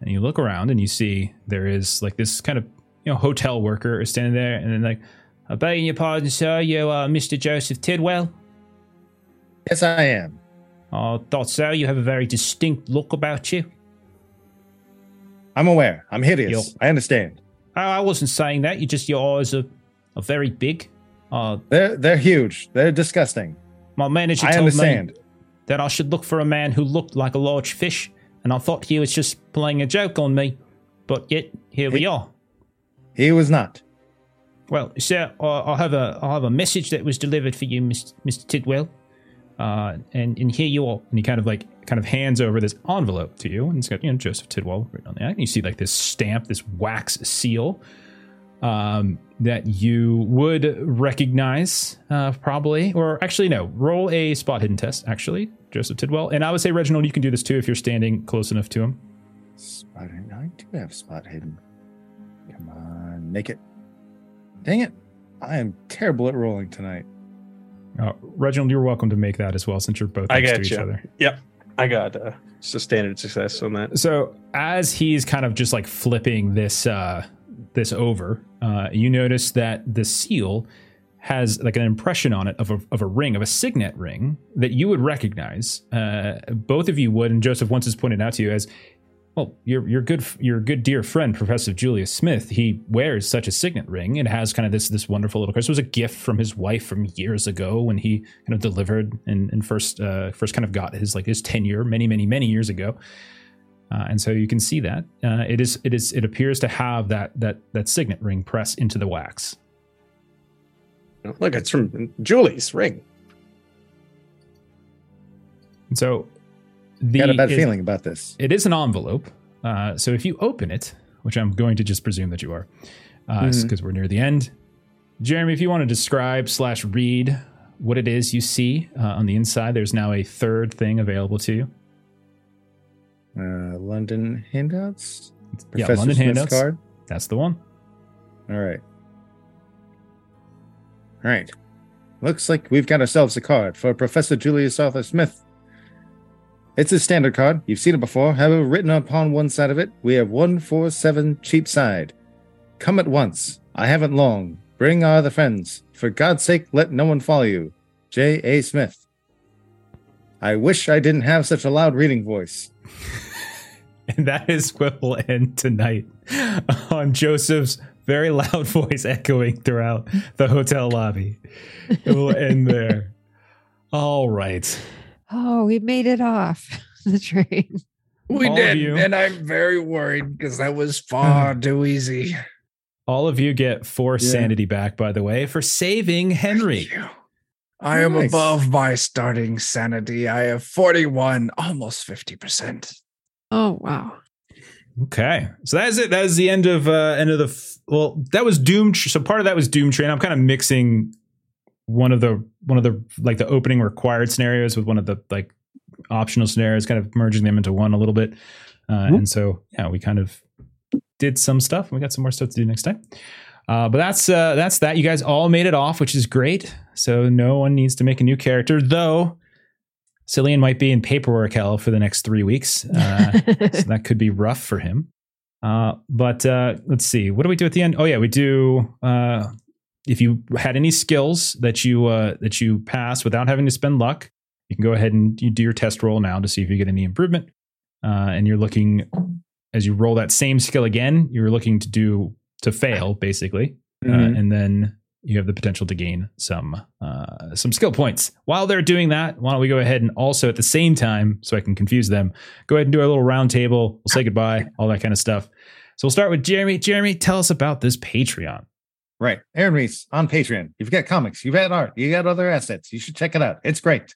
and you look around and you see there is like this kind of you know hotel worker is standing there, and then like, "I beg your pardon, sir, you are Mr. Joseph Tidwell." Yes, I am. I thought so. You have a very distinct look about you. I'm aware. I'm hideous. Yo. I understand. Oh, I wasn't saying that. You just your eyes are, are very big. Uh, They're they're huge. They're disgusting. my manager I told understand. me that I should look for a man who looked like a large fish, and I thought he was just playing a joke on me. But yet here we are. He was not. Well, sir, I have a I have a message that was delivered for you, Mr. Mr. Tidwell. Uh, and and here you are. And he kind of like kind of hands over this envelope to you, and it's got you know Joseph Tidwell written on that. And you see like this stamp, this wax seal, um, that you would recognize uh, probably, or actually no, roll a spot hidden test. Actually, Joseph Tidwell, and I would say Reginald, you can do this too if you're standing close enough to him. Spot hidden. I do have spot hidden. Come on, make it. Dang it! I am terrible at rolling tonight. Uh, Reginald, you're welcome to make that as well, since you're both I next to each you. other. Yep. I got uh, just a standard success on that. So as he's kind of just like flipping this uh this over, uh you notice that the seal has like an impression on it of a of a ring, of a signet ring that you would recognize. Uh both of you would, and Joseph once has pointed out to you as well, your your good your good dear friend Professor Julius Smith, he wears such a signet ring. It has kind of this this wonderful little crystal. It was a gift from his wife from years ago when he kind of delivered and, and first uh, first kind of got his like his tenure many many many years ago. Uh, and so you can see that uh, it is it is it appears to have that that that signet ring pressed into the wax. Look, it's from Julie's ring. And so the Got a bad is- feeling about this. It is an envelope. Uh, so if you open it, which I'm going to just presume that you are, because Mhm. we're near the end, Jeremy, if you want to describe slash read what it is you see uh, on the inside, there's now a third thing available to you. Uh, London handouts. yeah, Professor London Smith's handouts. card. That's the one. All right. All right. Looks like we've got ourselves a card for Professor Julius Arthur Smith. It's a standard card. You've seen it before. However, written upon one side of it, we have 147 Cheapside. Come at once. I haven't long. Bring our other friends. For God's sake, let no one follow you. J. A. Smith. I wish I didn't have such a loud reading voice. And that is what will end tonight on Joseph's very loud voice echoing throughout the hotel lobby. It will end there. All right. Oh, we made it off the train. We All did, and I'm very worried because that was far too easy. All of you get four Yeah. sanity back, by the way, for saving Henry. I am Nice. above my starting sanity. I have 41, almost 50%. Oh, wow. Okay, so that is it. That is the end of uh end of the f- well. That was Doom. Tr- So part of that was Doom Train. I'm kind of mixing one of the one of the like the opening required scenarios with one of the like optional scenarios, kind of merging them into one a little bit. Uh, Mhm. And so yeah, we kind of did some stuff. We got some more stuff to do next time. Uh, but that's uh, that's that. You guys all made it off, which is great. So no one needs to make a new character, though. Cilian might be in paperwork hell for the next three weeks. Uh, so that could be rough for him. Uh, but uh, let's see, what do we do at the end? Oh yeah, we do. Uh, if you had any skills that you uh, that you pass without having to spend luck, you can go ahead and you do your test roll now to see if you get any improvement. Uh, and you're looking as you roll that same skill again, you're looking to do to fail basically, uh, Mhm. and then you have the potential to gain some uh, some skill points. While they're doing that, why don't we go ahead and also at the same time, so I can confuse them, go ahead and do a little round table. We'll say goodbye, all that kind of stuff. So we'll start with Jeremy. Jeremy, tell us about this Patreon. Right. Aaron Reese on Patreon. You've got comics, you've got art, you got other assets. You should check it out. It's great.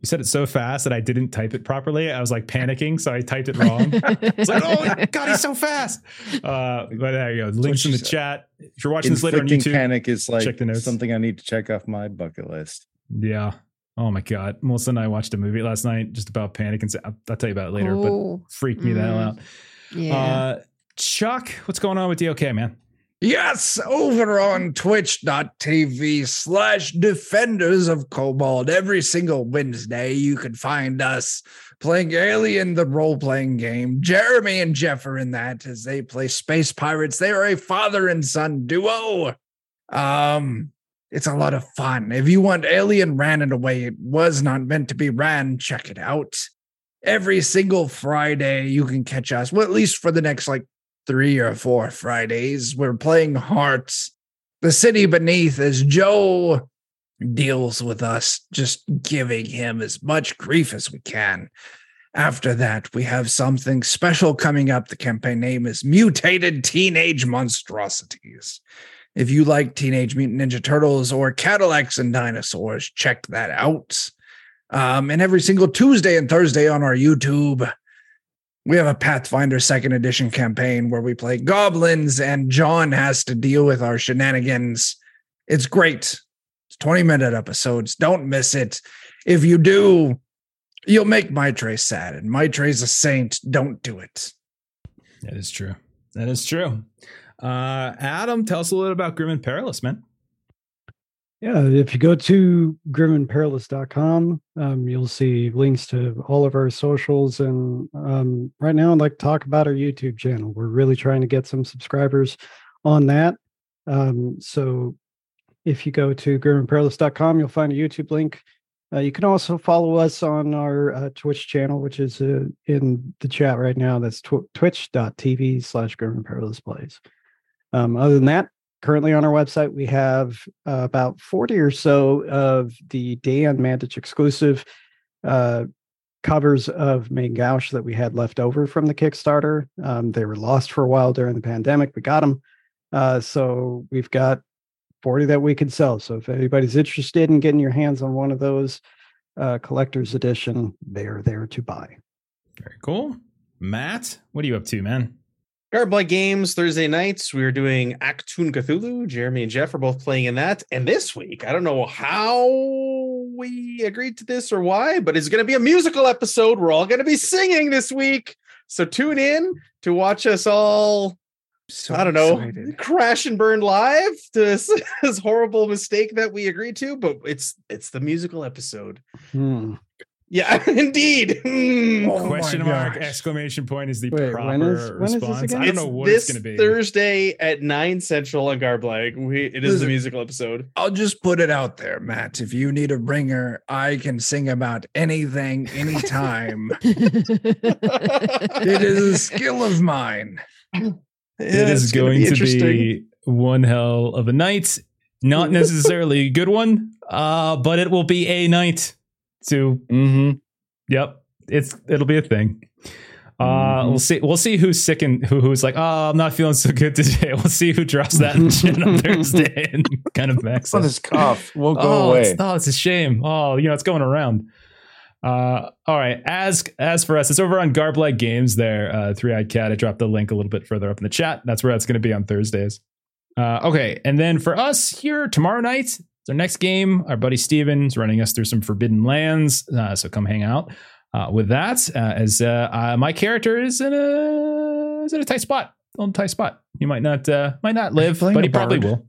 You said it so fast that I didn't type it properly. I was like panicking, so I typed it wrong. It's like, oh god, he's so fast. Uh, but there you go. Links in the said. chat. If you're watching this later on YouTube, panic is like check the notes. something I need to check off my bucket list. yeah. Oh my god, Melissa and I watched a movie last night just about panic and I'll, I'll tell you about it later. But freaked me the hell Mm. out. yeah. Uh, Chuck, what's going on with DOK, man? Yes, over on twitch.tv slash defenders of Kobold. Every single Wednesday, you can find us playing Alien, the role playing game. Jeremy and Jeff are in that as they play Space Pirates. They are a father and son duo. Um, it's a lot of fun. If you want Alien ran in a way it was not meant to be ran, check it out. Every single Friday, you can catch us. Well, at least for the next like three or four Fridays. We're playing Hearts, the city beneath, as Joe deals with us, just giving him as much grief as we can. After that, we have something special coming up. The campaign name is Mutated Teenage Monstrosities. If you like Teenage Mutant Ninja Turtles or Cadillacs and Dinosaurs, check that out. Um, and every single Tuesday and Thursday on our YouTube, we have a Pathfinder second edition campaign where we play goblins and John has to deal with our shenanigans. It's great. It's 20 minute episodes. Don't miss it. If you do, you'll make Maitre sad. And Maitre's a saint. Don't do it. That is true. That is true. Uh, Adam, tell us a little about Grim and Perilous, man. Yeah, if you go to grimandperilous.com, um, you'll see links to all of our socials. And um, right now, I'd like to talk about our YouTube channel. We're really trying to get some subscribers on that. Um, so if you go to grimandperilous.com, you'll find a YouTube link. Uh, you can also follow us on our uh, Twitch channel, which is uh, in the chat right now. That's tw- twitch.tv slash grimandperilous plays. Um, other than that, currently on our website we have uh, about 40 or so of the Dan Mandich exclusive uh, covers of Main Gauche that we had left over from the Kickstarter. Um, they were lost for a while during the pandemic. We got them. Uh, so we've got 40 that we can sell. So if anybody's interested in getting your hands on one of those uh, collector's edition, they are there to buy. Very cool. Matt, what are you up to, man? Garblag Games Thursday nights. We are doing Achtung Cthulhu. Jeremy and Jeff are both playing in that. And this week, I don't know how we agreed to this or why, but it's going to be a musical episode. We're all going to be singing this week. So tune in to watch us all, So I don't know, excited. crash and burn live to this, this horrible mistake that we agreed to, but it's it's the musical episode. Hmm. Yeah, indeed. Hmm. Oh Question mark, gosh. exclamation point is the Wait, proper when is- when is this response. again? I don't It's know what this it's going to be. Thursday at nine central on Garblag. We it is the musical episode. I'll just put it out there, Matt. If you need a ringer, I can sing about anything, anytime. it is a skill of mine. it is going to be one hell of a night. Not necessarily a good one, uh, but it will be a night. To Mm-hmm. yep, it's it'll be a thing. Uh, Mhm. we'll see. We'll see who's sick and who, who's like, oh, I'm not feeling so good today. We'll see who drops that shit on Thursday and kind of backs Oh, up. this cough won't go oh, away. It's, oh, it's a shame. Oh, you know, it's going around. Uh, all right. As as for us, it's over on Garblag Games. There, uh, Three Eyed Cat. I dropped the link a little bit further up in the chat. That's where that's going to be on Thursdays. Uh, okay, and then for us here tomorrow night, our next game. Our buddy Steven's running us through some Forbidden Lands. Uh, so come hang out uh, with that. Uh, as uh, uh, my character is in a is in a tight spot, a little tight spot. He might not uh, might not live, but he probably will.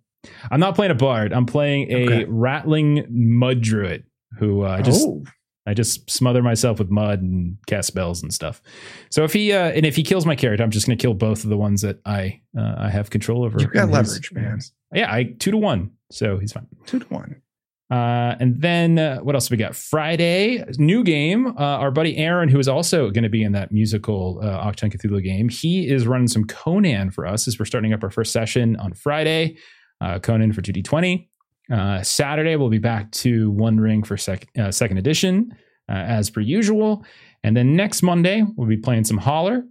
I'm not playing a bard. I'm playing a Okay. rattling mud druid who uh, just oh, I just smother myself with mud and cast spells and stuff. So if he uh, and if he kills my character, I'm just going to kill both of the ones that I uh, I have control over. You got leverage, man. Yeah, I two to one, so he's fine. two to one. Uh, and then uh, what else we got? Friday, new game. Uh, our buddy Aaron, who is also going to be in that musical uh, Achtung Cthulhu game, he is running some Conan for us as we're starting up our first session on Friday. Uh, Conan for 2D20. Uh, Saturday, we'll be back to One Ring for sec- uh, second edition, uh, as per usual. And then next Monday, we'll be playing some Holler.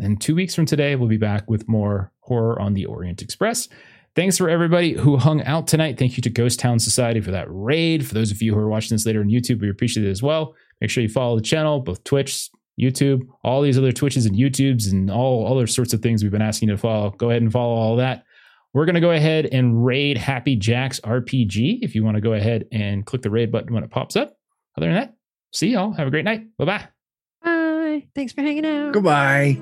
And two weeks from today, we'll be back with more horror on the Orient Express. thanks for everybody who hung out tonight. Thank you to Ghost Town Society for that raid. For those of you who are watching this later on YouTube, we appreciate it as well. Make sure you follow the channel, both Twitch, YouTube, all these other Twitches and YouTubes, and all other sorts of things we've been asking you to follow. Go ahead and follow all that. We're going to go ahead and raid Happy Jacks RPG if you want to go ahead and click the raid button when it pops up. Other than that, see y'all. Have a great night. Bye bye. Bye. Thanks for hanging out. Goodbye.